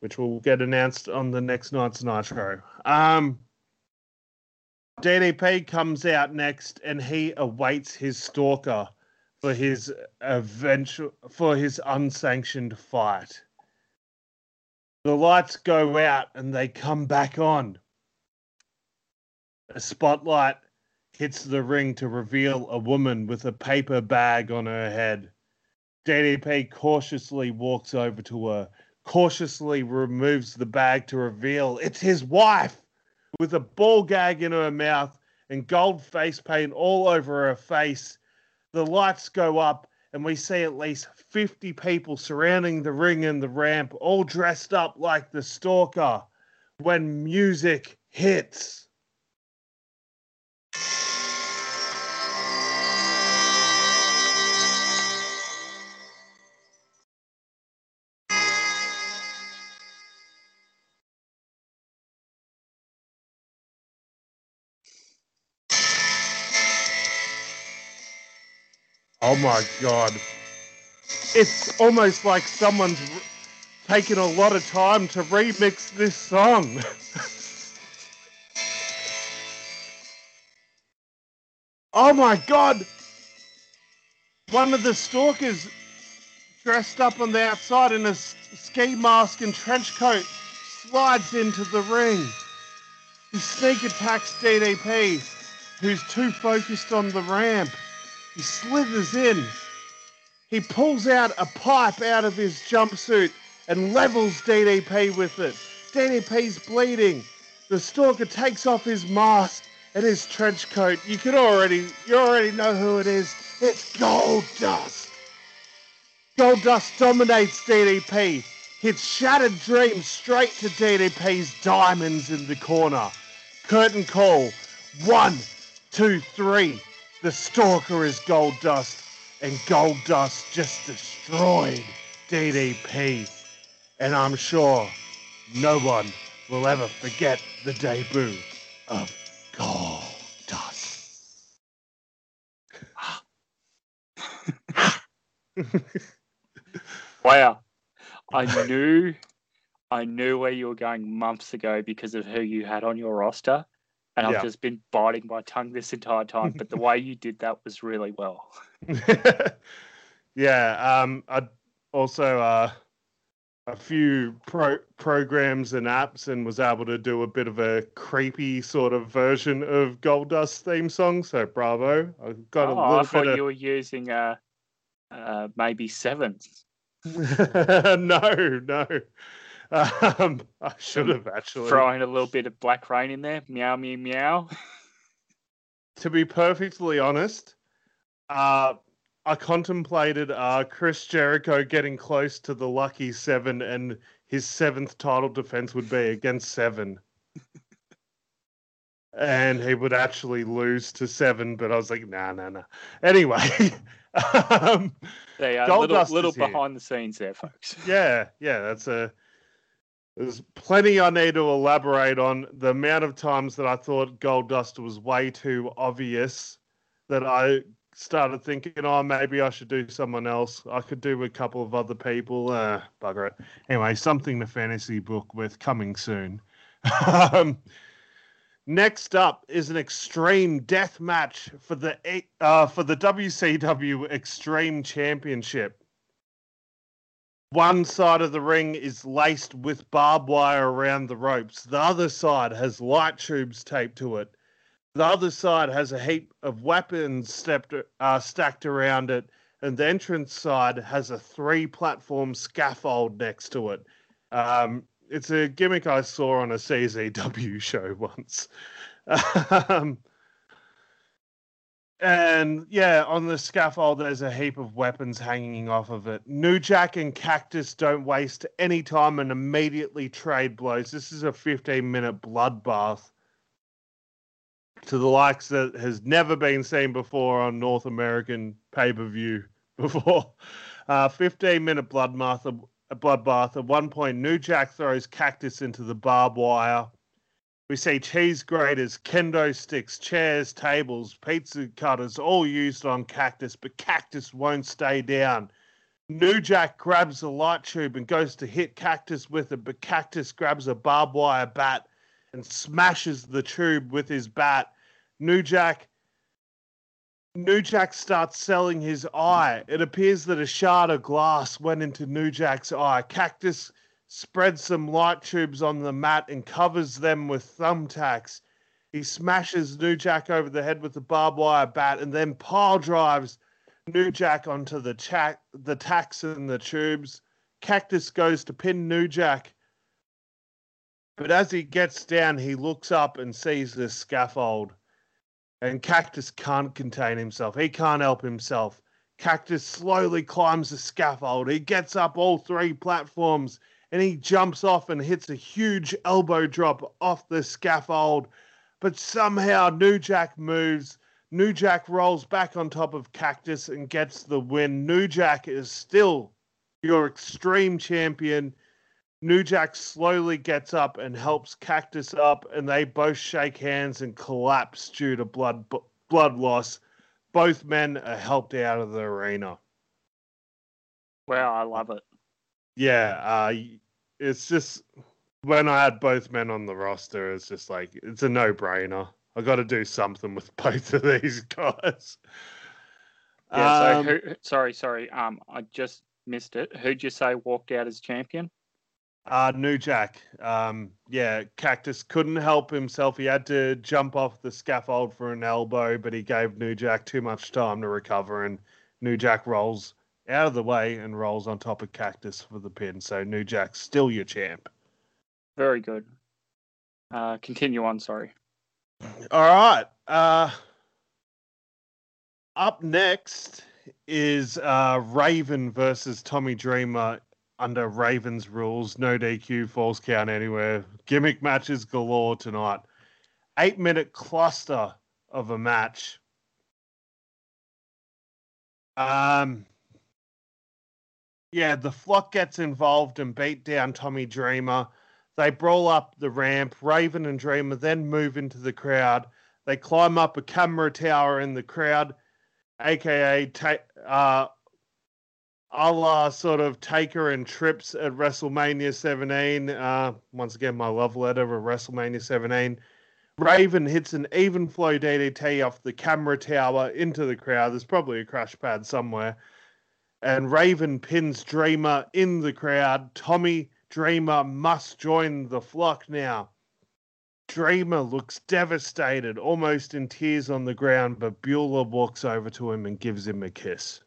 which will get announced on the next night's Nitro. Um, DDP comes out next, and he awaits his stalker for his eventual for his unsanctioned fight. The lights go out and they come back on. A spotlight hits the ring to reveal a woman with a paper bag on her head. DDP cautiously walks over to her, cautiously removes the bag to reveal it's his wife with a ball gag in her mouth and gold face paint all over her face. The lights go up, and we see at least 50 people surrounding the ring and the ramp, all dressed up like the stalker when music hits. Oh my god. It's almost like someone's taken a lot of time to remix this song. Oh my god! One of the stalkers dressed up on the outside in a ski mask and trench coat slides into the ring. He sneak attacks DDP, who's too focused on the ramp. He slithers in. He pulls out a pipe out of his jumpsuit and levels DDP with it. DDP's bleeding. The stalker takes off his mask and his trench coat. You can already, you already know who it is. It's Gold Dust. Gold Dust dominates DDP. Hits Shattered Dreams straight to DDP's diamonds in the corner. Curtain call. One, two, three. The stalker is Gold Dust, and Gold Dust just destroyed DDP. And I'm sure no one will ever forget the debut of Gold Dust. Wow. I knew I knew where you were going months ago because of who you had on your roster. And I've Yeah. just been biting my tongue this entire time. But the way you did that was really well. yeah, um, I also uh, a few pro- programs and apps, and was able to do a bit of a creepy sort of version of Gold Dust theme song. So bravo! I got a oh, I little thought bit you were using uh, uh, maybe sevens. no, no. Um, I should have actually. Throwing a little bit of black rain in there. Meow, meow, meow. to be perfectly honest, uh, I contemplated uh, Chris Jericho getting close to the lucky seven, and his seventh title defense would be against seven. and he would actually lose to seven, but I was like, nah, nah, nah. Anyway, um, They are Gold little, little here. behind the scenes there, folks. yeah, yeah, that's a. There's plenty I need to elaborate on. The amount of times that I thought Gold Dust was way too obvious that I started thinking, oh, maybe I should do someone else. I could do a couple of other people. Uh, bugger it. Anyway, something the fantasy book with coming soon. um, next up is an extreme death match for the uh, for the WCW Extreme Championship. One side of the ring is laced with barbed wire around the ropes. The other side has light tubes taped to it. The other side has a heap of weapons stepped, uh, stacked around it. And the entrance side has a three platform scaffold next to it. Um, it's a gimmick I saw on a CZW show once. um, and yeah, on the scaffold, there's a heap of weapons hanging off of it. New Jack and Cactus don't waste any time and immediately trade blows. This is a 15 minute bloodbath to the likes that has never been seen before on North American pay per view before. Uh, 15 minute bloodbath. A bloodbath. At one point, New Jack throws Cactus into the barbed wire. We see cheese graters, kendo sticks, chairs, tables, pizza cutters, all used on Cactus, but Cactus won't stay down. New Jack grabs a light tube and goes to hit Cactus with it, but Cactus grabs a barbed wire bat and smashes the tube with his bat. New Jack New Jack starts selling his eye. It appears that a shard of glass went into New Jack's eye. Cactus spreads some light tubes on the mat and covers them with thumbtacks. He smashes New Jack over the head with the barbed wire bat and then pile drives New Jack onto the cha- the tacks and the tubes. Cactus goes to pin New Jack. But as he gets down, he looks up and sees the scaffold. And Cactus can't contain himself. He can't help himself. Cactus slowly climbs the scaffold. He gets up all three platforms and he jumps off and hits a huge elbow drop off the scaffold. But somehow New Jack moves. New Jack rolls back on top of Cactus and gets the win. New Jack is still your extreme champion. New Jack slowly gets up and helps Cactus up, and they both shake hands and collapse due to blood blood loss. Both men are helped out of the arena. Wow, I love it. Yeah, uh, it's just when I had both men on the roster, it's just like it's a no brainer. I got to do something with both of these guys. Yeah. So Um, who, sorry, sorry. Um, I just missed it. Who'd you say walked out as champion? Uh, New Jack. Um, yeah, Cactus couldn't help himself. He had to jump off the scaffold for an elbow, but he gave New Jack too much time to recover, and New Jack rolls out of the way and rolls on top of Cactus for the pin. So New Jack's still your champ. Very good. Uh, continue on. Sorry. All right. Uh, up next is uh, Raven versus Tommy Dreamer under Raven's rules. No DQ, falls count anywhere. Gimmick matches galore tonight. Eight minute cluster of a match. Um, yeah, the flock gets involved and beat down Tommy Dreamer. They brawl up the ramp. Raven and Dreamer then move into the crowd. They climb up a camera tower in the crowd, aka ta- uh, a la sort of Taker and Trips at WrestleMania 17. Uh, once again, my love letter of WrestleMania 17. Raven hits an even flow DDT off the camera tower into the crowd. There's probably a crash pad somewhere. And Raven pins Dreamer in the crowd. Tommy Dreamer must join the flock now. Dreamer looks devastated, almost in tears on the ground, but Beulah walks over to him and gives him a kiss.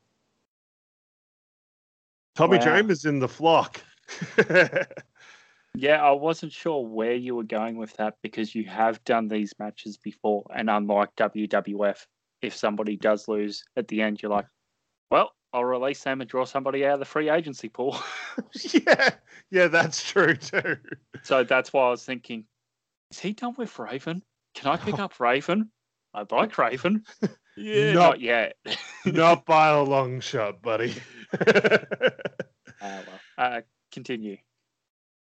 Tommy Wow. Dreamer's in the flock. Yeah, I wasn't sure where you were going with that because you have done these matches before, and unlike WWF, if somebody does lose at the end, you're like, well, release them and draw somebody out of the free agency pool. yeah, yeah, that's true too. so that's why I was thinking, is he done with Raven? Can I pick up Raven? I'd like Raven. Yeah, No. not yet. Not by a long shot, buddy. Ah, well. uh, continue.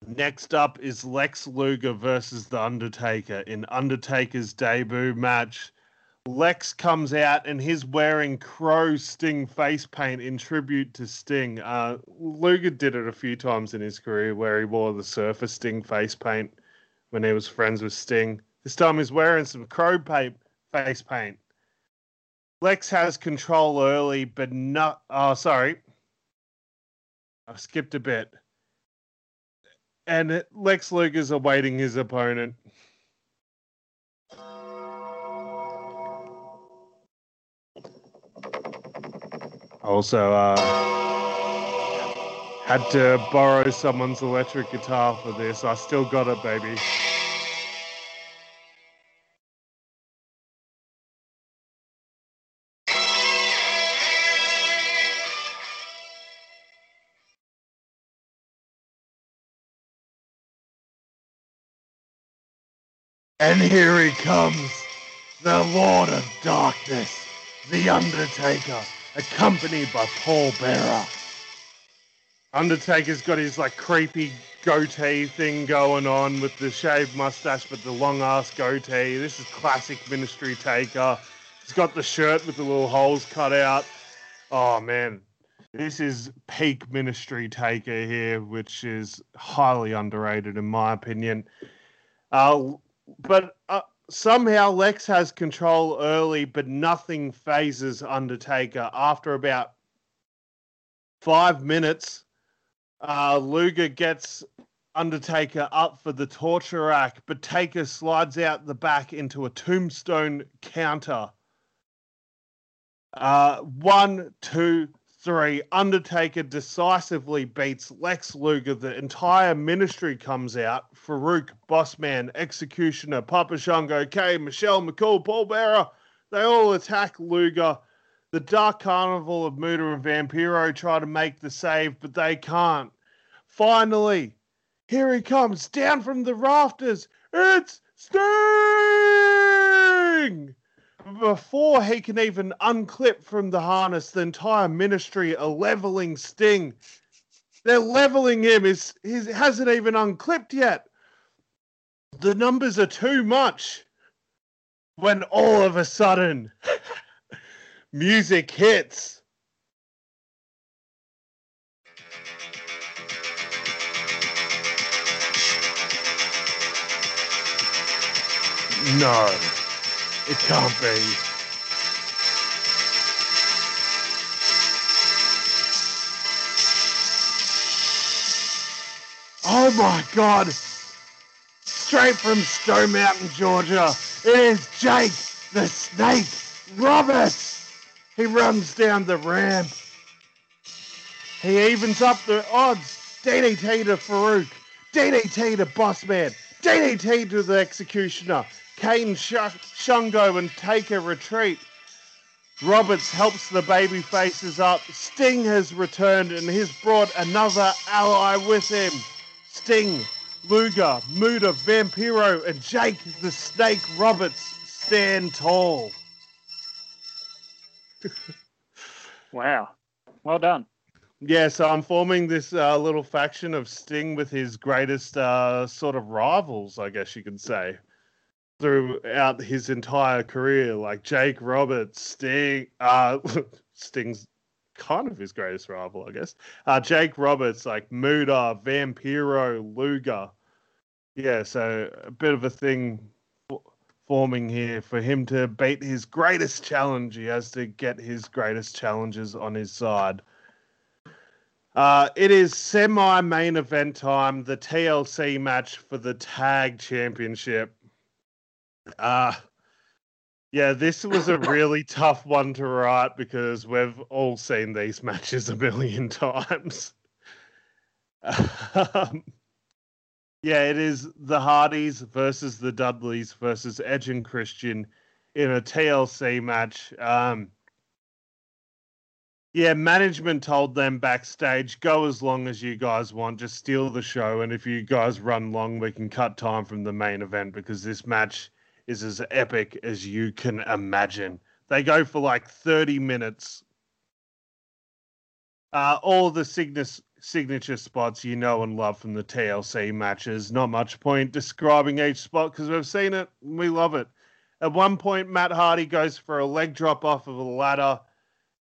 Next up is Lex Luger versus The Undertaker in Undertaker's debut match. Lex comes out and he's wearing Crow Sting face paint in tribute to Sting. Uh, Luger did it a few times in his career where he wore the Surfer Sting face paint when he was friends with Sting. This time he's wearing some Crow paint face paint. Lex has control early, but not. Oh, sorry. I skipped a bit and Lex Luger's awaiting his opponent. Also, uh, had to borrow someone's electric guitar for this. I still got it, baby. And here he comes, the Lord of Darkness, the Undertaker, accompanied by Paul Bearer. Undertaker's got his like creepy goatee thing going on with the shaved mustache, but the long ass goatee. This is classic Ministry Taker. He's got the shirt with the little holes cut out. Oh man, this is peak Ministry Taker here, which is highly underrated in my opinion. Uh, but uh, somehow Lex has control early, but nothing phases Undertaker. After about five minutes, uh, Luger gets Undertaker up for the torture rack, but Taker slides out the back into a tombstone counter. Uh, one, two, three. Undertaker decisively beats Lex Luger. The entire ministry comes out. Farouk, Bossman, Executioner, Papa Shango, K, Michelle McCool, Paul Bearer. They all attack Luger. The Dark Carnival of Muta and Vampiro try to make the save, but they can't. Finally, here he comes down from the rafters. It's Sting! Before he can even unclip from the harness, the entire ministry are leveling Sting. They're leveling him. His hasn't even unclipped yet. The numbers are too much. When all of a sudden, music hits. No. It can't be. Oh my god! Straight from Stone Mountain, Georgia, it is Jake the Snake Roberts! He runs down the ramp. He evens up the odds. DDT to Farouk. DDT to Bossman. DDT to the Executioner. Kane Sh- Shango and take a retreat. Roberts helps the baby faces up. Sting has returned and he's brought another ally with him. Sting, Luger, Muta, Vampiro, and Jake the Snake Roberts stand tall. Wow. Well done. Yeah, so I'm forming this uh, little faction of Sting with his greatest uh, sort of rivals, I guess you could say, throughout his entire career. Like Jake Roberts, Sting, uh, Sting's kind of his greatest rival, I guess. Uh, Jake Roberts, like Muta, Vampiro, Luger. Yeah, so a bit of a thing forming here for him to beat his greatest challenge. He has to get his greatest challenges on his side. Uh, it is semi main event time, the TLC match for the tag championship. Uh, yeah, this was a really tough one to write because we've all seen these matches a million times. Um, yeah, it is the Hardys versus the Dudleys versus Edge and Christian in a TLC match. Um, yeah, management told them backstage, go as long as you guys want, just steal the show. And if you guys run long, we can cut time from the main event because this match is as epic as you can imagine. They go for like 30 minutes. Uh, all the Cygnus signature spots you know and love from the TLC matches. Not much point describing each spot because we've seen it. We love it. At one point, Matt Hardy goes for a leg drop off of a ladder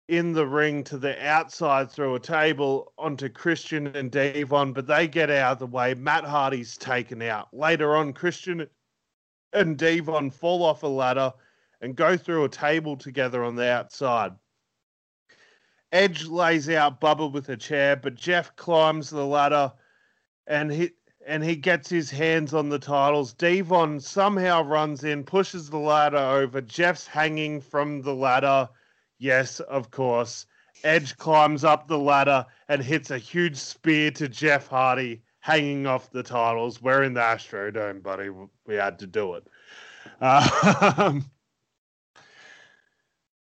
in the ring to the outside through a table onto Christian and Devon, but they get out of the way. Matt Hardy's taken out. Later on, Christian and Devon fall off a ladder and go through a table together on the outside. Edge lays out Bubba with a chair, but Jeff climbs the ladder and he and he gets his hands on the titles. Devon somehow runs in, pushes the ladder over. Jeff's hanging from the ladder. Yes, of course. Edge climbs up the ladder and hits a huge spear to Jeff Hardy, hanging off the titles. We're in the Astrodome, buddy. We had to do it. Um,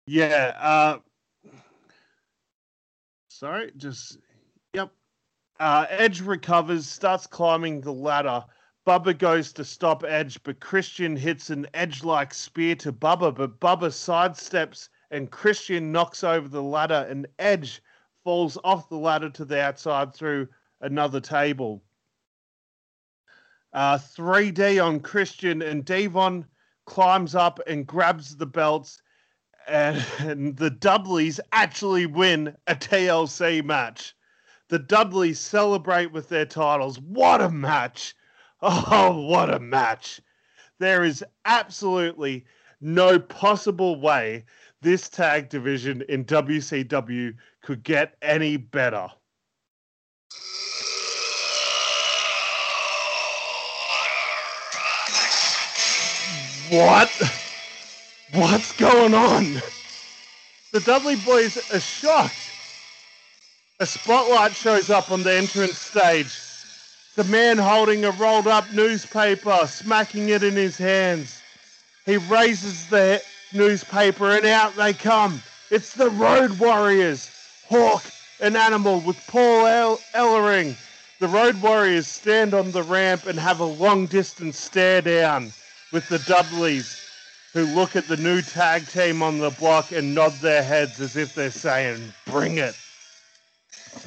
yeah. Uh, sorry, just yep. Uh, Edge recovers, starts climbing the ladder. Bubba goes to stop Edge, but Christian hits an edge-like spear to Bubba, but Bubba sidesteps and Christian knocks over the ladder, and Edge falls off the ladder to the outside through another table. Uh, 3D on Christian, and Devon climbs up and grabs the belts, and, and the Dudleys actually win a TLC match. The Dudleys celebrate with their titles. What a match! Oh, what a match! There is absolutely no possible way this tag division in WCW could get any better. What? What's going on? The Dudley boys are shocked. A spotlight shows up on the entrance stage. The man holding a rolled up newspaper, smacking it in his hands. He raises the newspaper and out they come. It's the Road Warriors, Hawk and Animal with Paul El- Ellering. The Road Warriors stand on the ramp and have a long distance stare down with the Dudleys, who look at the new tag team on the block and nod their heads as if they're saying, Bring it.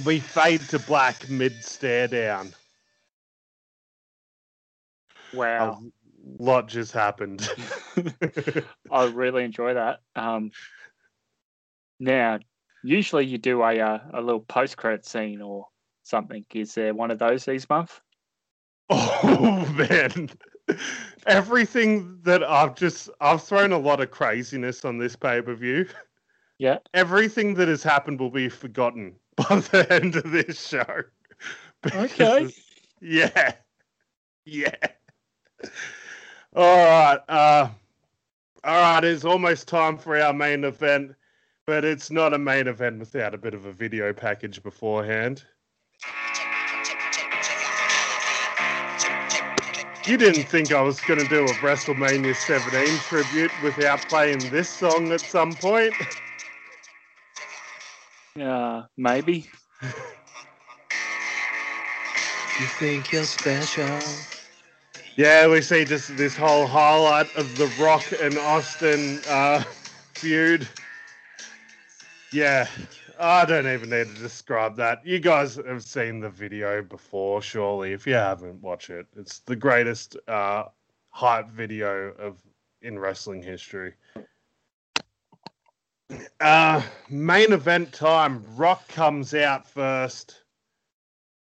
We fade to black mid stare down. Wow. A lot just happened. I really enjoy that. Um, now, usually you do a uh, a little post credit scene or something. Is there one of those this month? oh man, Everything that I've just I've thrown a lot of craziness on this pay per view. Yeah. Everything that has happened will be forgotten by the end of this show. Okay. Yeah. Yeah. All right. Uh, all right. It's almost time for our main event, but it's not a main event without a bit of a video package beforehand. You didn't think I was going to do a WrestleMania 17 tribute without playing this song at some point? Uh, maybe. You think you're special? Yeah, we see just this whole highlight of the Rock and Austin uh, feud. Yeah, I don't even need to describe that. You guys have seen the video before, surely. If you haven't, watch it. It's the greatest uh, hype video of in wrestling history. Uh, main event time. Rock comes out first.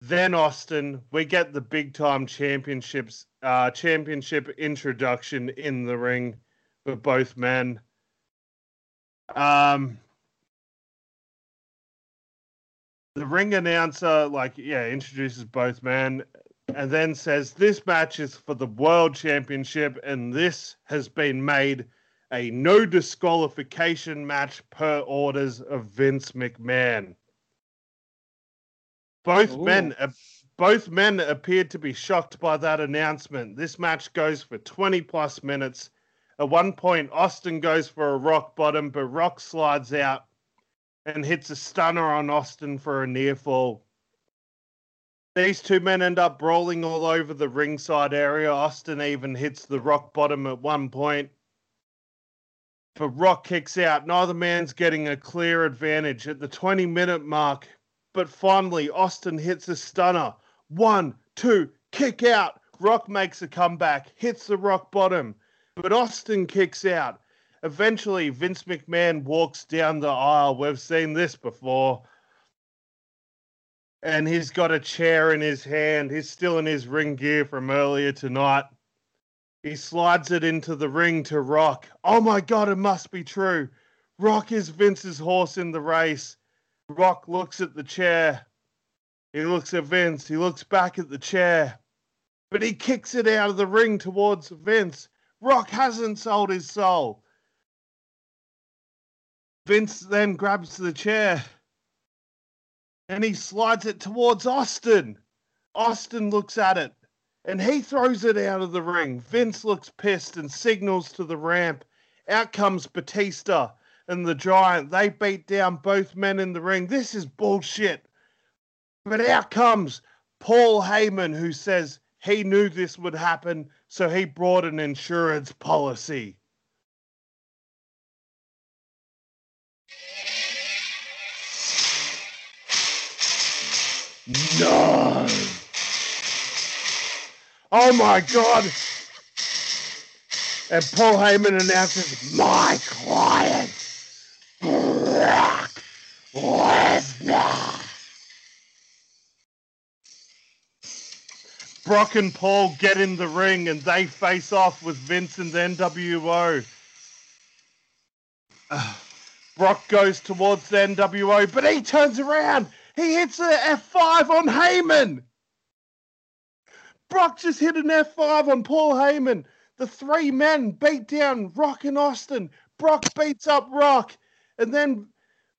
Then Austin, we get the big time championships uh, championship introduction in the ring for both men. Um, the ring announcer, like, yeah, introduces both men and then says this match is for the world championship and this has been made a no disqualification match per orders of Vince McMahon. Both Ooh. men both men appeared to be shocked by that announcement. This match goes for 20 plus minutes. At one point, Austin goes for a rock bottom, but Rock slides out and hits a stunner on Austin for a near fall. These two men end up brawling all over the ringside area. Austin even hits the rock bottom at one point. But Rock kicks out. Neither man's getting a clear advantage at the 20 minute mark. But finally, Austin hits a stunner. One, two, kick out. Rock makes a comeback, hits the rock bottom. But Austin kicks out. Eventually, Vince McMahon walks down the aisle. We've seen this before. And he's got a chair in his hand. He's still in his ring gear from earlier tonight. He slides it into the ring to Rock. Oh my God, it must be true. Rock is Vince's horse in the race. Rock looks at the chair. He looks at Vince. He looks back at the chair. But he kicks it out of the ring towards Vince. Rock hasn't sold his soul. Vince then grabs the chair and he slides it towards Austin. Austin looks at it and he throws it out of the ring. Vince looks pissed and signals to the ramp. Out comes Batista and the Giant. They beat down both men in the ring. This is bullshit. But out comes Paul Heyman, who says he knew this would happen, so he brought an insurance policy. No. Oh my god. And Paul Heyman announces, my client, Brock Lesnar. Brock and Paul get in the ring and they face off with Vince and the NWO. Brock goes towards the NWO, but he turns around. He hits a F5 on Heyman. Brock just hit an F5 on Paul Heyman. The three men beat down Rock and Austin. Brock beats up Rock. And then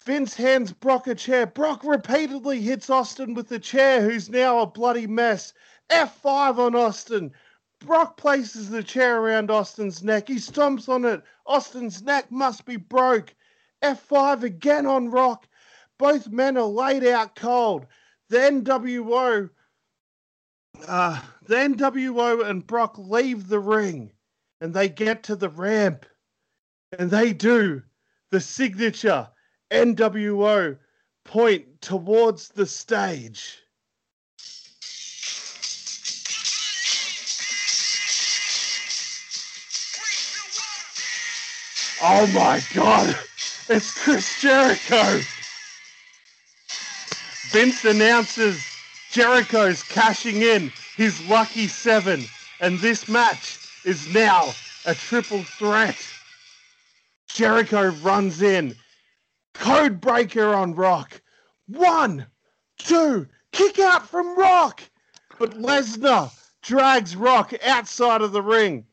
Vince hands Brock a chair. Brock repeatedly hits Austin with the chair, who's now a bloody mess. F5 on Austin. Brock places the chair around Austin's neck. He stomps on it. Austin's neck must be broke. F5 again on Rock. Both men are laid out cold. The NWO, uh, the NWO and Brock leave the ring and they get to the ramp and they do the signature NWO point towards the stage. Oh my god, it's Chris Jericho. Vince announces Jericho's cashing in his lucky seven, and this match is now a triple threat. Jericho runs in. Code breaker on Rock. One, two, kick out from Rock. But Lesnar drags Rock outside of the ring.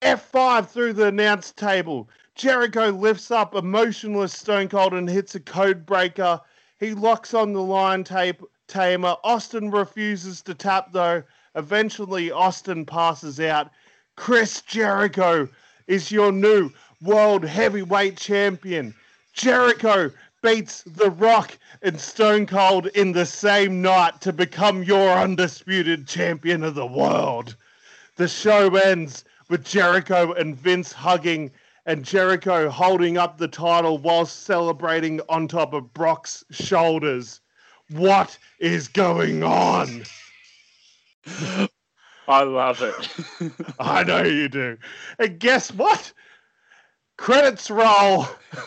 F5 through the announce table. Jericho lifts up emotionless Stone Cold and hits a code breaker. He locks on the lion tape tamer. Austin refuses to tap though. Eventually, Austin passes out. Chris Jericho is your new world heavyweight champion. Jericho beats The Rock and Stone Cold in the same night to become your undisputed champion of the world. The show ends with Jericho and Vince hugging and Jericho holding up the title whilst celebrating on top of Brock's shoulders. What is going on? I love it. I know you do. And guess what? Credits roll.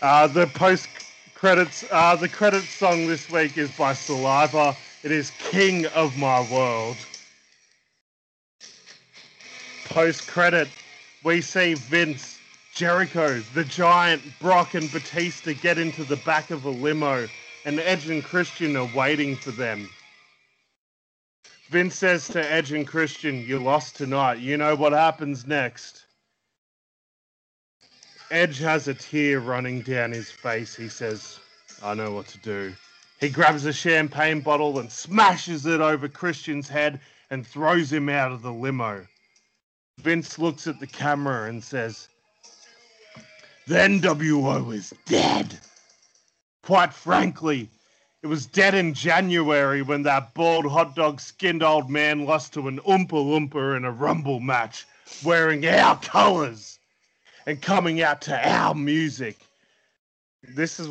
uh, the post credits, uh, the credits song this week is by Saliva. It is King of My World. Post credit, we see Vince, Jericho, the Giant, Brock, and Batista get into the back of a limo, and Edge and Christian are waiting for them. Vince says to Edge and Christian, You lost tonight. You know what happens next. Edge has a tear running down his face. He says, I know what to do. He grabs a champagne bottle and smashes it over Christian's head and throws him out of the limo. Vince looks at the camera and says, The NWO is dead. Quite frankly, it was dead in January when that bald hot dog skinned old man lost to an Oompa Loompa in a Rumble match, wearing our colours and coming out to our music. This is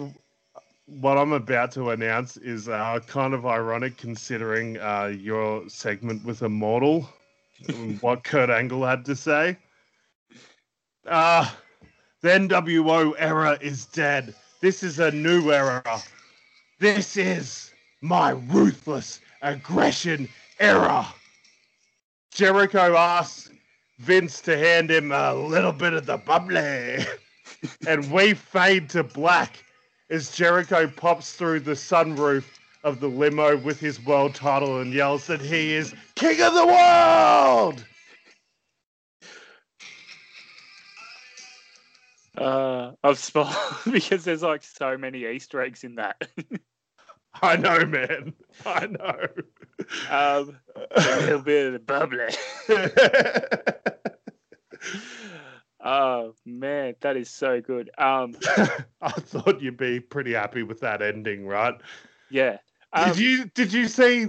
what I'm about to announce is uh, kind of ironic considering uh, your segment with Immortal, what Kurt Angle had to say. Uh, the NWO era is dead. This is a new era. This is my ruthless aggression era. Jericho asks Vince to hand him a little bit of the bubbly. and we fade to black as Jericho pops through the sunroof of the limo with his world title and yells that he is king of the world. Uh, I've spelled because there's like so many Easter eggs in that. I know, man. I know. um, a little bit of the bubbly. Oh man, that is so good. Um, I thought you'd be pretty happy with that ending, right? yeah. Um, did you did you see?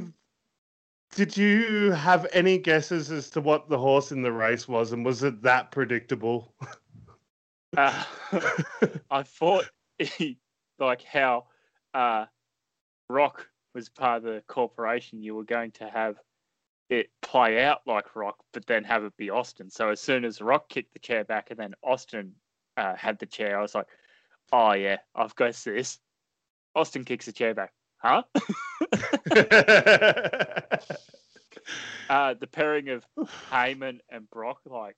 Did you have any guesses as to what the horse in the race was, and was it that predictable? uh, I thought like how uh, Rock was part of the corporation. You were going to have it play out like Rock, but then have it be Austin. So as soon as Rock kicked the chair back and then Austin uh, had the chair, I was like, oh yeah, I've got this. Austin kicks the chair back. Huh? uh, the pairing of Heyman and Brock, like,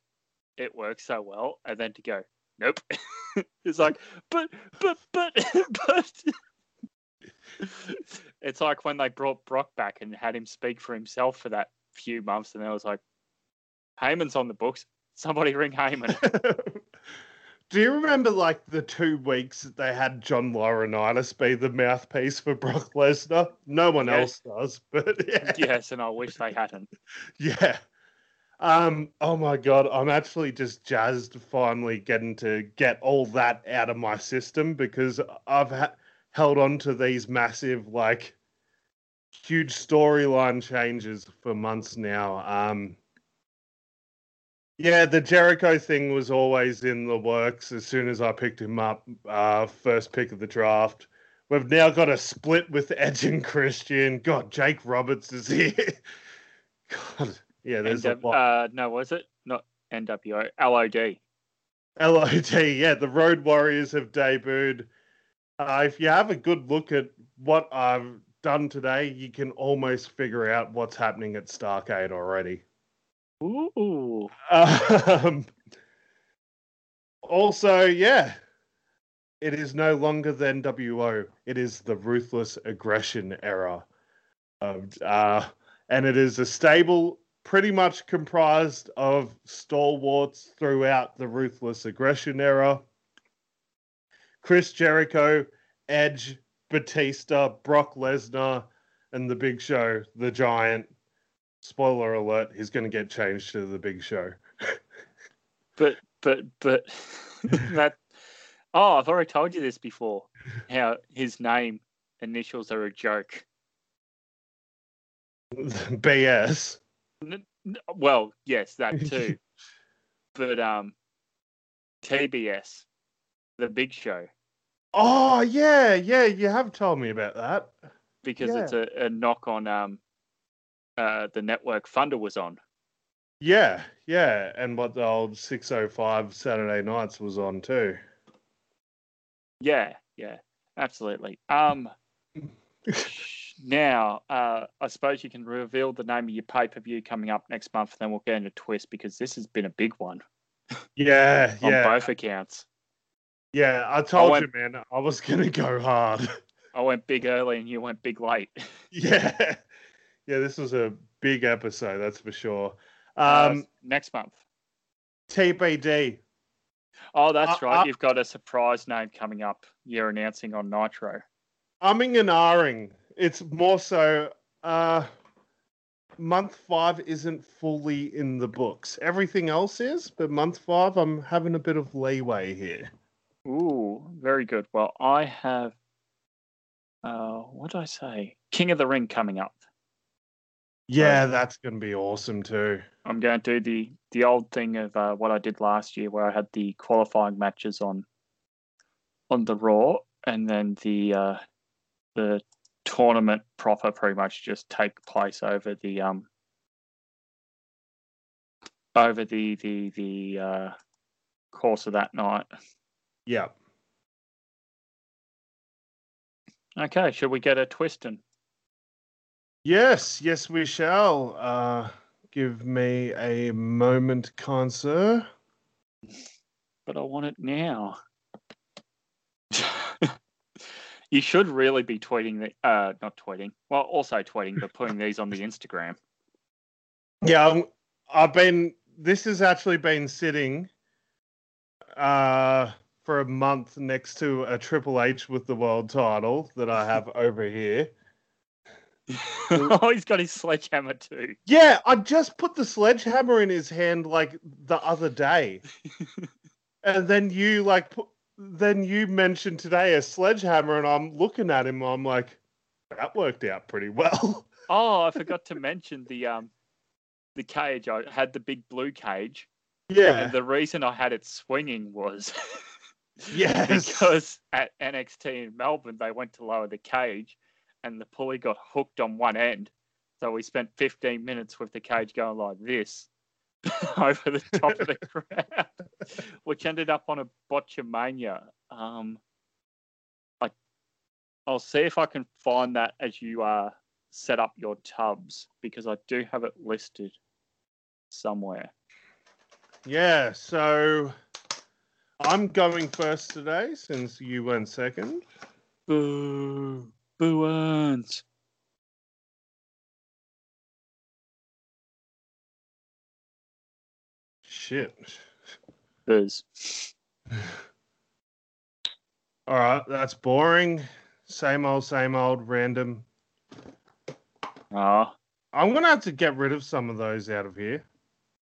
it works so well. And then to go, nope. it's like, but, but, but, but. it's like when they brought Brock back and had him speak for himself for that few months, and I was like, Heyman's on the books. Somebody ring Heyman. Do you remember like the two weeks that they had John Laurinaitis be the mouthpiece for Brock Lesnar? No one Yes. else does, but yeah. yes, and I wish they hadn't. Yeah. Um, oh my god, I'm actually just jazzed finally getting to get all that out of my system because I've ha- held on to these massive, like, huge storyline changes for months now. Um, yeah, the Jericho thing was always in the works as soon as I picked him up, uh, first pick of the draft. We've now got a split with Edge and Christian. God, Jake Roberts is here. God, yeah, there's a lot. uh, no, was it not NWO? LOD. LOD, yeah, the Road Warriors have debuted. Uh, if you have a good look at what I've done today, you can almost figure out what's happening at Starcade already. Ooh. Um, also, yeah, it is no longer the NWO. It is the ruthless aggression era. Of, uh, and it is a stable pretty much comprised of stalwarts throughout the ruthless aggression era. Chris Jericho, Edge, Batista, Brock Lesnar, and the Big Show, the Giant. Spoiler alert: he's going to get changed to the Big Show. But but but that oh, I've already told you this before. How his name initials are a joke. BS. Well, yes, that too. but um, TBS, the Big Show, Oh yeah, yeah. You have told me about that. because it's a, a knock on um, uh, the network Thunder was on. Yeah, yeah, and what the old six oh five Saturday nights was on too. Yeah, yeah, absolutely. Um, now, uh, I suppose you can reveal the name of your pay per view coming up next month, and then we'll get into twist because this has been a big one Yeah, on yeah, both accounts. Yeah. I told went- you, man. I was gonna go hard. I went big early, and you went big late. yeah, yeah. This was a big episode, that's for sure. Uh, Um, next month. TBD. Oh, that's uh, right. uh, You've got a surprise name coming up. You're announcing on Nitro. Umming and ahhing. It's more so. Uh, month five isn't fully in the books. Everything else is, but month five, I'm having a bit of leeway here. Ooh, very good. Well, I have. Uh, what did I say? King of the Ring coming up. Yeah, that's gonna be awesome too. I'm going to do the the old thing of uh, what I did last year, where I had the qualifying matches on on the Raw, and then the uh, the tournament proper pretty much just take place over the um over the the the uh, course of that night. Yeah. Okay, should we get a twist in? Yes, yes, we shall. Uh, give me a moment, conser. But I want it now. you should really be tweeting the uh not tweeting. Well, also tweeting, but putting these on the Instagram. Yeah, I'm, I've been. This has actually been sitting uh, for a month next to a Triple H with the world title that I have over here. oh, he's got his sledgehammer too. Yeah, I just put the sledgehammer in his hand like the other day, and then you like put, then you mentioned today a sledgehammer, and I'm looking at him. I'm like, that worked out pretty well. Oh, I forgot to mention the um the cage. I had the big blue cage, yeah, and the reason I had it swinging was yes, because at NXT in Melbourne they went to lower the cage, and the pulley got hooked on one end. So we spent 15 minutes with the cage going like this over the top of the crowd, which ended up on a botchamania. Um, I, I'll see if I can find that as you uh, set up your tubs because I do have it listed somewhere. yeah. So I'm going first today since you went second. Boo, boo earns. Shit. Booze. All right, that's boring. Same old, same old, random. Ah, I'm gonna have to get rid of some of those out of here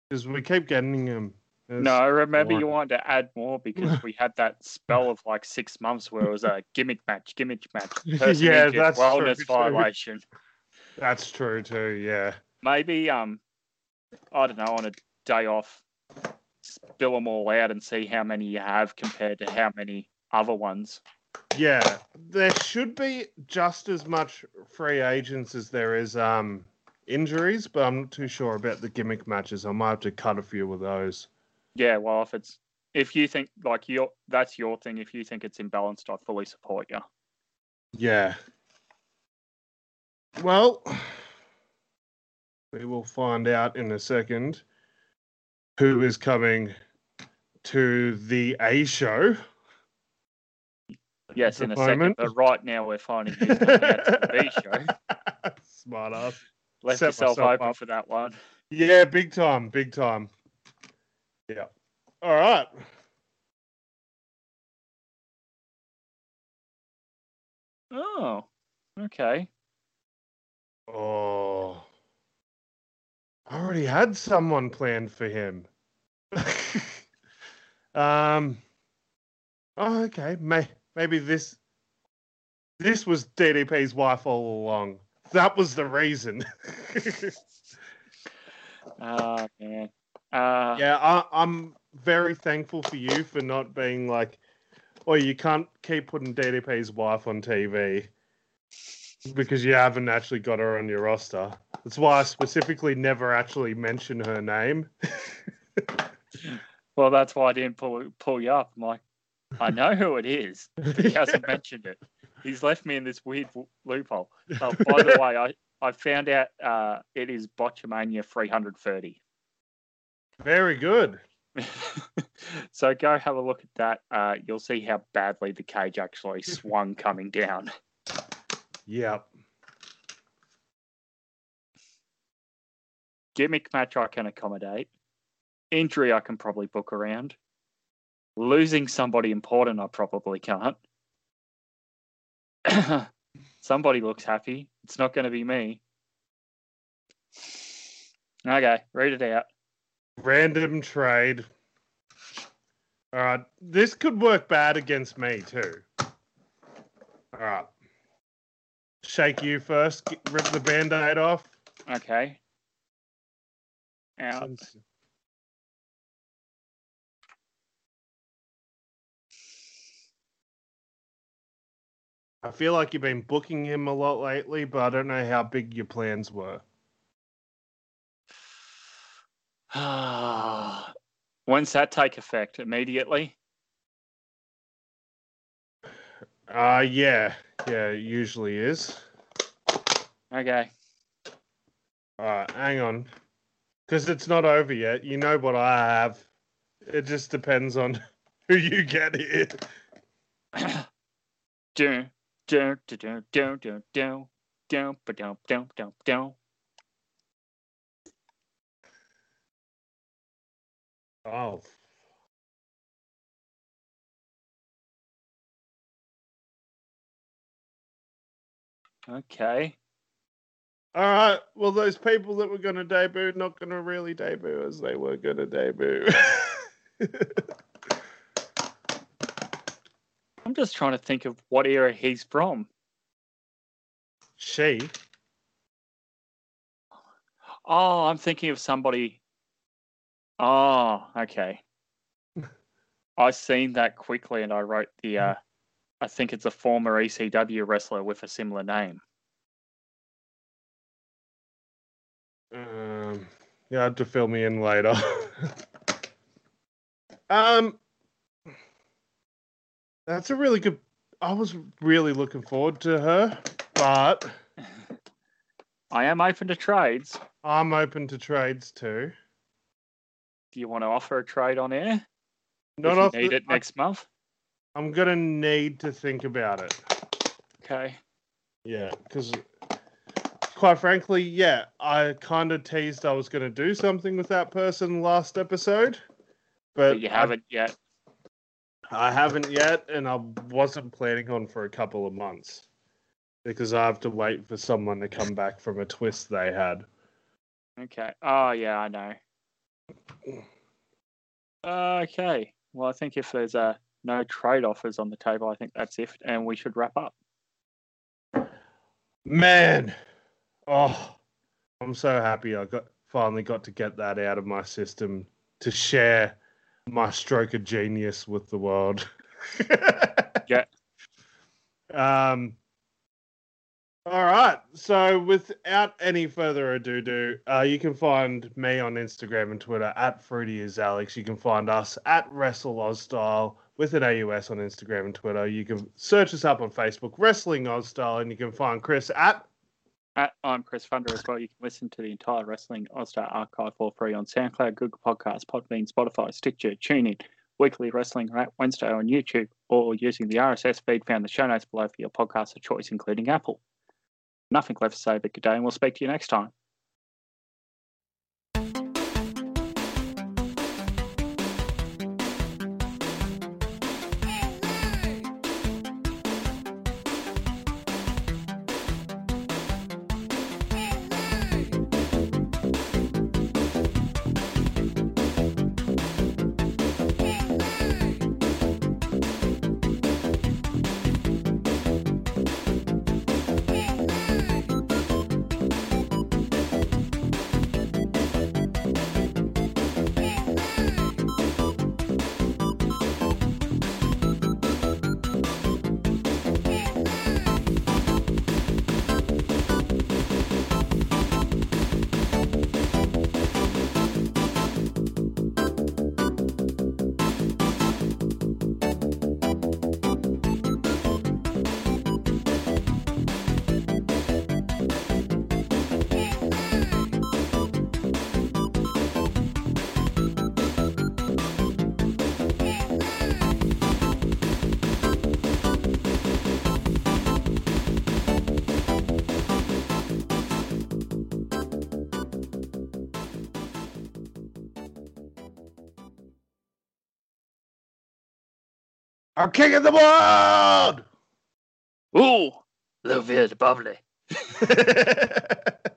because we keep getting them. It's- no, I remember you wanted to add more because we had that spell of like six months where it was a gimmick match, gimmick match, Yeah, that's true, wellness too. violation. That's true too. Yeah. Maybe um, I don't know, on a day off, spill them all out and see how many you have compared to how many other ones. Yeah, there should be just as much free agents as there is um injuries, but I'm not too sure about the gimmick matches. I might have to cut a few of those. Yeah, well, if it's if you think like your that's your thing. If you think it's imbalanced, I fully support you. Yeah. Well, we will find out in a second who is coming to the A show. Yes, in a second. moment. But right now we're finding who's coming out to the B show. Smart ass. Left Set yourself open up. for that one. Yeah, big time, big time. Yeah. All right. Oh, okay. Oh. I already had someone planned for him. um. Oh, okay. May, maybe this. This was DDP's wife all along. That was the reason. Oh man. Uh, yeah, I, I'm very thankful for you for not being like, oh, you can't keep putting DDP's wife on TV because you haven't actually got her on your roster. That's why I specifically never actually mention her name. Well, that's why I didn't pull pull you up. I'm like, I know who it is. but He hasn't mentioned it. He's left me in this weird loophole. Oh, by the way, I, I found out uh, it is Botchamania 330. Very good. so go have a look at that. Uh, you'll see how badly the cage actually swung coming down. Yep. Gimmick match I can accommodate. Injury I can probably book around. Losing somebody important I probably can't. somebody looks happy. It's not going to be me. Okay, read it out. Random trade. All right. This could work bad against me, too. All right. Shake you first. Get, rip the band aid off. Okay. Out. Since- I feel like you've been booking him a lot lately, but I don't know how big your plans were. When's that take effect? Immediately? Uh yeah. Yeah, it usually is. Okay. Alright, hang on. Because it's not over yet. You know what I have. It just depends on who you get here. Dun, dun, dun, dun, dun, dun, dun, dun, ba-dum, dum, dum, dum. Oh. Okay. All right. Well, those people that were going to debut, not going to really debut as they were going to debut. I'm just trying to think of what era he's from. she. Oh, I'm thinking of somebody. Oh, okay. I seen that quickly and I wrote the uh I think it's a former ECW wrestler with a similar name. Um, you have to fill me in later. um, that's a really good. I was really looking forward to her, but I am open to trades. I'm open to trades too. Do you want to offer a trade on air? Not if off. you need the- it next month. I'm gonna need to think about it. Okay. Yeah, because quite frankly, yeah, I kind of teased I was going to do something with that person last episode, but, But you haven't yet. I, haven't yet, and I wasn't planning on for a couple of months because I have to wait for someone to come back from a twist they had. Okay. Oh yeah, I know. Okay. Well, I think if there's uh, no trade offers on the table, I think that's it, and we should wrap up. Man, oh, I'm so happy I got finally got to get that out of my system to share my stroke of genius with the world. Yeah. Um. All right. So, without any further ado, do uh, you can find me on Instagram and Twitter at Fruity is Alex. You can find us at Wrestle Aus Style with an AUS on Instagram and Twitter. You can search us up on Facebook, Wrestling Aus Style, and you can find Chris at. At I'm Chris Funder as well. You can listen to the entire Wrestling Aus Style archive for free on SoundCloud, Google Podcasts, Podbean, Spotify, Stitcher, TuneIn, Weekly Wrestling Wednesday on YouTube, or using the RSS feed found in the show notes below for your podcast of choice, including Apple. Nothing left to say but good day, and we'll speak to you next time. I'm of the world. Ooh, little bubbly.